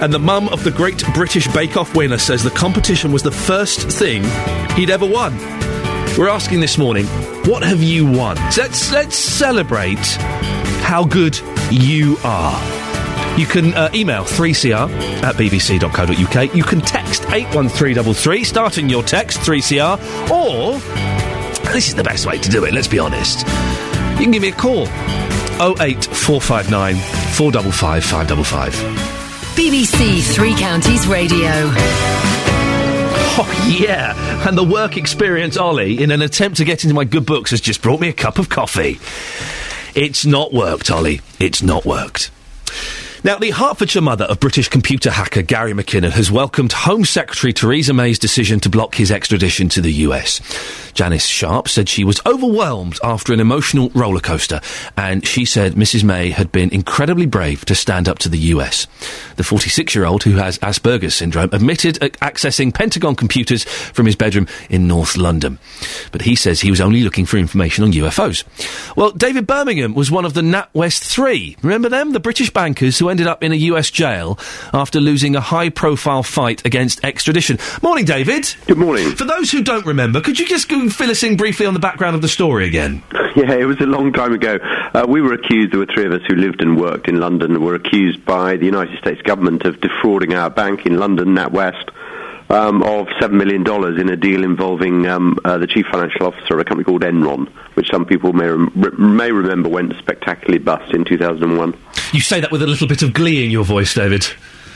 And the mum of the Great British Bake Off winner says the competition was the first thing he'd ever won. We're asking this morning, what have you won? Let's let's celebrate how good you are. You can uh, email 3cr at bbc.co.uk. You can text 81333, starting your text 3cr, or this is the best way to do it, let's be honest. You can give me a call 08459 455 555. BBC Three Counties Radio. Oh, yeah. And the work experience Ollie, in an attempt to get into my good books, has just brought me a cup of coffee. It's not worked, Ollie. It's not worked. Now, the Hertfordshire mother of British computer hacker Gary McKinnon has welcomed Home Secretary Theresa May's decision to block his extradition to the US. Janis Sharp said she was overwhelmed after an emotional rollercoaster, and she said Mrs. May had been incredibly brave to stand up to the US. The 46 year old, who has Asperger's syndrome, admitted accessing Pentagon computers from his bedroom in North London. But he says he was only looking for information on UFOs. Well, David Birmingham was one of the NatWest Three. Remember them? The British bankers who ended up in a US jail after losing a high profile fight against extradition. Morning, David. Good morning. For those who don't remember, could you just go fill us in briefly on the background of the story again? Yeah, it was a long time ago. Uh, we were accused, there were three of us who lived and worked in London, were accused by the United States government of defrauding our bank in London, NatWest, um, of $7 million in a deal involving um, uh, the chief financial officer of a company called Enron, which some people may, rem- may remember went spectacularly bust in 2001. You say that with a little bit of glee in your voice, David.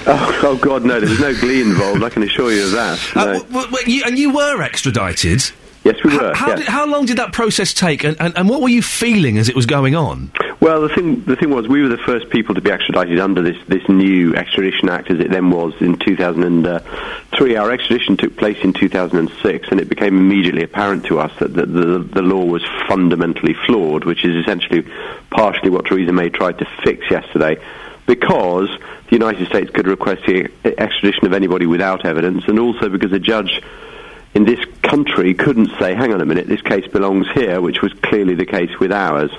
Oh, oh God, no, there was no glee involved, I can assure you of that. Uh, w- w- you, and you were extradited. Yes, we were. How, yes. did, how long did that process take, and, and, and what were you feeling as it was going on? Well, the thing the thing was, we were the first people to be extradited under this, this new extradition act, as it then was in 2003. Our extradition took place in 2006, and it became immediately apparent to us that the, the, the law was fundamentally flawed, which is essentially partially what Theresa May tried to fix yesterday, because the United States could request the extradition of anybody without evidence, and also because a judge in this country couldn't say, hang on a minute, this case belongs here, which was clearly the case with ours.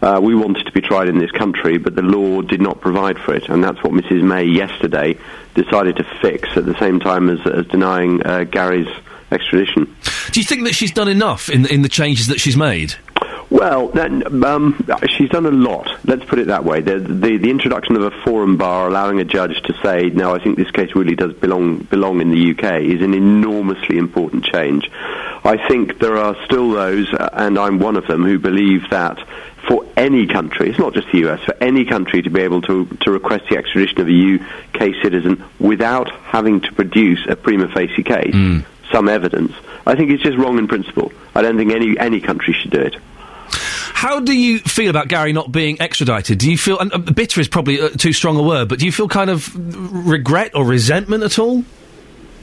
Uh, we wanted to be tried in this country, but the law did not provide for it, and that's what Mrs. May yesterday decided to fix at the same time as, as denying uh, Gary's extradition. Do you think that she's done enough in, in the changes that she's made? Well, that, um, she's done a lot. Let's put it that way. The, the, the introduction of a forum bar allowing a judge to say, "No, I think this case really does belong belong in the UK," is an enormously important change. I think there are still those, uh, and I'm one of them, who believe that for any country, it's not just the US, for any country to be able to, to request the extradition of a UK citizen without having to produce a prima facie case, some evidence, I think it's just wrong in principle. I don't think any, any country should do it. How do you feel about Gary not being extradited? Do you feel and uh, bitter is probably uh, too strong a word, but do you feel kind of regret or resentment at all?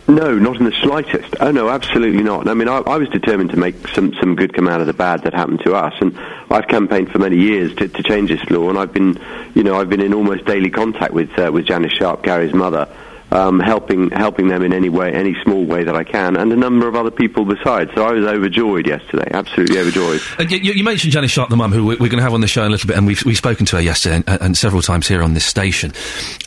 No, not in the slightest. Oh no, absolutely not. I mean, I, I was determined to make some, some good come out of the bad that happened to us, and I've campaigned for many years to, to change this law, and I've been, you know, I've been in almost daily contact with uh, with Janis Sharp, Gary's mother, um, helping helping them in any way, any small way that I can, and a number of other people besides. So I was overjoyed yesterday, absolutely overjoyed. Uh, you, you mentioned Janis Sharp, the mum, who we- we're going to have on the show in a little bit, and we've, we've spoken to her yesterday and, and several times here on this station.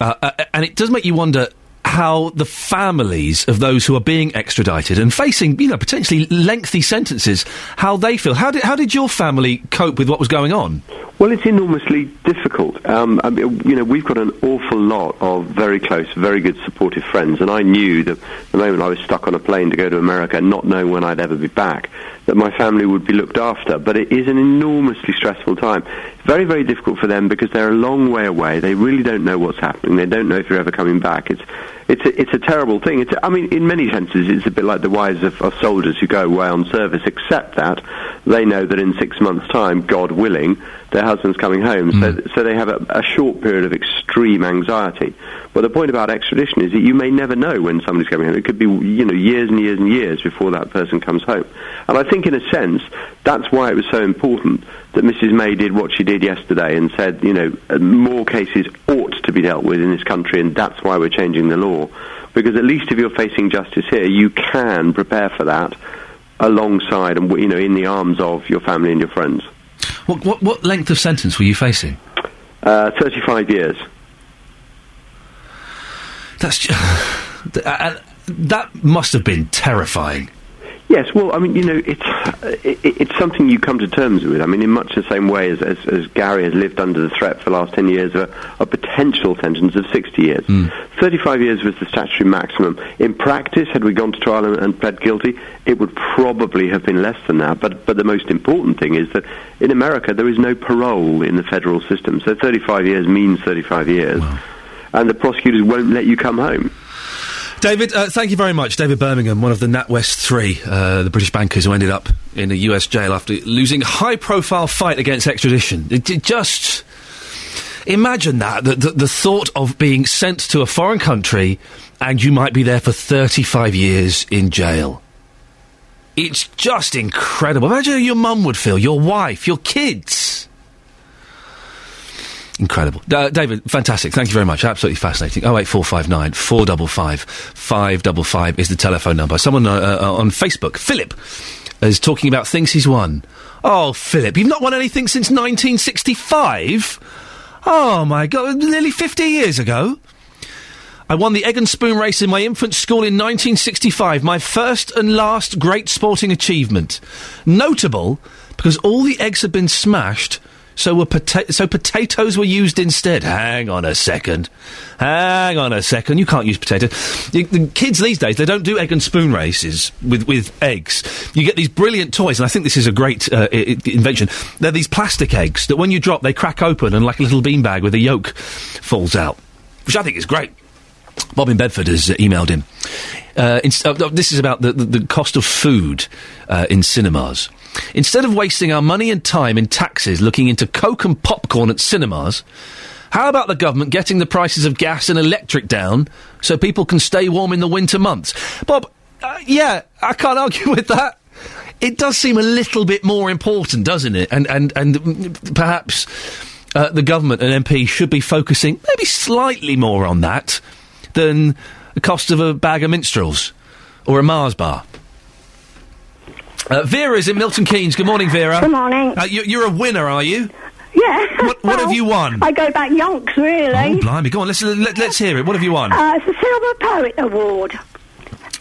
Uh, uh, and it does make you wonder how the families of those who are being extradited and facing, you know, potentially lengthy sentences, how they feel. How did, how did your family cope with what was going on? Well, it's enormously difficult. Um, I mean, you know, we've got an awful lot of very close, very good, supportive friends, and I knew that the moment I was stuck on a plane to go to America, not knowing when I'd ever be back, that my family would be looked after. But it is an enormously stressful time. Very, very difficult for them because they're a long way away. They really don't know what's happening. They don't know if you're ever coming back. It's it's a, it's a terrible thing. It's, I mean, in many senses, it's a bit like the wives of, of soldiers who go away on service, except that they know that in six months' time, God willing, their husband's coming home. So, so they have a, a short period of extreme anxiety. But the point about extradition is that you may never know when somebody's coming home. It could be, you know, years and years and years before that person comes home. And I think, in a sense, that's why it was so important that Mrs. May did what she did yesterday and said, you know, uh, more cases ought to be dealt with in this country, and that's why we're changing the law. Because at least if you're facing justice here, you can prepare for that alongside and, you know, in the arms of your family and your friends. What, what, what length of sentence were you facing? Uh, 35 years. That's ju- th- uh, that must have been terrifying. Yes, well, I mean, you know, it's it, it's something you come to terms with. I mean, in much the same way as, as, as Gary has lived under the threat for the last 10 years of a, a potential sentence of 60 years. Hmm. 35 years was the statutory maximum. In practice, had we gone to trial and, and pled guilty, it would probably have been less than that. But, but the most important thing is that in America, there is no parole in the federal system. So 35 years means 35 years. And the prosecutors won't let you come home. David, uh, thank you very much. David Birmingham, one of the NatWest three, uh, the British bankers who ended up in a US jail after losing high profile fight against extradition. It, it just. Imagine that, the, the, the thought of being sent to a foreign country and you might be there for 35 years in jail. It's just incredible. Imagine how your mum would feel, your wife, your kids. Incredible. Uh, David, fantastic. Thank you very much. Absolutely fascinating. 08459 455 555 is the telephone number. Someone uh, uh, on Facebook, Philip, is talking about things he's won. Oh, Philip, you've not won anything since 1965? Oh, my God, nearly 50 years ago. I won the egg and spoon race in my infant school in 1965, my first and last great sporting achievement. Notable because all the eggs had been smashed, so were pota- so potatoes were used instead. Hang on a second. Hang on a second. You can't use potatoes. The, the kids these days they don't do egg and spoon races with with eggs. You get these brilliant toys, and I think this is a great uh, I- invention. They're these plastic eggs that when you drop, they crack open, and like a little beanbag with a yolk falls out, which I think is great. Bob in Bedford has uh, emailed him. Uh, inst- uh, this is about the, the, the cost of food uh, in cinemas. Instead of wasting our money and time in taxes looking into Coke and popcorn at cinemas, how about the government getting the prices of gas and electric down so people can stay warm in the winter months? Bob, uh, yeah, I can't argue with that. It does seem a little bit more important, doesn't it? And and and perhaps uh, the government and MP should be focusing maybe slightly more on that than the cost of a bag of minstrels or a Mars bar. Uh, Vera's in Milton Keynes. Good morning, Vera. Good morning. Uh, you, you're a winner, are you? Yeah. What, what have you won? I go back yonks, really. Oh, blimey. Go on, let's, let, let's hear it. What have you won? Uh, it's the Silver Poet Award.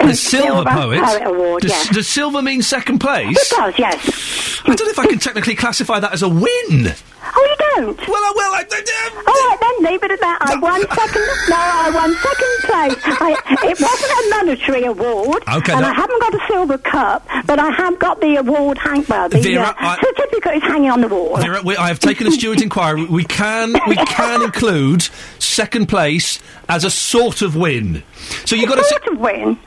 The Silver, Silver Poet? Poet Award, does, yes. does silver mean second place? It does, yes. I don't know if I can technically classify that as a win. Oh, you don't? Well, I will. I, All right, then, leave it at that. I won second. No, I won second place. I, it wasn't a monetary award. Okay, And that- I haven't got a silver cup, but I have got the award hang. Well, the Vera, uh, I- certificate is hanging on the wall. Vera, we, I have taken a steward inquiry. We can we can include second place as a sort of win. So you got a sort of win.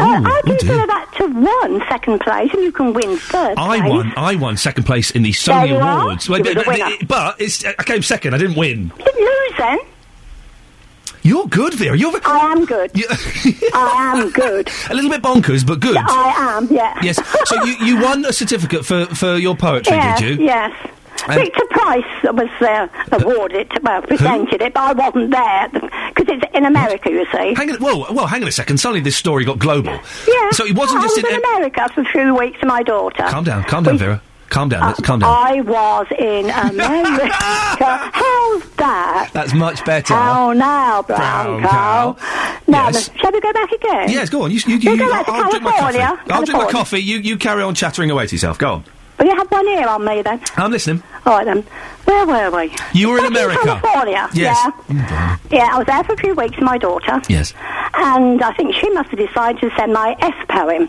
Oh, uh, I consider that to one second place, and you can win third I place. won. I won second place in the There Sony are. Awards. Well, were but- but it's, I came second. I didn't win. You didn't lose then. You're good, Vera. You're ve- I am good. I am good. a little bit bonkers, but good. I am. Yeah. Yes. So you, you won a certificate for, for your poetry, yes, did you? Yes. And- Victor Price was uh, awarded, well, presented it, but I wasn't there because it's in America, you see. Hang on, whoa, well, hang on a second. Suddenly this story got global. Yeah. So it wasn't I just was in. in America for a few weeks with my daughter. Calm down, calm down, We- Vera. Calm down. let's calm down. I was in America. How's that? That's much better. Oh, now, brown, Brown cow. cow. Now, Yes. shall we go back again? Yes, go on. You, you, you, we go back to I'll drink my coffee. I'll drink my coffee. You, you carry on chattering away to yourself. Go on. Will you have one ear on me then? I'm listening. All right then. Where were we? You were in Back America. California. Yes. Yeah. Yeah, I was there for a few weeks with my daughter. Yes. And I think she must have decided to send my S poem.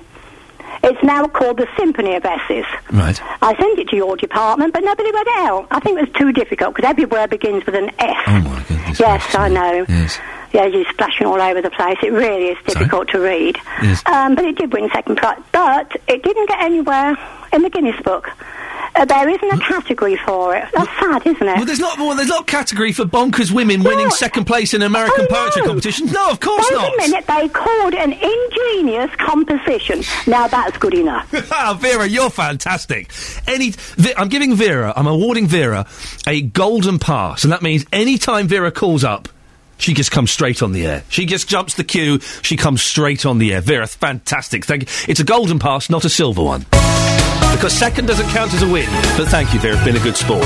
It's now called the Symphony of S's. Right. I sent it to your department, but nobody read it out. I think it was too difficult because every word begins with an S. Oh my goodness. Yes, I know. Yes. Yeah, you're splashing all over the place. It really is difficult to read. Yes. Um, but it did win second prize. But it didn't get anywhere in the Guinness Book. Uh, there isn't a category for it. That's sad, isn't it? Well, there's not. Well, there's not a category for bonkers women winning second place in American poetry competitions. No, of course Wait not. a minute, they called it an ingenious composition. Now that's good enough. Ah, Vera, you're fantastic. Any, I'm giving Vera, I'm awarding Vera a golden pass, and that means any time Vera calls up, she just comes straight on the air. She just jumps the queue. She comes straight on the air. Vera, fantastic. Thank you. It's a golden pass, not a silver one. Because second doesn't count as a win. But thank you, Vera. Been a good sport.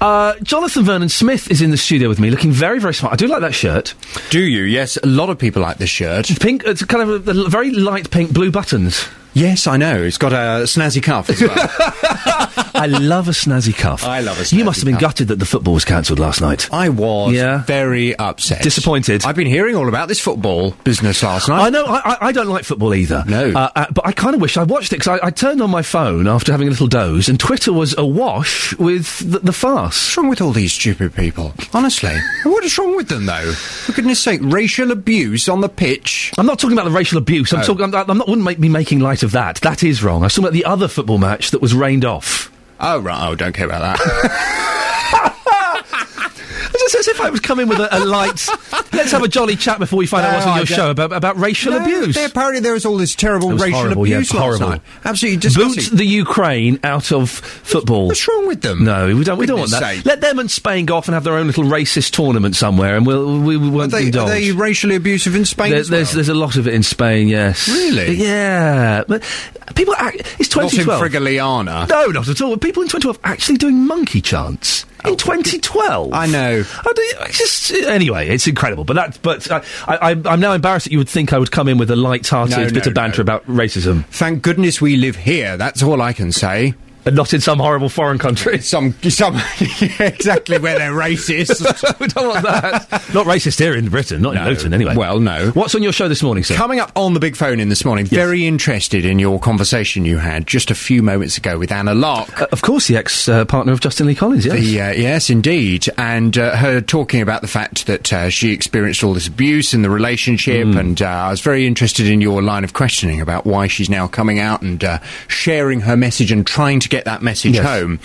Uh, Jonathan Vernon Smith is in the studio with me, looking very, very smart. I do like that shirt. Do you? Yes, a lot of people like this shirt. Pink, it's kind of a, a very light pink, blue buttons. Yes, I know. It's got a snazzy cuff as well. I love a snazzy cuff. I love a snazzy You must have been cuff. gutted that the football was cancelled last night. I was Yeah. very upset. Disappointed. I've been hearing all about this football business last night. I know. I, I, I don't like football either. No. uh, uh, but I kind of wish I watched it because I, I turned on my phone after having a little doze, and Twitter was awash with the, the farce. What's wrong with all these stupid people? Honestly. what is wrong with them, though? For goodness sake, racial abuse on the pitch. I'm not talking about the racial abuse. I'm Oh. talking. I'm, I'm not. Wouldn't make me making light of that. That is wrong. I was talking about the other football match that was rained off. Oh, right. Oh, don't care about that. It's as if I was coming with a, a light. Let's have a jolly chat before we find out what's on I your show about, about racial No, abuse. there- apparently there was all this terrible racial horrible, yeah, abuse last horrible. night. Absolutely Boot the Ukraine out of football. What's wrong with them? No, we don't. We don't want that. sake. Let them and Spain go off and have their own little racist tournament somewhere, and we'll we, we won't they, are they racially abusive in Spain There- as well? there's there's a lot of it in Spain. Yes. Really? Yeah. But people. Act, it's Not in 2012. Frigaliana. No, not at all. People in 2012 actually doing monkey chants in 2012. I know. I do- it's just anyway, it's incredible. But that, but I, I, I'm now embarrassed that you would think I would come in with a light-hearted No, bit no, of banter about racism, Thank goodness we live here. That's all I can say. And not in some horrible foreign country. Some, some, yeah, exactly where they're racist. we don't want that. not racist here in Britain, not in No. Luton, anyway. Well, no. What's on your show this morning, sir? Coming up on the big phone in this morning, very interested in your conversation you had just a few moments ago with Anna Larke. Uh, of course, the ex-partner of Justin Lee Collins. Yes. The, uh, yes, indeed. And uh, her talking about the fact that uh, she experienced all this abuse in the relationship. Hmm. And uh, I was very interested in your line of questioning about why she's now coming out and uh, sharing her message and trying to get that message Yes. home.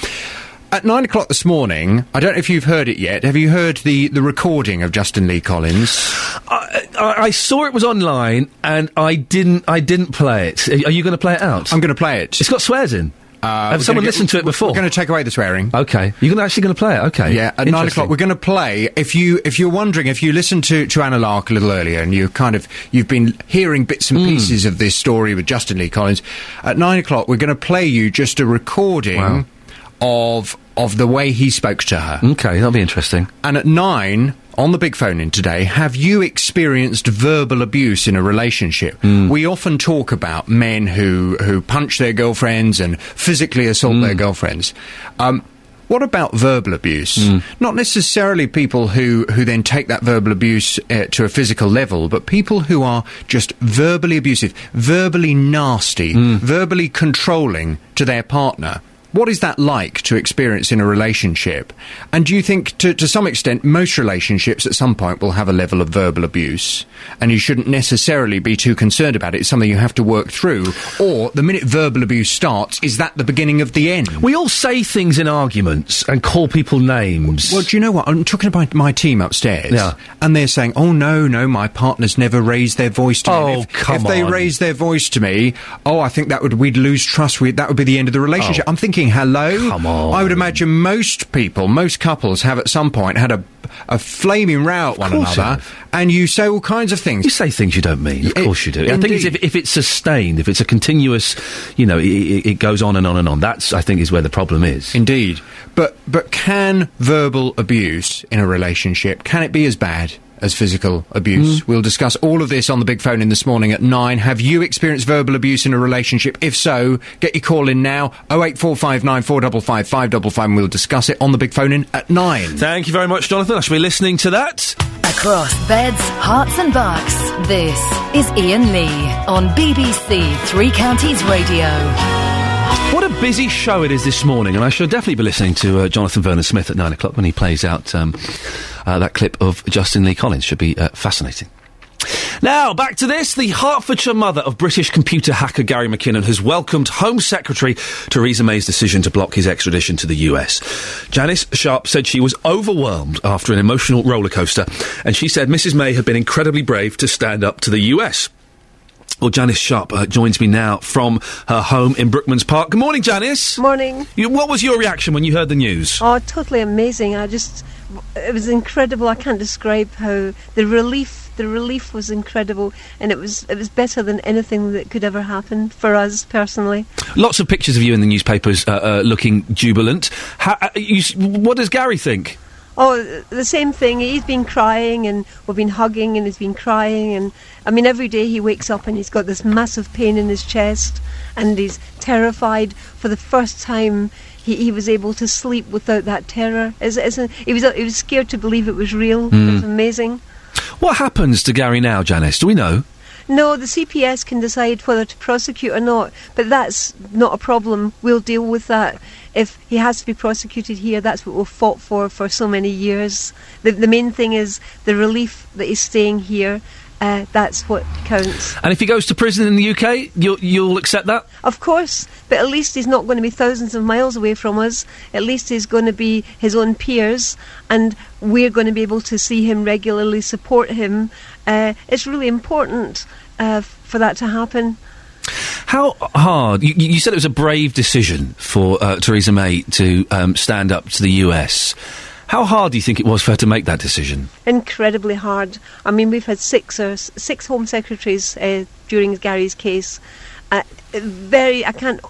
At nine o'clock this morning, I don't know if you've heard it yet. Have you heard the, the recording of Justin Lee Collins? I, I, I saw it was online, and I didn't. I didn't play it. Are you going to play it out? I'm going to play it. It's got swears in. Uh, Have someone listened to it before? We're going to take away the swearing. Okay, you're actually going to play it. Okay, Yeah, at nine o'clock we're going to play. If you if you're wondering, if you listened to to Anna Larke a little earlier, and you kind of you've been hearing bits and pieces of this story with Justin Lee Collins, at nine o'clock we're going to play you just a recording Wow. Of of the way he spoke to her. Okay, that'll be interesting. And at nine. On the big phone in today, have you experienced verbal abuse in a relationship? Hmm. We often talk about men who, who punch their girlfriends and physically assault Hmm. their girlfriends. Um, What about verbal abuse? Hmm. Not necessarily people who, who then take that verbal abuse uh, to a physical level, but people who are just verbally abusive, verbally nasty, Hmm. verbally controlling to their partner. What is that like to experience in a relationship? And do you think, to, to some extent, most relationships at some point will have a level of verbal abuse, and you shouldn't necessarily be too concerned about it? It's something you have to work through. Or the minute verbal abuse starts, is that the beginning of the end? We all say things in arguments and call people names. Well, do you know what? I'm talking about my team upstairs. Yeah. And they're saying, oh, no, no, my partner's never raised their voice to me. Oh, And if, come If they on. raise their voice to me, oh, I think that would, we'd lose trust. we that would be the end of the relationship. Oh. I'm thinking, hello? Come on. I would imagine most people, most couples have at some point had a, a flaming row at one another, and you say all kinds of things. You say things you don't mean. Of It- course you do. I think it's if, if it's sustained, if it's a continuous, you know, it, it goes on and on and on. That's, I think, is where the problem is. Indeed. But but can verbal abuse in a relationship can it be as bad as physical abuse? Mm. We'll discuss all of this on the big phone in this morning at 9. Have you experienced verbal abuse in a relationship? If so, get your call in now 08459 455 555 and we'll discuss it on the big phone in at 9. Thank you very much, Jonathan. I shall be listening to that. Across beds, Herts, and bucks, this is Iain Lee on BBC Three Counties Radio. What a busy show it is this morning, and I shall definitely be listening to uh, Jonathan Vernon Smith at nine o'clock when he plays out um, uh, that clip of Justin Lee Collins. Should be uh, fascinating. Now, back to this. The Hertfordshire mother of British computer hacker Gary McKinnon has welcomed Home Secretary Theresa May's decision to block his extradition to the US. Janis Sharp said she was overwhelmed after an emotional rollercoaster, and she said Mrs. May had been incredibly brave to stand up to the US. Well, Janis Sharp uh, joins me now from her home in Brookmans Park. Good morning, Janis. Morning. You, what was your reaction when you heard the news? Oh, totally amazing. I just, it was incredible. I can't describe how the relief, the relief was incredible, and it was, it was better than anything that could ever happen for us personally. Lots of pictures of you in the newspapers uh, uh, looking jubilant. How, uh, you, what does Gary think? Oh, the same thing. He's been crying, and we've been hugging, and he's been crying, and I mean, every day he wakes up and he's got this massive pain in his chest, and he's terrified. For the first time, he, he was able to sleep without that terror. It's, it's a, he was he was scared to believe it was real. It was Mm. amazing. What happens to Gary now, Janis? Do we know? No, the CPS can decide whether to prosecute or not, but that's not a problem. We'll deal with that. If he has to be prosecuted here, that's what we've fought for for so many years. The, the main thing is the relief that he's staying here. Uh, that's what counts. And if he goes to prison in the UK, you'll, you'll accept that? Of course, but at least he's not going to be thousands of miles away from us. At least he's going to be his own peers, and we're going to be able to see him regularly, support him. Uh, it's really important uh, for that to happen. How hard? You, you said it was a brave decision for uh, Theresa May to um, stand up to the US. How hard do you think it was for her to make that decision? incredibly hard. I mean, we've had six or six Home Secretaries uh, during Gary's case. Uh, very, I can't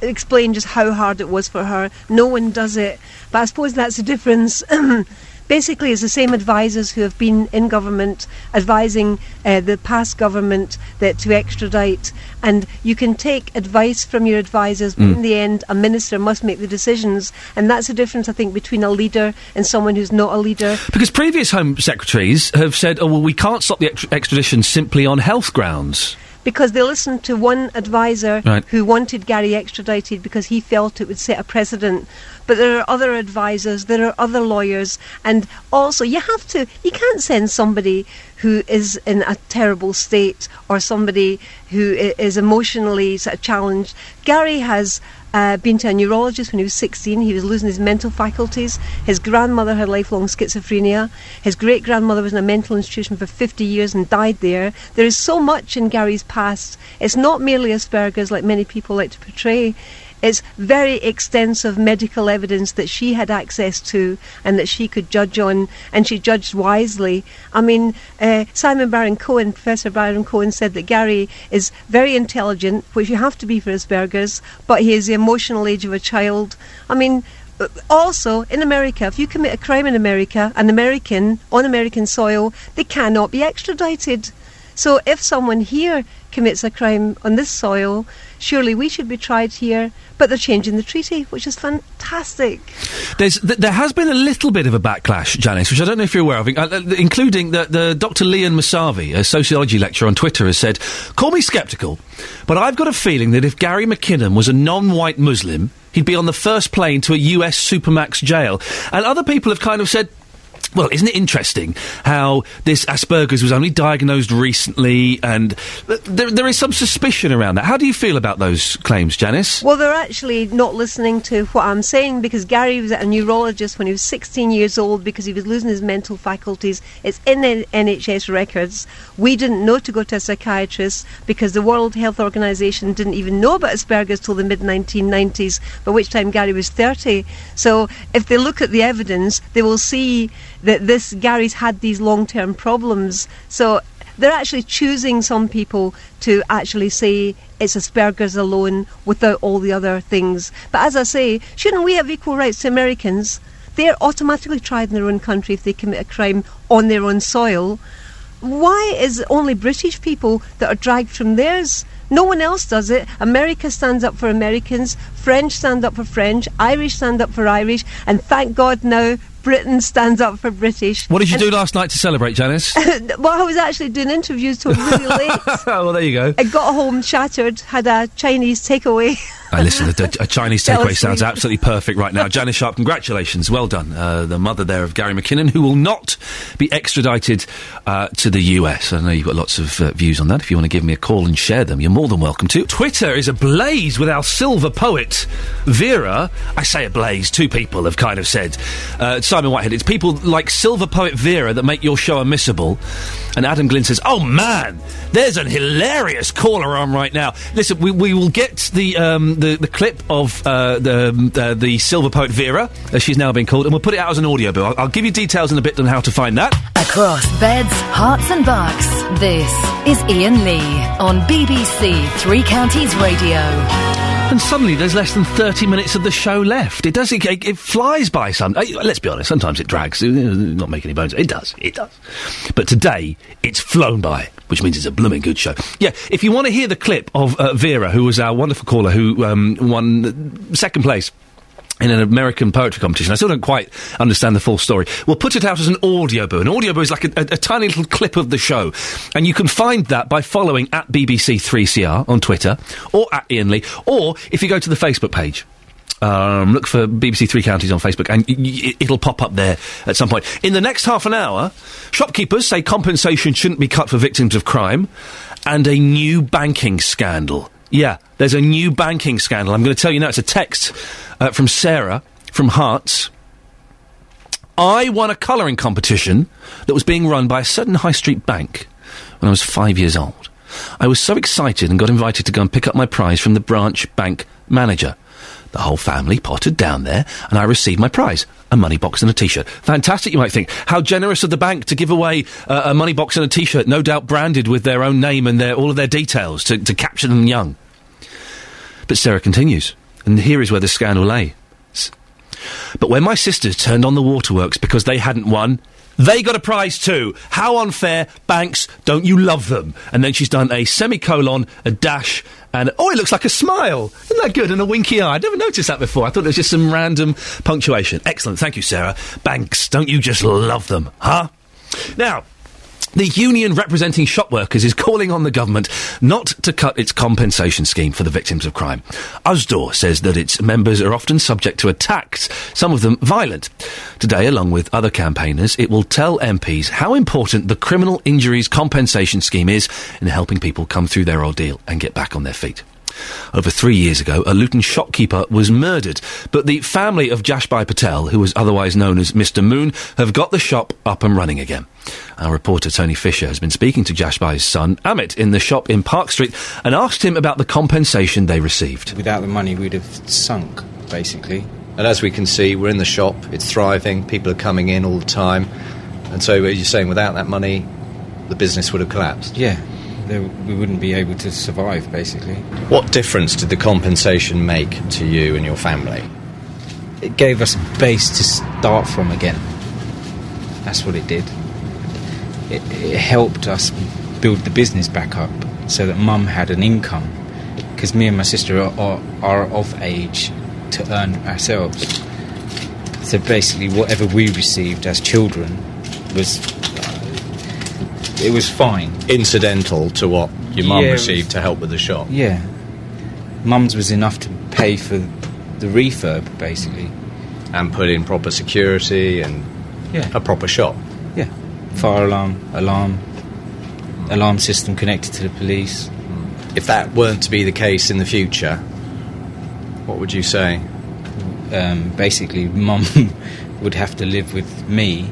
explain just how hard it was for her. No one does it, but I suppose that's the difference. Basically, it's the same advisors who have been in government advising uh, the past government that to extradite, and you can take advice from your advisors, but Mm. in the end, a minister must make the decisions, and that's the difference, I think, between a leader and someone who's not a leader. Because previous Home Secretaries have said, oh, well, we can't stop the extradition simply on health grounds. Because they listened to one advisor Right. who wanted Gary extradited because he felt it would set a precedent. But there are other advisors, there are other lawyers, and also you have to, you can't send somebody who is in a terrible state or somebody who is emotionally sort of challenged. Gary has uh, been to a neurologist when he was 16. He was losing his mental faculties. His grandmother had lifelong schizophrenia. His great grandmother was in a mental institution for 50 years and died there. There is so much in Gary's past. It's not merely Asperger's like many people like to portray. It's very extensive medical evidence that she had access to and that she could judge on, and she judged wisely. I mean, uh, Simon Baron Cohen, Professor Baron Cohen, said that Gary is very intelligent, which you have to be for Asperger's, but he is the emotional age of a child. I mean, uh, also in America, if you commit a crime in America, an American on American soil, they cannot be extradited. So if someone here commits a crime on this soil, surely we should be tried here. But they're changing the treaty, which is fantastic. There's, th- there has been a little bit of a backlash, Janis, which I don't know if you're aware of, uh, uh, including the, the Dr. Leon Moosavi, a sociology lecturer on Twitter, has said, "Call me sceptical, but I've got a feeling that if Gary McKinnon was a non-white Muslim, he'd be on the first plane to a U.S. supermax jail." And other people have kind of said. Well, isn't it interesting how this Asperger's was only diagnosed recently, and there, there is some suspicion around that. How do you feel about those claims, Janis? Well, they're actually not listening to what I'm saying because Gary was a neurologist when he was 16 years old because he was losing his mental faculties. It's in the NHS records. We didn't know to go to a psychiatrist because the World Health Organization didn't even know about Asperger's till the mid 1990s, by which time Gary was 30. So if they look at the evidence, they will see that this Gary's had these long term problems. So they're actually choosing some people to actually say it's Asperger's alone without all the other things. But as I say, shouldn't we have equal rights to Americans? They're automatically tried in their own country if they commit a crime on their own soil. Why is it only British people that are dragged from theirs? No one else does it. America stands up for Americans, French stand up for French, Irish stand up for Irish, and thank God now Britain stands up for British. What did you And- do last night to celebrate, Janis? well, I was actually doing interviews till really late. well, there you go. I got home shattered, had a Chinese takeaway. I listen. A, a Chinese takeaway sounds absolutely perfect right now. Janis Sharp, congratulations, well done. Uh, the mother there of Gary McKinnon, who will not be extradited uh, to the US. I know you've got lots of uh, views on that. If you want to give me a call and share them, you're more than welcome to. Twitter is ablaze with our silver poet Vera. I say ablaze. Two people have kind of said. Simon Whitehead. It's people like silver poet Vera that make your show unmissable. And Adam Glynn says, "Oh man, there's an hilarious caller on right now." Listen, we, we will get the um, the, the clip of uh, the uh, the silver poet Vera, as she's now been called, and we'll put it out as an Audioboo. I'll, I'll give you details in a bit on how to find that. Across beds, Herts, and bucks, this is Iain Lee on BBC Three Counties Radio. And suddenly, there's less than thirty minutes of the show left. It does. It, it, flies by. Some. Let's be honest. Sometimes it drags. uh, Not make any bones. It does. It does. But today, it's flown by, which means it's a blooming good show. Yeah. If you want to hear the clip of uh, Vera, who was our wonderful caller, who um, won second place in an American poetry competition. I still don't quite understand the full story. We'll put it out as an audio book. An audio book is like a, a, a tiny little clip of the show. And you can find that by following at BBC3CR on Twitter or at Iain Lee. Or if you go to the Facebook page. Um, look for BBC Three Counties on Facebook, and y- y- it'll pop up there at some point. In the next half an hour, shopkeepers say compensation shouldn't be cut for victims of crime, and a new banking scandal. Yeah, there's a new banking scandal. I'm going to tell you now. It's a text uh, from Sarah from Herts. I won a colouring competition that was being run by a certain high street bank when I was five years old. I was so excited and got invited to go and pick up my prize from the branch bank manager. The whole family pottered down there, and I received my prize a money box and a t shirt. Fantastic, you might think. How generous of the bank to give away uh, a money box and a t shirt, no doubt branded with their own name and their, all of their details to, to capture them young. But Sarah continues, and here is where the scandal lay. But when my sisters turned on the waterworks because they hadn't won, they got a prize too. How unfair. Banks, don't you love them? And then she's done a semicolon, a dash, and oh, it looks like a smile. Isn't that good? And a winky eye. I'd never noticed that before. I thought it was just some random punctuation. Excellent. Thank you, Sarah. Banks, don't you just love them? Huh? Now, the union representing shop workers is calling on the government not to cut its compensation scheme for the victims of crime. Usdaw says that its members are often subject to attacks, some of them violent. Today, along with other campaigners, it will tell MPs how important the criminal injuries compensation scheme is in helping people come through their ordeal and get back on their feet. Over three years ago, a Luton shopkeeper was murdered, but the family of Jashbai Patel, who was otherwise known as Mr. Moon, have got the shop up and running again. Our reporter Tony Fisher has been speaking to Jashbai's son, Amit, in the shop in Park Street and asked him about the compensation they received. Without the money, we'd have sunk, basically. And as we can see, we're in the shop, it's thriving, people are coming in all the time. And so, as you're saying, without that money, the business would have collapsed. Yeah, there, we wouldn't be able to survive, basically. What difference did the compensation make to you and your family? It gave us a base to start from again. That's what it did. It, it helped us build the business back up so that mum had an income because me and my sister are, are, are of age to earn ourselves. So basically, whatever we received as children was it was fine. Incidental to what your mum Yeah, it was- received to help with the shop. Yeah, mum's was enough to pay for the refurb basically, and put in proper security and yeah. a proper shop. Yeah, fire alarm, alarm, alarm system connected to the police. If that weren't to be the case in the future, what would you say? Um, basically, mum would have to live with me,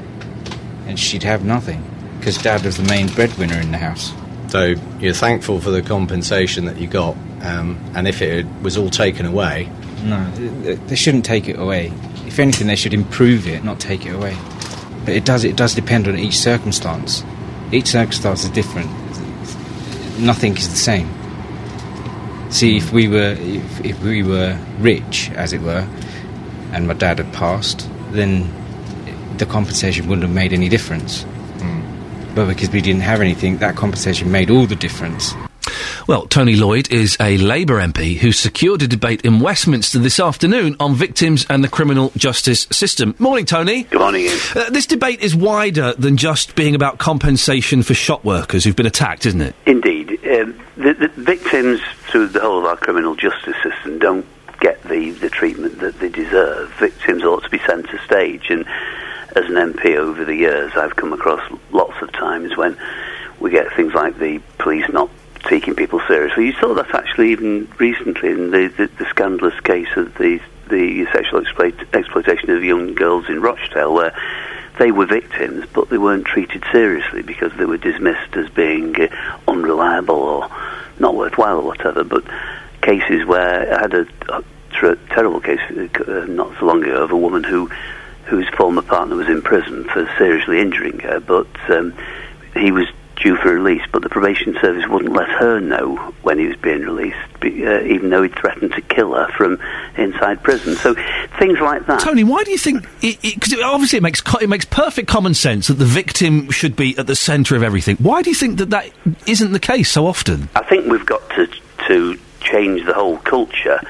and she'd have nothing because dad was the main breadwinner in the house. So you're thankful for the compensation that you got, um, and if it was all taken away, No, they shouldn't take it away. If anything, they should improve it, not take it away. But it does. It does depend on each circumstance. Each circumstance is different. Nothing is the same. See, if we were if, if we were rich, as it were, and my dad had passed, then the compensation wouldn't have made any difference. But because we didn't have anything, that compensation made all the difference. Well, Tony Lloyd is a Labour MP who secured a debate in Westminster this afternoon on victims and the criminal justice system. Morning, Tony. Good morning, Uh, this debate is wider than just being about compensation for shop workers who've been attacked, isn't it? Indeed. Um, the, the victims through the whole of our criminal justice system don't get the, the treatment that they deserve. Victims ought to be centre stage, and as an MP over the years, I've come across lots of times when we get things like the police not taking people seriously. You saw that actually even recently in the, the, the scandalous case of the the sexual exploit, exploitation of young girls in Rochdale, where they were victims, but they weren't treated seriously because they were dismissed as being uh, unreliable or not worthwhile or whatever. But cases where I had a, a ter- terrible case uh, not so long ago of a woman who whose former partner was in prison for seriously injuring her, but um, he was due for release, but the probation service wouldn't let her know when he was being released, uh, even though he'd threatened to kill her from inside prison. So things like that. Tony, why do you think? Because it, obviously it makes co- it makes perfect common sense that the victim should be at the centre of everything. Why do you think that that isn't the case so often? I think we've got to to change the whole culture.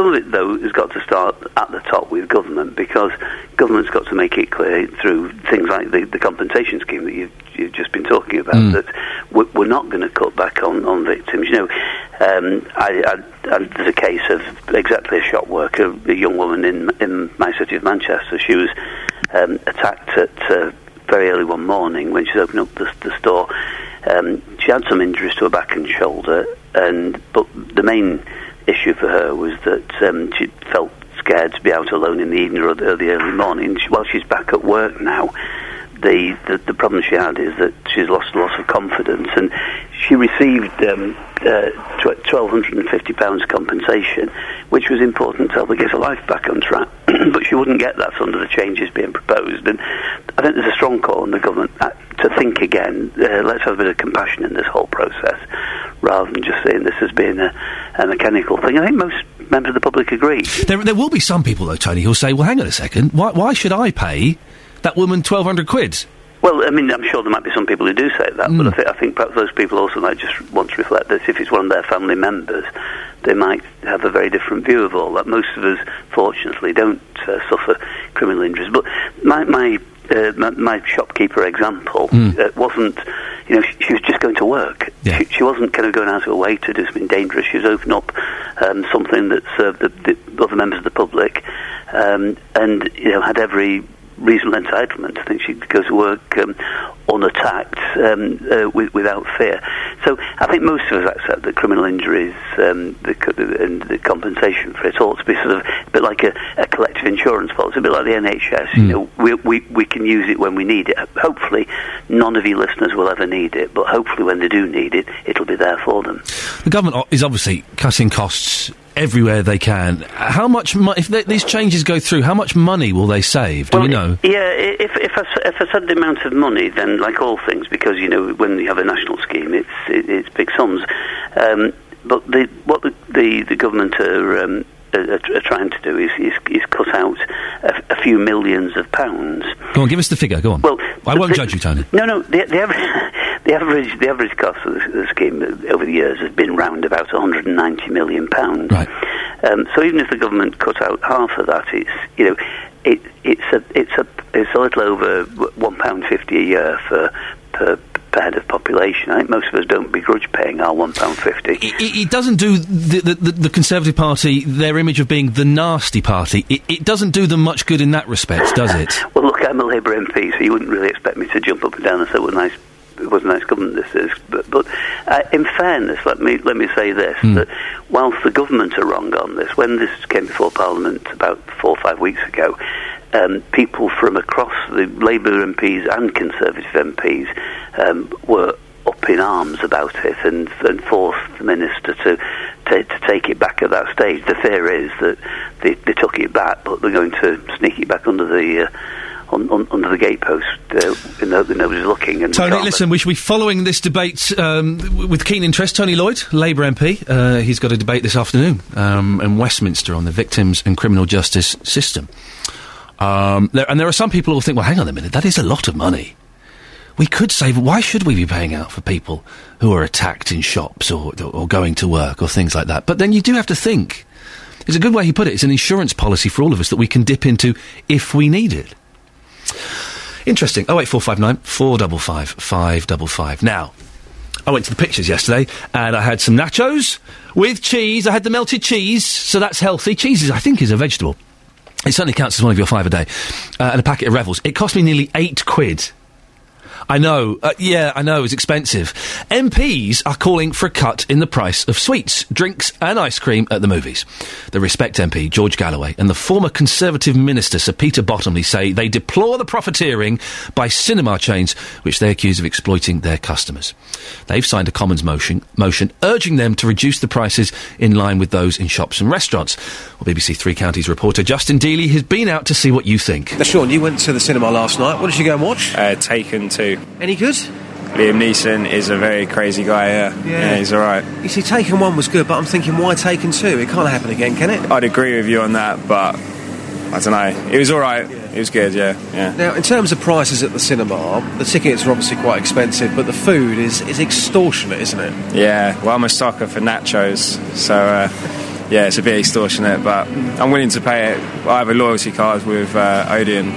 Some of it, though, has got to start at the top with government because government's got to make it clear through things like the, the compensation scheme that you've, you've just been talking about Mm. that we're, we're not going to cut back on, on victims. You know, um, I, I, I, there's a case of exactly a shop worker, a young woman in in my city of Manchester. She was um, attacked at uh, very early one morning when she opened up the, the store. Um, she had some injuries to her back and shoulder, and but the main issue for her was that um, she felt scared to be out alone in the evening or the, the early morning. She, while she's back at work now, the, the the problem she had is that she's lost a lot of confidence, and she received um, uh, twelve hundred and fifty pounds compensation, which was important to help her get her life back on track. but she wouldn't get that under the changes being proposed, and I think there's a strong call on the government uh, to think again. Uh, let's have a bit of compassion in this whole process, rather than just saying this has been a, a mechanical thing. I think most members of the public agree. There, there will be some people though, Tony, who'll say, "Well, hang on a second. Why, why should I pay that woman twelve hundred quid?" Well, I mean, I'm sure there might be some people who do say that, but I, th- I think perhaps those people also might just want to reflect that if it's one of their family members, they might have a very different view of all that. Most of us, fortunately, don't uh, suffer criminal injuries. But my my, uh, my, my shopkeeper example uh, wasn't, you know, she, she was just going to work. She, she wasn't kind of going out of her way to do something dangerous. She was opening up um, something that served the, the other members of the public, um, and you know had every reasonable entitlement. I think she could go to work um, unattacked um, uh, with, without fear. So I think most of us accept that criminal injuries um, the, and the compensation for it ought to be sort of a bit like a, a collective insurance policy, a bit like the NHS. You know, we, we, we can use it when we need it. Hopefully, none of your listeners will ever need it, but hopefully, when they do need it, it'll be there for them. The government is obviously cutting costs everywhere they can. How much, mo- if th- these changes go through, how much money will they save? Do we know? Yeah, if if s- if said the amount of money, then like all things, because you know when you have a national scheme, it's it, it's big sums. Um, but the, what the, the the government are, um, are, are trying to do is is, is cut out a, a few millions of pounds. Go on, give us the figure. Go on. Well, I won't the- judge you, Tony. No, no. The, the, average, the average the average cost of the, scheme over the years has been round about 190 million pounds. Right. Um, so even if the government cut out half of that, it's you know it, it's a it's a it's a little over one pound fifty a year for per per head of population. I think most of us don't begrudge paying our one pound fifty. It, it doesn't do the, the, the, Conservative Party their image of being the nasty party. It, it doesn't do them much good in that respect, does it? Well, look, I'm a Labour MP, so you wouldn't really expect me to jump up and down and say what a nice, what a nice government this is. But, but uh, in fairness, let me let me say this: that whilst the government are wrong on this, when this came before Parliament about four or five weeks ago, um, people from across the Labour MPs and Conservative MPs um, were up in arms about it and, and forced the minister to, to to take it back at that stage. The fear is that they, they took it back, but they're going to sneak it back under the. Uh, on, on, under the gatepost, uh, in the, nobody's looking. And Tony, listen, we should be following this debate um, w- with keen interest. Tony Lloyd, Labour MP, uh, he's got a debate this afternoon um, in Westminster on the victims and criminal justice system. Um, there, and there are some people who think, well, hang on a minute, that is a lot of money. We could save. Why should we be paying out for people who are attacked in shops or, or going to work or things like that? But then you do have to think. It's a good way he put it. It's an insurance policy for all of us that we can dip into if we need it. Interesting. Oh eight four five nine four double five five double five. Now, I went to the pictures yesterday and I had some nachos with cheese. I had the melted cheese, so that's healthy. Cheese is, I think, is a vegetable. It certainly counts as one of your five a day. Uh, and a packet of Revels. It cost me nearly eight quid. I know. Uh, yeah, I know. It's expensive. MPs are calling for a cut in the price of sweets, drinks, and ice cream at the movies. The Respect MP, George Galloway, and the former Conservative Minister, Sir Peter Bottomley, say they deplore the profiteering by cinema chains, which they accuse of exploiting their customers. They've signed a Commons motion, motion urging them to reduce the prices in line with those in shops and restaurants. Well, BBC Three Counties reporter Justin Dealey has been out to see what you think. Now, Sean, you went to the cinema last night. What did you go and watch? Uh, Taken 2. Any good? Liam Neeson is a very crazy guy, yeah. Yeah. he's alright. You see, Taken 1 was good, but I'm thinking, why Taken 2? It can't happen again, can it? I'd agree with you on that, but I don't know. It was alright. It was good, yeah. yeah. Now, in terms of prices at the cinema, the tickets are obviously quite expensive, but the food is, is extortionate, isn't it? Yeah, well, I'm a sucker for nachos, so uh, yeah, it's a bit extortionate, but I'm willing to pay it. I have a loyalty card with uh, Odeon,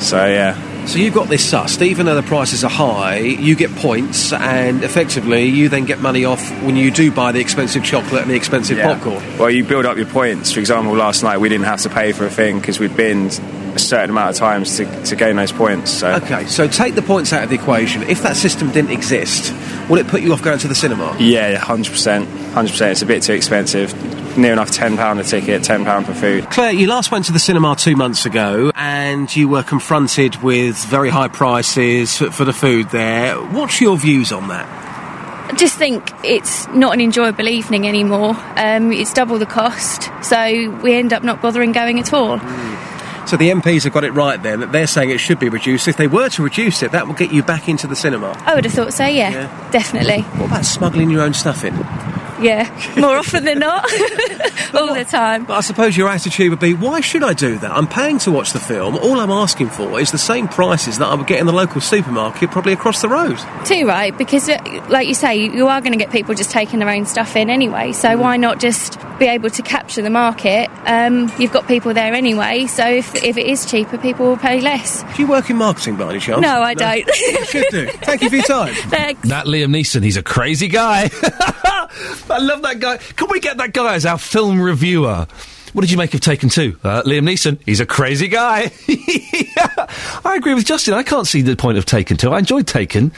so yeah. So you've got this sussed. Even though the prices are high, you get points, and effectively, you then get money off when you do buy the expensive chocolate and the expensive Yeah. popcorn. Well, you build up your points. For example, last night we didn't have to pay for a thing because we'd been a certain amount of times to, to gain those points. So Okay, so take the points out of the equation. If that system didn't exist, would it put you off going to the cinema? yeah, hundred percent, hundred percent. It's a bit too expensive. Near enough ten pound a ticket, ten pound for food. Claire, you last went to the cinema two months ago and you were confronted with very high prices for, for the food there. What's your views on that? I just think it's not an enjoyable evening anymore. Um, it's double the cost, so we end up not bothering going at all. So the MPs have got it right then, that they're saying it should be reduced. If they were to reduce it, that will get you back into the cinema. I would have thought so, yeah, definitely. What about smuggling your own stuff in? Yeah, more often than not, all the time. But I suppose your attitude would be, why should I do that? I'm paying to watch the film. All I'm asking for is the same prices that I would get in the local supermarket, probably across the road. Too right, because uh, like you say, you are going to get people just taking their own stuff in anyway. So why not just be able to capture the market? Um, you've got people there anyway, so if, if it is cheaper, people will pay less. Do you work in marketing by any chance? No, I don't. You should do. Thank you for your time. Thanks. That Liam Neeson, he's a crazy guy. I love that guy. Can we get that guy as our film reviewer? What did you make of Taken 2? Uh, Liam Neeson, he's a crazy guy. I agree with Justin. I can't see the point of Taken 2. I enjoyed Taken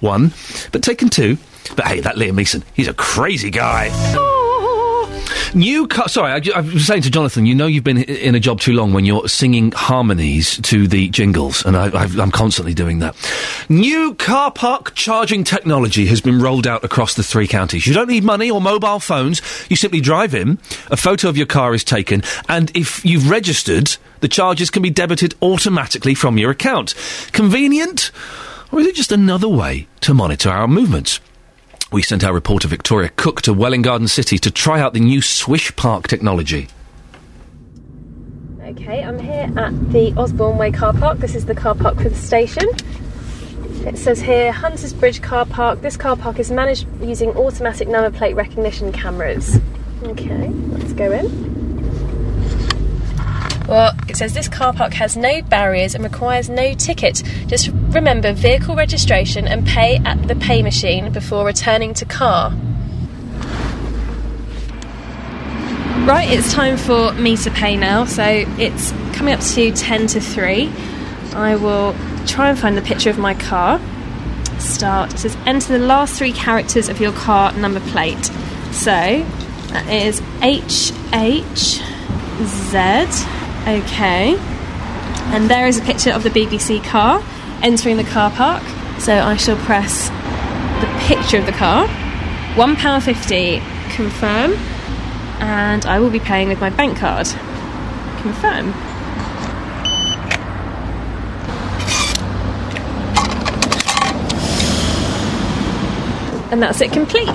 1, but Taken 2. But hey, that Liam Neeson, he's a crazy guy. New car. Sorry, I, I was saying to Jonathan. You know, you've been in a job too long when you're singing harmonies to the jingles, and I, I'm constantly doing that. New car park charging technology has been rolled out across the three counties. You don't need money or mobile phones. You simply drive in. A photo of your car is taken, and if you've registered, the charges can be debited automatically from your account. Convenient, or is it just another way to monitor our movements? We sent our reporter Victoria Cook to Welwyn Garden City to try out the new Swish Park technology. Okay, I'm here at the Osborne Way car park. This is the car park for the station. It says here Hunters Bridge car park. This car park is managed using automatic number plate recognition cameras. Okay, let's go in. Well, it says this car park has no barriers and requires no ticket. Just remember vehicle registration and pay at the pay machine before returning to car. Right, it's time for me to pay now, so it's coming up to 10 to 3. I will try and find the picture of my car. Start. It says enter the last three characters of your car number plate. So that is HHZ. Okay. And there is a picture of the BBC car entering the car park. So I shall press the picture of the car. £1.50 confirm. And I will be paying with my bank card. Confirm. And that's it complete.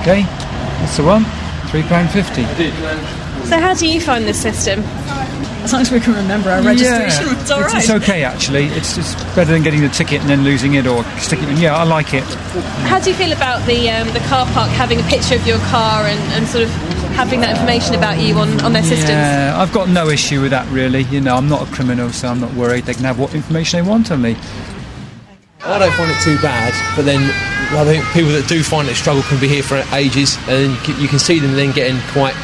Okay. That's the one. £3.50. So, how do you find this system? As long as we can remember our registration, Yeah. it's all it's, it's okay, actually. It's just better than getting the ticket and then losing it or sticking it. Yeah, I like it. How do you feel about the um, the car park having a picture of your car and, and sort of having that information about you on, on their systems? Yeah, I've got no issue with that, really. You know, I'm not a criminal, so I'm not worried. They can have what information they want on me. I don't find it too bad, but then I think people that do find it struggle can be here for ages, and you can, see them then getting quite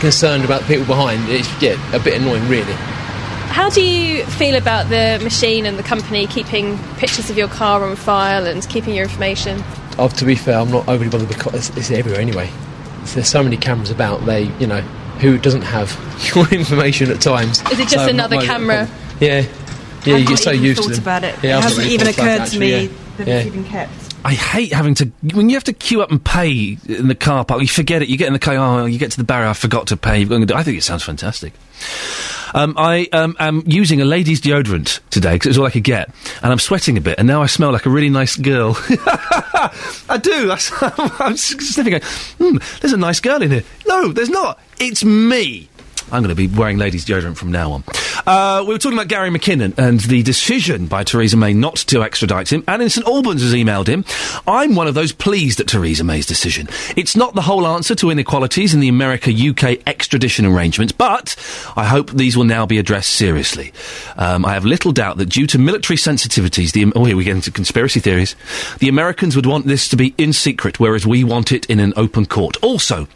concerned about the people behind. It's yeah, a bit annoying, really. How do you feel about the machine and the company keeping pictures of your car on file and keeping your information? Oh, to be fair, I'm not overly bothered because it's, it's everywhere anyway. There's so many cameras about. They, you know, who doesn't have your information at times? Is it just So another camera? Yeah, yeah. You get so used thought to them. about it. Yeah, it hasn't even occurred to me actually, that yeah. it's even kept. I hate having to when you have to queue up and pay in the car park. You forget it. You get in the car. Oh, you get to the barrier. I forgot to pay. You've got to do. I think it sounds fantastic. Um, I um, am using a lady's deodorant today because it was all I could get, and I'm sweating a bit, and now I smell like a really nice girl. I do. I, I'm sniffing. Going, hmm, there's a nice girl in here. No, there's not. It's me. I'm going to be wearing ladies' deodorant from now on. Uh, we were talking about Gary McKinnon and the decision by Theresa May not to extradite him. And in St Albans has emailed him. I'm one of those pleased at Theresa May's decision. It's not the whole answer to inequalities in the America-UK extradition arrangements, but I hope these will now be addressed seriously. Um, I have little doubt that due to military sensitivities, the oh here we get into conspiracy theories. The Americans would want this to be in secret, whereas we want it in an open court. Also.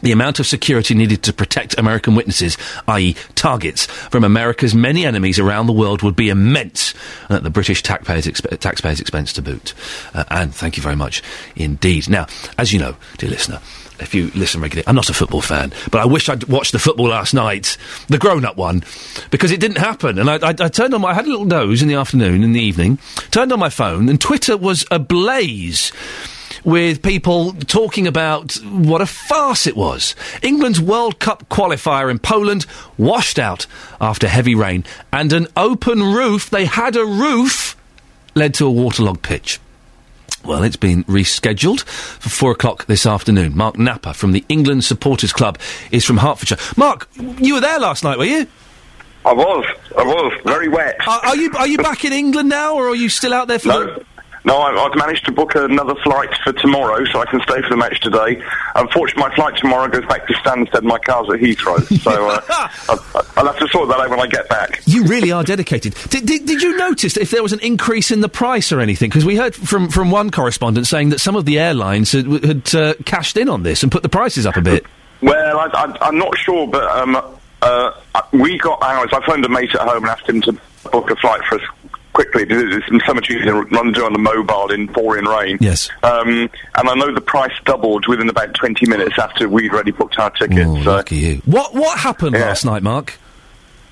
The amount of security needed to protect American witnesses, i.e., targets, from America's many enemies around the world would be immense, and at the British taxpayers' exp- taxpayers' expense to boot. Uh, and thank you very much indeed. Now, as you know, dear listener, if you listen regularly, I'm not a football fan, but I wish I'd watched the football last night, the grown-up one, because it didn't happen. And I, I, I turned on, my, I had a little nose in the afternoon, in the evening, turned on my phone, and Twitter was ablaze with people talking about what a farce it was. England's World Cup qualifier in Poland washed out after heavy rain, and an open roof, they had a roof, led to a waterlogged pitch. Well, it's been rescheduled for four o'clock this afternoon. Mark Napper from the England Supporters Club is from Hertfordshire. Mark, you were there last night, were you? I was. I was very wet. Are, are you are you back in England now, or are you still out there for No. the? No, I, I've managed to book another flight for tomorrow, so I can stay for the match today. Unfortunately, my flight tomorrow goes back to Stansted. My car's at Heathrow, so uh, I'll, I'll have to sort that out when I get back. You really are dedicated. Did, did, did you notice if there was an increase in the price or anything? Because we heard from, from one correspondent saying that some of the airlines had, had uh, cashed in on this and put the prices up a bit. Well, I, I, I'm not sure, but um, uh, we got ours. I phoned a mate at home and asked him to book a flight for us quickly. It's so much easier to run do on the mobile in pouring rain. Yes. Um, and I know the price doubled within about 20 minutes after we'd already booked our tickets. Oh, so lucky you. What what happened Yeah. last night, Mark?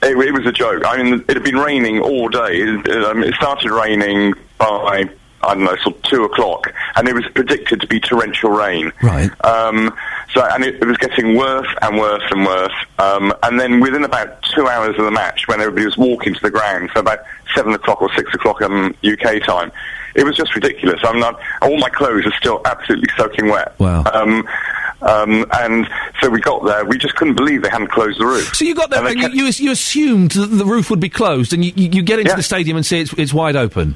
It, it was a joke. I mean, it had been raining all day. It, it, um, it started raining by, I don't know, sort of two o'clock, and it was predicted to be torrential rain. Right. Um, so, and it, it was getting worse and worse and worse. Um, and then within about two hours of the match, when everybody was walking to the ground, so about seven o'clock or six o'clock um, UK time, it was just ridiculous. I'm not. All my clothes are still absolutely soaking wet. Wow. Um, Um, and so we got there. We just couldn't believe they hadn't closed the roof. So you got there and, you, you, you assumed that the roof would be closed, and you, you, get into the stadium and see it's, it's wide open.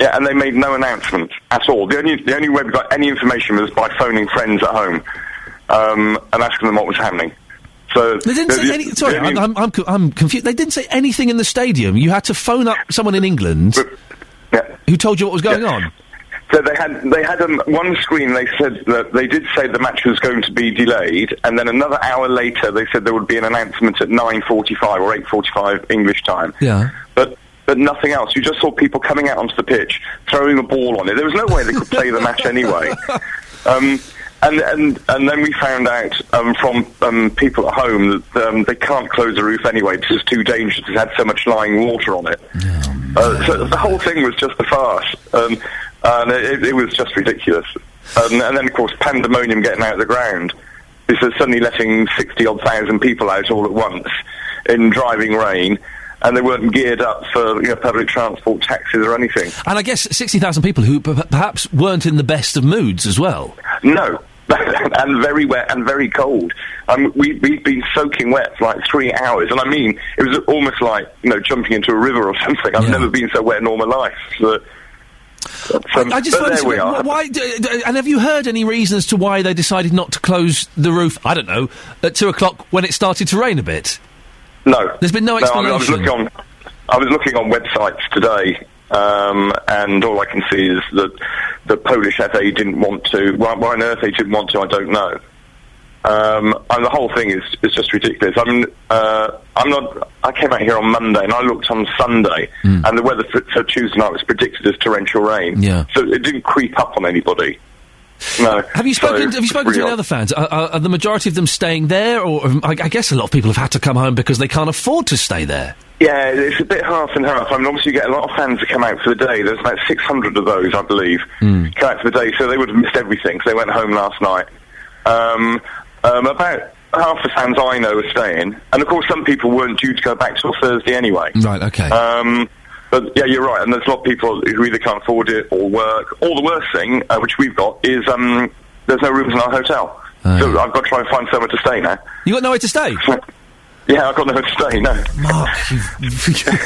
Yeah, and they made no announcement at all. The only the only way we got any information was by phoning friends at home um, and asking them what was happening. So They didn't say any. Sorry, only- I'm, I'm, I'm, confused. They didn't say anything in the stadium. You had to phone up someone in England yeah. who told you what was going on. So they had they had um, one screen. They said that they did say the match was going to be delayed, and then another hour later they said there would be an announcement at nine forty-five or eight forty-five English time. Yeah. But but nothing else. You just saw people coming out onto the pitch, throwing a ball on it. There was no way they could play the match anyway. Um, and, and and then we found out um, from um, people at home that um, they can't close the roof anyway. Because it's too dangerous. It had so much lying water on it. uh, so the whole thing was just a farce, um, and it, it was just ridiculous. Um, and then, of course, pandemonium getting out of the ground. This is suddenly letting sixty odd thousand people out all at once in driving rain, and they weren't geared up for you know, public transport, taxis, or anything. And I guess 60,000 people who p- perhaps weren't in the best of moods as well. No. and very wet and very cold. Um, we, we've been soaking wet for like three hours, and I mean, it was almost like you know jumping into a river or something. I've never been so wet in all my life. So, um, I just but wonder, there we are. why? and have you heard any reasons to why they decided not to close the roof? I don't know at two o'clock when it started to rain a bit. No, There's been no I, mean, I was looking on. I was looking on websites today, um, and all I can see is that the Polish FA didn't want to. Why, why on earth they didn't want to, I don't know. Um, and the whole thing is, is just ridiculous. I mean, uh, I'm not. I came out here on Monday, and I looked on Sunday, and the weather for, for Tuesday night was predicted as torrential rain. Yeah. So it didn't creep up on anybody. No. Have you So, spoken? have you spoken to any other fans? Are, are, are the majority of them staying there, or um, I, I guess a lot of people have had to come home because they can't afford to stay there? Yeah, it's a bit half and half. I mean, obviously you get a lot of fans that come out for the day. There's about 600 of those, I believe, come out for the day, so they would have missed everything. So they went home last night. Um, um, about half the fans I know are staying, and of course some people weren't due to go back till Thursday anyway. Right. Okay. Um, but yeah, you're right, and there's a lot of people who either can't afford it or work. Or the worst thing, uh, which we've got, is um, there's no rooms in our hotel. so I've got to try and find somewhere to stay now. You got nowhere to stay? yeah, I've got nowhere to stay. No. Mark, you,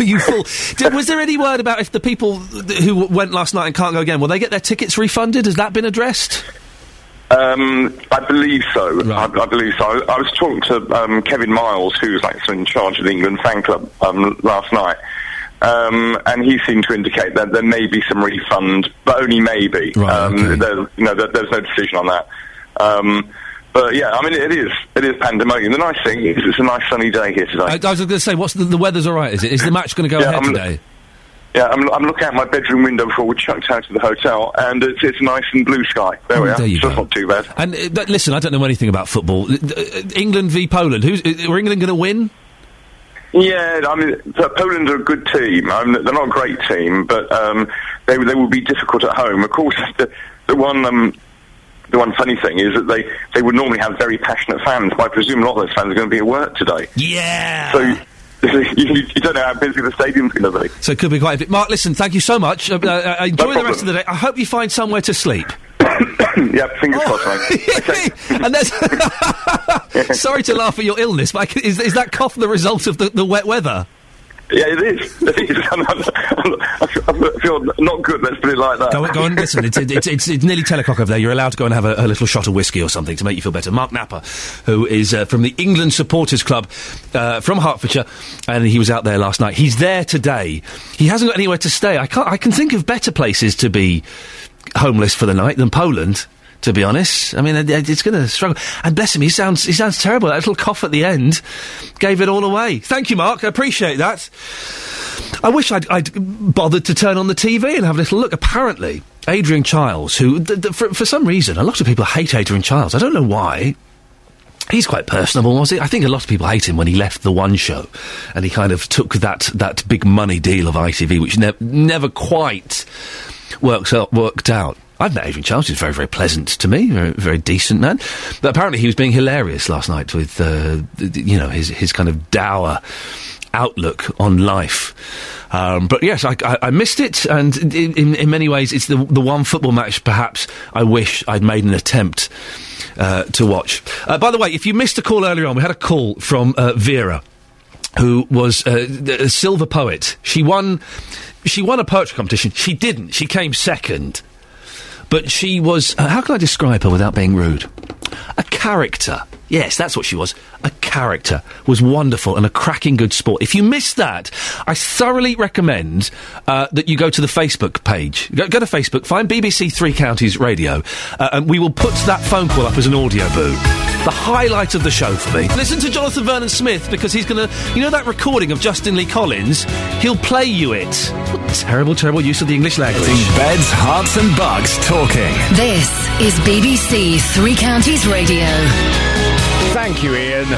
you fool. Did, was there any word about if the people th- who went last night and can't go again, will they get their tickets refunded? Has that been addressed? Um, I believe so. I, I believe so. I, I was talking to um, Kevin Miles, who's like in charge of the England fan club, um, last night, um, and he seemed to indicate that there may be some refund, but only maybe. um, there, you know, there, there's no decision on that. Um, but yeah, I mean, it is it is pandemonium. The nice thing is it's a nice sunny day here today. I, I was going to say, what's the, the weather's all right? Is it? Is the match going to go Yeah, ahead I'm- today? Yeah, I'm, I'm looking out my bedroom window before we chucked out of the hotel, and it's, it's nice and blue sky. There we Oh, are. there so it's not too bad. And uh, listen, I don't know anything about football. Uh, England v Poland. Who's uh, are England going to win? Yeah, I mean, Poland are a good team. I mean, they're not a great team, but um, they they will be difficult at home. Of course, the the one um, the one funny thing is that they they would normally have very passionate fans. But I presume a lot of those fans are going to be at work today. Yeah. So you, you don't know how busy the stadium's going to be. So it could be quite a bit. Mark, listen, thank you so much. Uh, uh, uh, enjoy the rest of the day. I hope you find somewhere to sleep. yeah, fingers crossed, mate. and that's sorry to laugh at your illness, but I can, is, is that cough the result of the, the wet weather? Yeah, it is. I feel- not good. Let's put it like that. Go, on- go on, listen. It's, it's, it's, it's nearly 10 o'clock over there. You're allowed to go and have a, a little shot of whiskey or something to make you feel better. Mark Napper, who is uh, from the England Supporters Club uh, from Hertfordshire, and he was out there last night. He's there today. He hasn't got anywhere to stay. I, can't, I can think of better places to be homeless for the night than Poland. To be honest, I mean it's going to struggle. And bless him, he sounds he sounds terrible. That little cough at the end gave it all away. Thank you, Mark. I appreciate that. I wish I'd, I'd bothered to turn on the TV and have a little look. Apparently, Adrian Chiles, who th- th- for, for some reason, a lot of people hate Adrian Chiles. I don't know why. He's quite personable, was he? I think a lot of people hate him when he left the One Show, and he kind of took that that big money deal of ITV, which ne- never quite works out, worked out. I've met Adrian Chiles. he's very, very pleasant to me, very, very decent man. But apparently, he was being hilarious last night with, uh, you know, his his kind of dour outlook on life. Um, but yes, I, I, I missed it, and in, in, in many ways, it's the the one football match perhaps I wish I'd made an attempt uh, to watch. Uh, by the way, if you missed a call earlier on, we had a call from uh, Vera who was uh, a silver poet. She won. She won a poetry competition. She didn't. She came second. But she was. Uh, how can I describe her without being rude? A character. Yes, that's what she was. A character. Was wonderful and a cracking good sport. If you missed that, I thoroughly recommend uh, that you go to the Facebook page. Go, go to Facebook, find BBC Three Counties Radio, uh, and we will put that phone call up as an Audioboo. The highlight of the show for me. Listen to Jonathan Vernon Smith because he's going to. You know that recording of Justin Lee Collins? He'll play you it. What terrible, terrible use of the English language. Beds, Herts, and Bucks talking. This is BBC Three Counties Radio. Thank you, Iain.